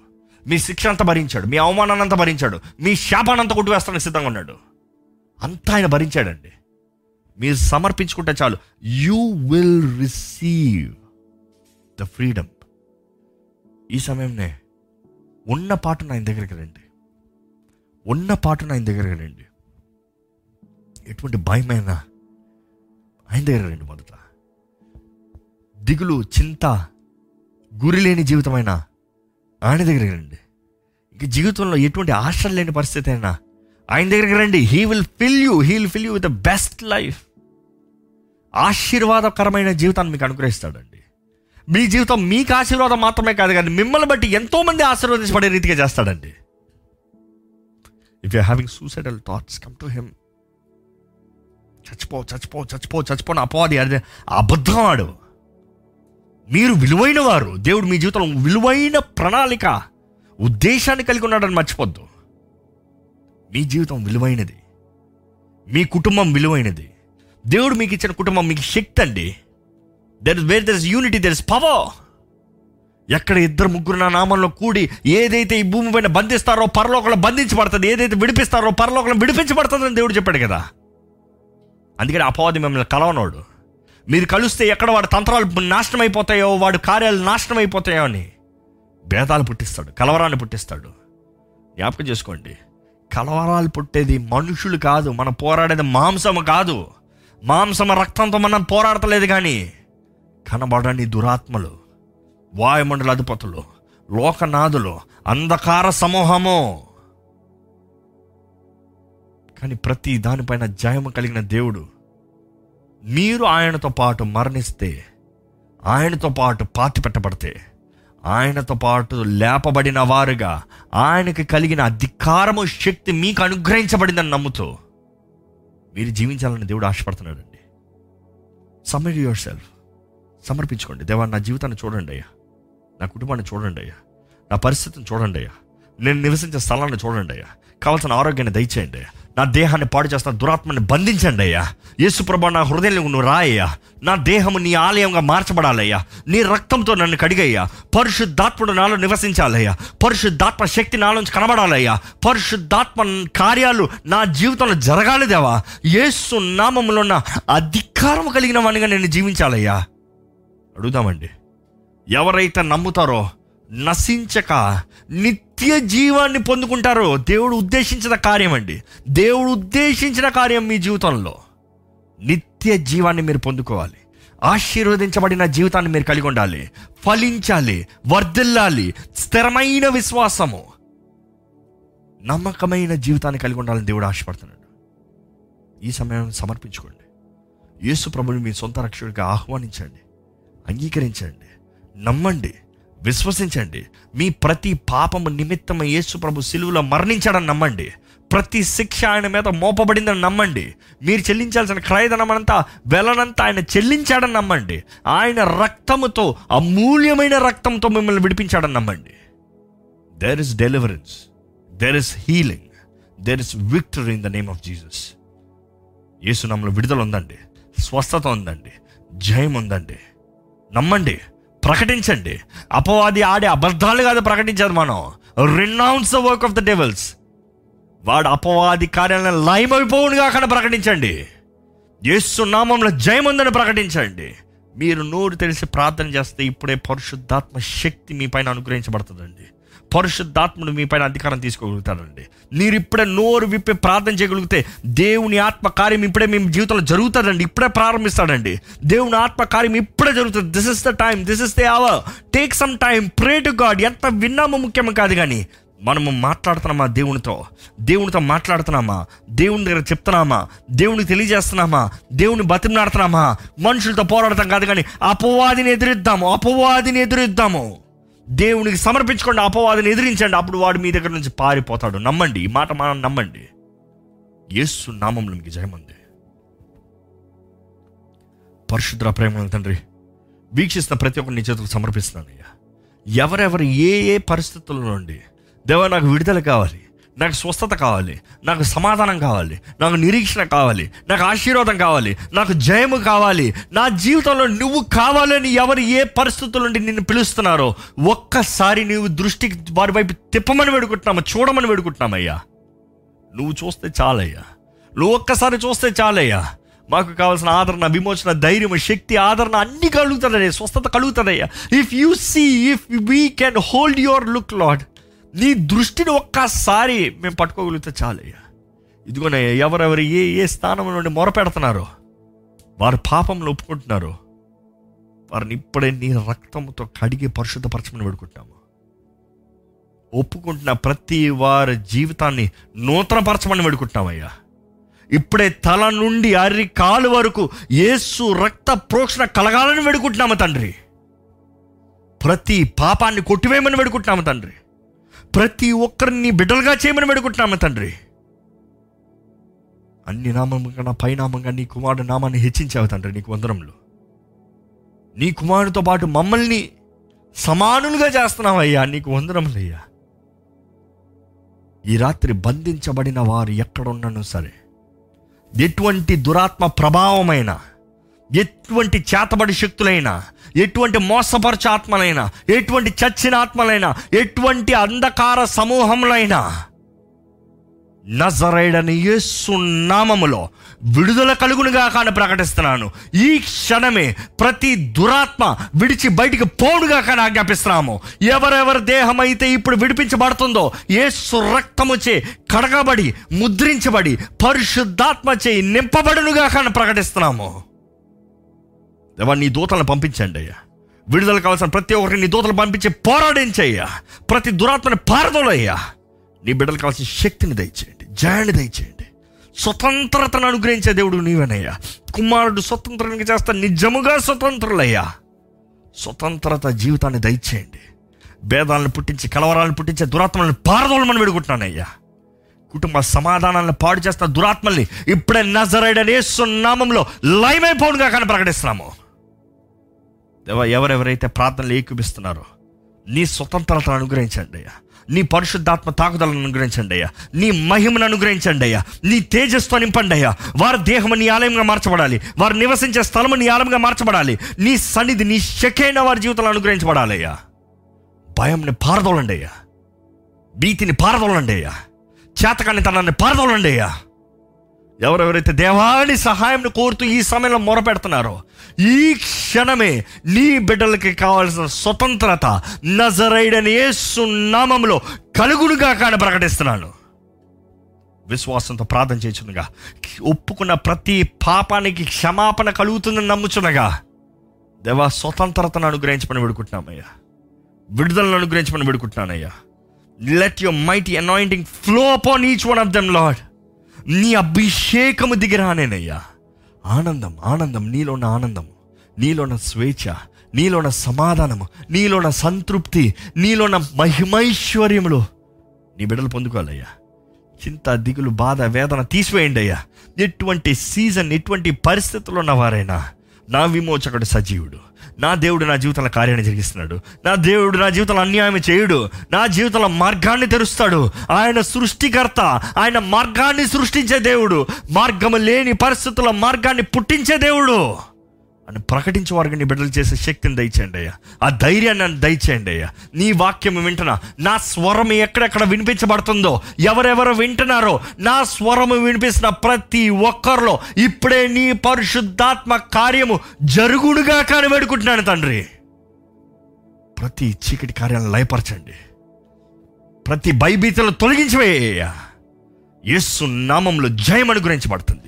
మీ శిక్ష అంతా భరించాడు మీ అవమానాన్ని అంతా భరించాడు మీ శాపాన్ని అంతా కొట్టివేస్తానికి సిద్ధంగా ఉన్నాడు. అంతా ఆయన భరించాడండి. మీరు సమర్పించుకుంటే చాలు. You will receive the freedom ఈ సమయంనే ఉన్న పాట ఆయన దగ్గరికి రండి. ఉన్న పాటను ఆయన దగ్గరికి రండి. ఎటువంటి భయమైనా ఆయన దగ్గర రండి మొదట. దిగులు చింత గురి లేని జీవితమైనా ఆయన దగ్గరికి రండి. ఇంక జీవితంలో ఎటువంటి ఆశలు లేని పరిస్థితి అయినా ఆయన దగ్గరికి రండి. He will fill you he will fill you with the best life ఆశీర్వాదకరమైన జీవితాన్ని మీకు అనుగ్రహిస్తాడండి. మీ జీవితం మీకు ఆశీర్వాదం మాత్రమే కాదు కానీ మిమ్మల్ని బట్టి ఎంతో మంది ఆశీర్వదించబడే రీతిగా చేస్తాడండి. If you having suicidal thoughts come to him చచ్చిపో చచ్చిపో చచ్చిపో చచ్చిపో నా అపవాది అదే అబద్ధం ఆడు. మీరు విలువైన వారు దేవుడు మీ జీవితంలో విలువైన ప్రణాళిక ఉద్దేశాన్ని కలిగి ఉన్నాడని మర్చిపోద్దు. మీ జీవితం విలువైనది. మీ కుటుంబం విలువైనది. దేవుడు మీకు ఇచ్చిన కుటుంబం మీకు శక్తి అండి. There is where there is unity there is power ఎక్కడ ఇద్దరు ముగ్గురు నా నామంలో కూడి ఏదైతే ఈ భూమి పైన బంధిస్తారో పరలోకంలో బంధించబడుతుంది ఏదైతే విడిపిస్తారో పరలోకంలో విడిపించబడుతుందని దేవుడు చెప్పాడు కదా. అందుకని అపవాది మిమ్మల్ని కలవనోడు. మీరు కలిస్తే ఎక్కడ వాడు తంత్రాలు నాశనం అయిపోతాయో వాడు కార్యాలు నాశనం అయిపోతాయో అని భేదాలు పుట్టిస్తాడు కలవరాన్ని పుట్టిస్తాడు. జ్ఞాపకం చేసుకోండి. కలవరాలు పుట్టేది మనుషులు కాదు మనం పోరాడేది మాంసము కాదు. మాంసమ రక్తంతో మనం పోరాడతలేదు కానీ కనబడని దురాత్మలు వాయుమండల అధిపతులు లోకనాథులు అంధకార సమూహము. కానీ ప్రతి దానిపైన జయము కలిగిన దేవుడు మీరు ఆయనతో పాటు మరణిస్తే ఆయనతో పాటు పాతి పెట్టబడితే ఆయనతో పాటు లేపబడిన వారుగా ఆయనకి కలిగిన అధికారము శక్తి మీకు అనుగ్రహించబడిందని నమ్ముతూ మీరు జీవించాలని దేవుడు ఆశపడుతున్నాడండి. సమ్మిట్ యువర్ సెల్ఫ్ సమర్పించుకోండి. దేవా నా జీవితాన్ని చూడండి అయ్యా. నా కుటుంబాన్ని చూడండి అయ్యా. నా పరిస్థితిని చూడండి అయ్యా. నేను నివసించే స్థలాన్ని చూడండి అయ్యా. కావాల్సిన ఆరోగ్యాన్ని దయచేయండి అయ్యా. నా దేహాన్ని పాడు చేస్తున్న దురాత్మని బంధించండి అయ్యా. యేసు ప్రభా నా హృదయంలో నువ్వు రాయ్యా నా దేహము నీ ఆలయంగా మార్చబడాలయ్యా నీ రక్తంతో నన్ను కడిగయ్యా పరిశుద్ధాత్ముడు నాలో నివసించాలయ్యా పరిశుద్ధాత్మ శక్తి నాలోంచి కనబడాలయ్యా పరిశుద్ధాత్మ కార్యాలు నా జీవితంలో జరగాలి దేవా. యేసు నామములో ఉన్న అధికారం కలిగిన వానిగా నేను జీవించాలయ్యా అడుగుదామండి. ఎవరైతే నమ్ముతారో నశించక నిత్య జీవాన్ని పొందుకుంటారో దేవుడు ఉద్దేశించిన కార్యం అండి. దేవుడు ఉద్దేశించిన కార్యం మీ జీవితంలో. నిత్య జీవాన్ని మీరు పొందుకోవాలి. ఆశీర్వదించబడిన జీవితాన్ని మీరు కలిగి ఉండాలి. ఫలించాలి. వర్ధిల్లాలి. స్థిరమైన విశ్వాసము. నమ్మకమైన జీవితాన్ని కలిగి ఉండాలని దేవుడు ఆశపడుతున్నాడు. ఈ సమయం సమర్పించుకోండి. యేసు ప్రభుని మీ సొంత రక్షకుడిగా ఆహ్వానించండి. అంగీకరించండి. నమ్మండి. విశ్వసించండి. మీ ప్రతి పాపము నిమిత్తం యేసు ప్రభు సిలువులో మరణించాడని నమ్మండి. ప్రతి శిక్ష ఆయన మీద మోపబడిందని నమ్మండి. మీరు చెల్లించాల్సిన క్రయధనమంతా వెలనంతా ఆయన చెల్లించాడని నమ్మండి. ఆయన రక్తముతో అమూల్యమైన రక్తంతో మిమ్మల్ని విడిపించాడని నమ్మండి. There is deliverance there is healing there is victory in the name of Jesus Yesu నమ్మలో విడుదల ఉందండి. స్వస్థత ఉందండి. జయం ఉందండి. నమ్మండి ప్రకటించండి. అపవాది ఆడే అబద్ధాలు కాదు ప్రకటించారు మనం. Renounce the work of the devils వాడు అపవాది కార్యాలను లయమైపోవునుగా అక్కడ ప్రకటించండి. యేసు నామంలో జయముందని ప్రకటించండి. మీరు నోరు తెలిసి ప్రార్థన చేస్తే ఇప్పుడే పరిశుద్ధాత్మ శక్తి మీ పైన అనుగ్రహించబడుతుందండి. పరిశుద్ధాత్ముడు మీ పైన అధికారం తీసుకోగలుగుతాడండి. మీరు ఇప్పుడే నోరు విప్పి ప్రార్థన చేయగలిగితే దేవుని ఆత్మ కార్యం ఇప్పుడే మీ జీవితంలో జరుగుతుందండి. ఇప్పుడే ప్రారంభిస్తాడండి. దేవుని ఆత్మ కార్యం ఇప్పుడే జరుగుతుంది. This is the time this is the hour take some time pray to God ఎంత విన్నామో ముఖ్యం కాదు కానీ మనము మాట్లాడుతున్నామా దేవునితో? దేవునితో మాట్లాడుతున్నామా? దేవుని దగ్గర చెప్తున్నామా? దేవునికి తెలియజేస్తున్నామా? దేవుని బతిమలాడుతున్నామా? మనుషులతో పోరాడతాం కాదు కానీ అపవాదిని ఎదురిద్దాము అపవాదిని ఎదురిద్దాము. దేవునికి సమర్పించుకోండి అపవాదిని ఎదిరించండి. అప్పుడు వాడు మీ దగ్గర నుంచి పారిపోతాడు. నమ్మండి. ఈ మాట మనం నమ్మండి. యేసు నామంలో మీకు జయమంది. పరిశుద్ర ప్రేమ తండ్రి వీక్షిస్తున్న ప్రతి ఒక్కరిని చేతులకు సమర్పిస్తున్నాను అయ్యా ఎవరెవరు ఏ ఏ పరిస్థితుల్లో నుండి దేవ నాకు విడుదల కావాలి. నాకు స్వస్థత కావాలి నాకు సమాధానం కావాలి నాకు నిరీక్షణ కావాలి నాకు ఆశీర్వాదం కావాలి నాకు జయము కావాలి. నా జీవితంలో నువ్వు కావాలని ఎవరు ఏ పరిస్థితుల నుండి నిన్ను పిలుస్తున్నారో ఒక్కసారి నువ్వు దృష్టికి వారి వైపు తిప్పమని వేడుకుంటున్నామా చూడమని వేడుకుంటున్నామయ్యా? నువ్వు చూస్తే చాలయ్యా. నువ్వు ఒక్కసారి చూస్తే చాలయ్యా. మాకు కావాల్సిన ఆదరణ విమోచన ధైర్యం శక్తి ఆదరణ అన్ని కలుగుతుందయ్యా. స్వస్థత కలుగుతుందయ్యా. If you see if we can hold your look Lord నీ దృష్టిని ఒక్కసారి మేము పట్టుకోగలిగితే చాలయ్యా ఇదిగోనయ్యా ఎవరెవరు ఏ ఏ స్థానం నుండి మొరపెడుతున్నారో వారు పాపంలో ఒప్పుకుంటున్నారు వారిని ఇప్పుడే నీ రక్తంతో కడిగి పరిశుద్ధపరచమని పెడుకుంటాము ఒప్పుకుంటున్న ప్రతి వారి జీవితాన్ని నూతనపరచమని పెడుకుంటున్నామయ్యా ఇప్పుడే తల నుండి అరి కాలు వరకు ఏసు రక్త ప్రోక్షణ కలగాలని వేడుకుంటున్నాము తండ్రి. ప్రతి పాపాన్ని కొట్టివేయమని వేడుకుంటున్నాము తండ్రి. ప్రతి ఒక్కరిని బిడ్డలుగా చేయమని పెడుకుంటున్నాము తండ్రి. అన్ని నామంగా కన్నా పైనామంగా నీ కుమారుడు నామాన్ని హెచ్చించావు తండ్రి నీకు వందరంలో నీ కుమారుడితో పాటు మమ్మల్ని సమానులుగా చేస్తున్నావయ్యా నీకు వందరములయ్యా ఈ రాత్రి బంధించబడిన వారు ఎక్కడున్నాను సరే. ఎటువంటి దురాత్మ ప్రభావమైన ఎటువంటి చేతబడి శక్తులైనా ఎటువంటి మోసపరచు ఆత్మలైనా ఎటువంటి చచ్చిన ఆత్మలైనా ఎటువంటి అంధకార సమూహములైనా నజరైడని యేసు నామములో విడుదల కలుగునుగా కానీ ప్రకటిస్తున్నాను. ఈ క్షణమే ప్రతి దురాత్మ విడిచి బయటికి పోనుగా కానీ ఆజ్ఞాపిస్తున్నాము. ఎవరెవరి దేహం అయితే ఇప్పుడు విడిపించబడుతుందో యేసు రక్తముచే కడగబడి ముద్రించబడి పరిశుద్ధాత్మ చేయి నింపబడునుగా కానీ ప్రకటిస్తున్నాము. దేవా నీ దూతలను పంపించండి అయ్యా. విడుదల కావాల్సిన ప్రతి ఒక్కరిని నీ దూతలు పంపించి పోరాడించయ్యా ప్రతి దురాత్మని పారదోలయ్యా నీ బిడ్డలు కావాల్సిన శక్తిని దయచేయండి జయాన్ని దయచేయండి. స్వతంత్రతను అనుగ్రహించే దేవుడు నీవేనయ్యా. కుమారుడు స్వతంత్రంగా చేస్తా నిజముగా స్వతంత్రులయ్యా. స్వతంత్రత జీవితాన్ని దయచేయండి. భేదాలను పుట్టించి కలవరాలను పుట్టించే దురాత్మలను పారదోలమని విడుకుంటున్నానయ్యా. కుటుంబ సమాధానాలను పాడు చేస్తున్న దురాత్మల్ని ఇప్పుడే నజరైడనే సున్నామంలో లయమైపోనుగా కానీ ప్రకటిస్తున్నాము. ఎవరెవరైతే ప్రార్థనలు ఏకూపిస్తున్నారో నీ స్వతంత్రతను అనుగ్రహించండి అయ్యా. నీ పరిశుద్ధాత్మ తాకుదలను అనుగ్రహించండి అయ్యా. నీ మహిమను అనుగ్రహించండి అయ్యా. నీ తేజస్తో నింపండి అయ్యా. వారి దేహము నీ ఆలయంగా మార్చబడాలి. వారు నివసించే స్థలము నీ ఆలయంగా మార్చబడాలి. నీ సన్నిధి నీ శకైన వారి జీవితంలో అనుగ్రహించబడాలి అయ్యా. భయంని పారదోలండి అయ్యా. భీతిని పారదోలండి అయ్యా. చేతకాన్ని తనాన్ని పారదోలండి అయ్యా. ఎవరెవరైతే దేవాని సహాయం కోరుతూ ఈ సమయంలో మొరపెడుతున్నారో ఈ క్షణమే నీ బిడ్డలకి కావాల్సిన స్వతంత్రత నజరైడని యేసు నామంలో కలుగునుగా కానీ ప్రకటిస్తున్నాను. విశ్వాసంతో ప్రార్థన చేయుచునగా ఒప్పుకున్న ప్రతి పాపానికి క్షమాపణ కలుగుతుందని నమ్ముచునగా దేవా స్వతంత్రతను అనుగ్రహించమని విడుకుంటున్నామయ్యా. విడుదలను అనుగ్రహించమని విడుకుంటున్నానయ్యా. Let your mighty anointing flow upon each one of them Lord నీ అభిషేకము దిగిరానేనయ్యా ఆనందం ఆనందం నీలోన్న ఆనందం నీలోన్న స్వేచ్ఛ నీలోన సమాధానము నీలోన సంతృప్తి నీలోన మహిమైశ్వర్యములు. నీ బిడ్డలు పొందుకోవాలయ్యా. చింత దిగులు బాధ వేదన తీసివేయండి అయ్యా. ఎటువంటి సీజన్ ఎటువంటి పరిస్థితుల్లో ఉన్నవారైనా నా విమోచకుడు సజీవుడు. నా దేవుడు నా జీవితంలో కార్యాన్ని జరిగిస్తున్నాడు. నా దేవుడు నా జీవితంలో అన్యాయం చేయుడు. నా జీవితంలో మార్గాన్ని తెరుస్తాడు. ఆయన సృష్టికర్త. ఆయన మార్గాన్ని సృష్టించే దేవుడు. మార్గము లేని పరిస్థితుల్లో మార్గాన్ని పుట్టించే దేవుడు. అని ప్రకటించే వారికి నీ బిడ్డలు చేసే శక్తిని దయచేయండి అయ్యా. ఆ ధైర్యాన్ని నన్ను దయచేయండి అయ్యా. నీ వాక్యం వింటున్నా. నా స్వరం ఎక్కడెక్కడ వినిపించబడుతుందో ఎవరెవరు వింటున్నారో నా స్వరము వినిపిస్తున్న ప్రతి ఒక్కరిలో ఇప్పుడే నీ పరిశుద్ధాత్మ కార్యము జరుగుడుగా కానీ వేడుకుంటున్నాను తండ్రి. ప్రతి చీకటి కార్యాలను లయపరచండి. ప్రతి భయభీతలు తొలగించివేయ్యా యేసు నామంలో జయం అనుగ్రహించబడుతుంది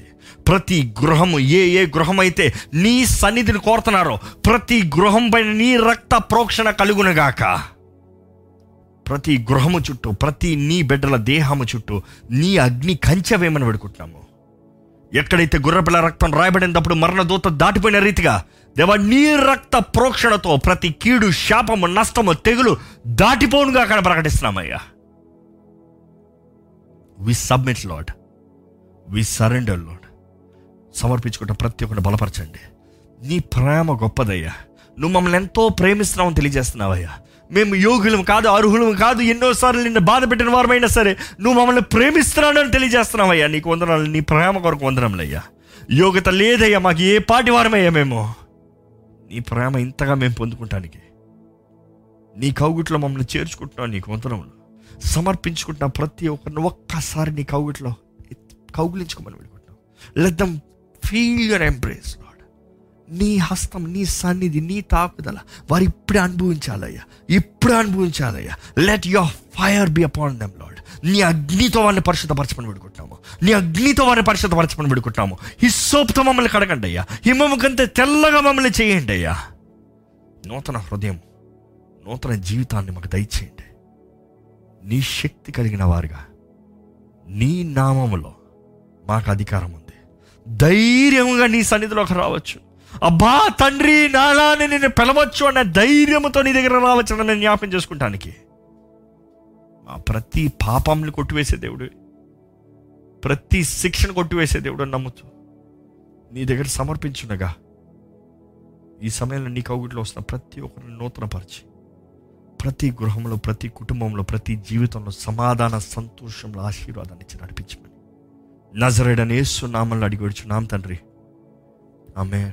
ప్రతి గృహము ఏ ఏ గృహమైతే నీ సన్నిధిని కోరుతున్నారో ప్రతి గృహం పైన నీ రక్త ప్రోక్షణ కలుగునగాక. ప్రతి గృహము చుట్టూ ప్రతి నీ బిడ్డల దేహము చుట్టూ నీ అగ్ని కంచెవేమని పెడుకుంటున్నాము ఎక్కడైతే గుర్రపిల్ల రక్తం రాయబడినప్పుడు మరణ దూత దాటిపోయిన రీతిగా దేవ నీ రక్త ప్రోక్షణతో ప్రతి కీడు శాపము నష్టము తెగులు దాటిపోనుగా అక్కడ ప్రకటిస్తున్నామయ్యా. We submit Lord we surrender Lord సమర్పించుకుంటే ప్రతి ఒక్కటి బలపరచండి. నీ ప్రేమ గొప్పదయ్యా. నువ్వు మమ్మల్ని ఎంతో ప్రేమిస్తున్నావని తెలియజేస్తున్నావయ్యా. మేము యోగులం కాదు అర్హులం కాదు ఎన్నోసార్లు నిన్ను బాధ పెట్టిన వారమైనా సరే నువ్వు మమ్మల్ని ప్రేమిస్తున్నాడని తెలియజేస్తున్నావయ్యా. నీకు వందనాలు నీ ప్రేమ కొరకు వందనంలయ్యా యోగ్యత లేదయ్యా మాకు ఏ పాటి వారమయ్యా మేము. నీ ప్రేమ ఇంతగా మేము పొందుకుంటానికి. నీ కౌగుట్లో మమ్మల్ని చేర్చుకుంటున్నావు నీకు వందనములు. సమర్పించుకుంటున్నా ప్రతి ఒక్కరిని ఒక్కసారి నీ కౌగుట్లో కౌగులించుకోమని పెడుకుంటున్నాం let them feel your embrace Lord నీ హస్తం నీ సన్నిధి నీ తాకుదల వారు ఇప్పుడే అనుభవించాలయ్యా. ఇప్పుడే అనుభవించాలయ్యా. Let your fire be upon them Lord నీ అగ్నితో వారిని పరిశుద్ధపరచమని పెడుకుంటున్నాము నీ అగ్నితో వారిని పరిశుద్ధపరచమని పెడుకుంటాము హిస్సోపుతో మమ్మల్ని కడగండి అయ్యా. హిమము కంటే తెల్లగా మమ్మల్ని చేయండి అయ్యా. నూతన హృదయం నూతన జీవితాన్ని మాకు దయచేయండి. నీ శక్తి కలిగిన వారుగా నీ నామములో మాకు అధికారం ధైర్యంగా నీ సన్నిధిలోకి రావచ్చు. అబ్బా తండ్రి నాలాని నేను పిలవచ్చు అనే ధైర్యంతో నీ దగ్గర రావచ్చు అని నేను జ్ఞాపకం చేసుకుంటానికి. మా ప్రతి పాపంని కొట్టివేసే దేవుడు. ప్రతి శిక్షను కొట్టివేసే దేవుడు అని నమ్ముతూ నీ దగ్గర సమర్పించుండగా ఈ సమయంలో నీ కౌగిట్లో వస్తున్న ప్రతి ఒక్కరిని నూతనపరిచి ప్రతి గృహంలో ప్రతి కుటుంబంలో ప్రతి జీవితంలో సమాధాన సంతోషంలో ఆశీర్వాదాన్ని ఇచ్చి నడిపించమని. నజరేడనేసు నామల్ని అడిగి వచ్చున్నాం తండ్రి. ఆమె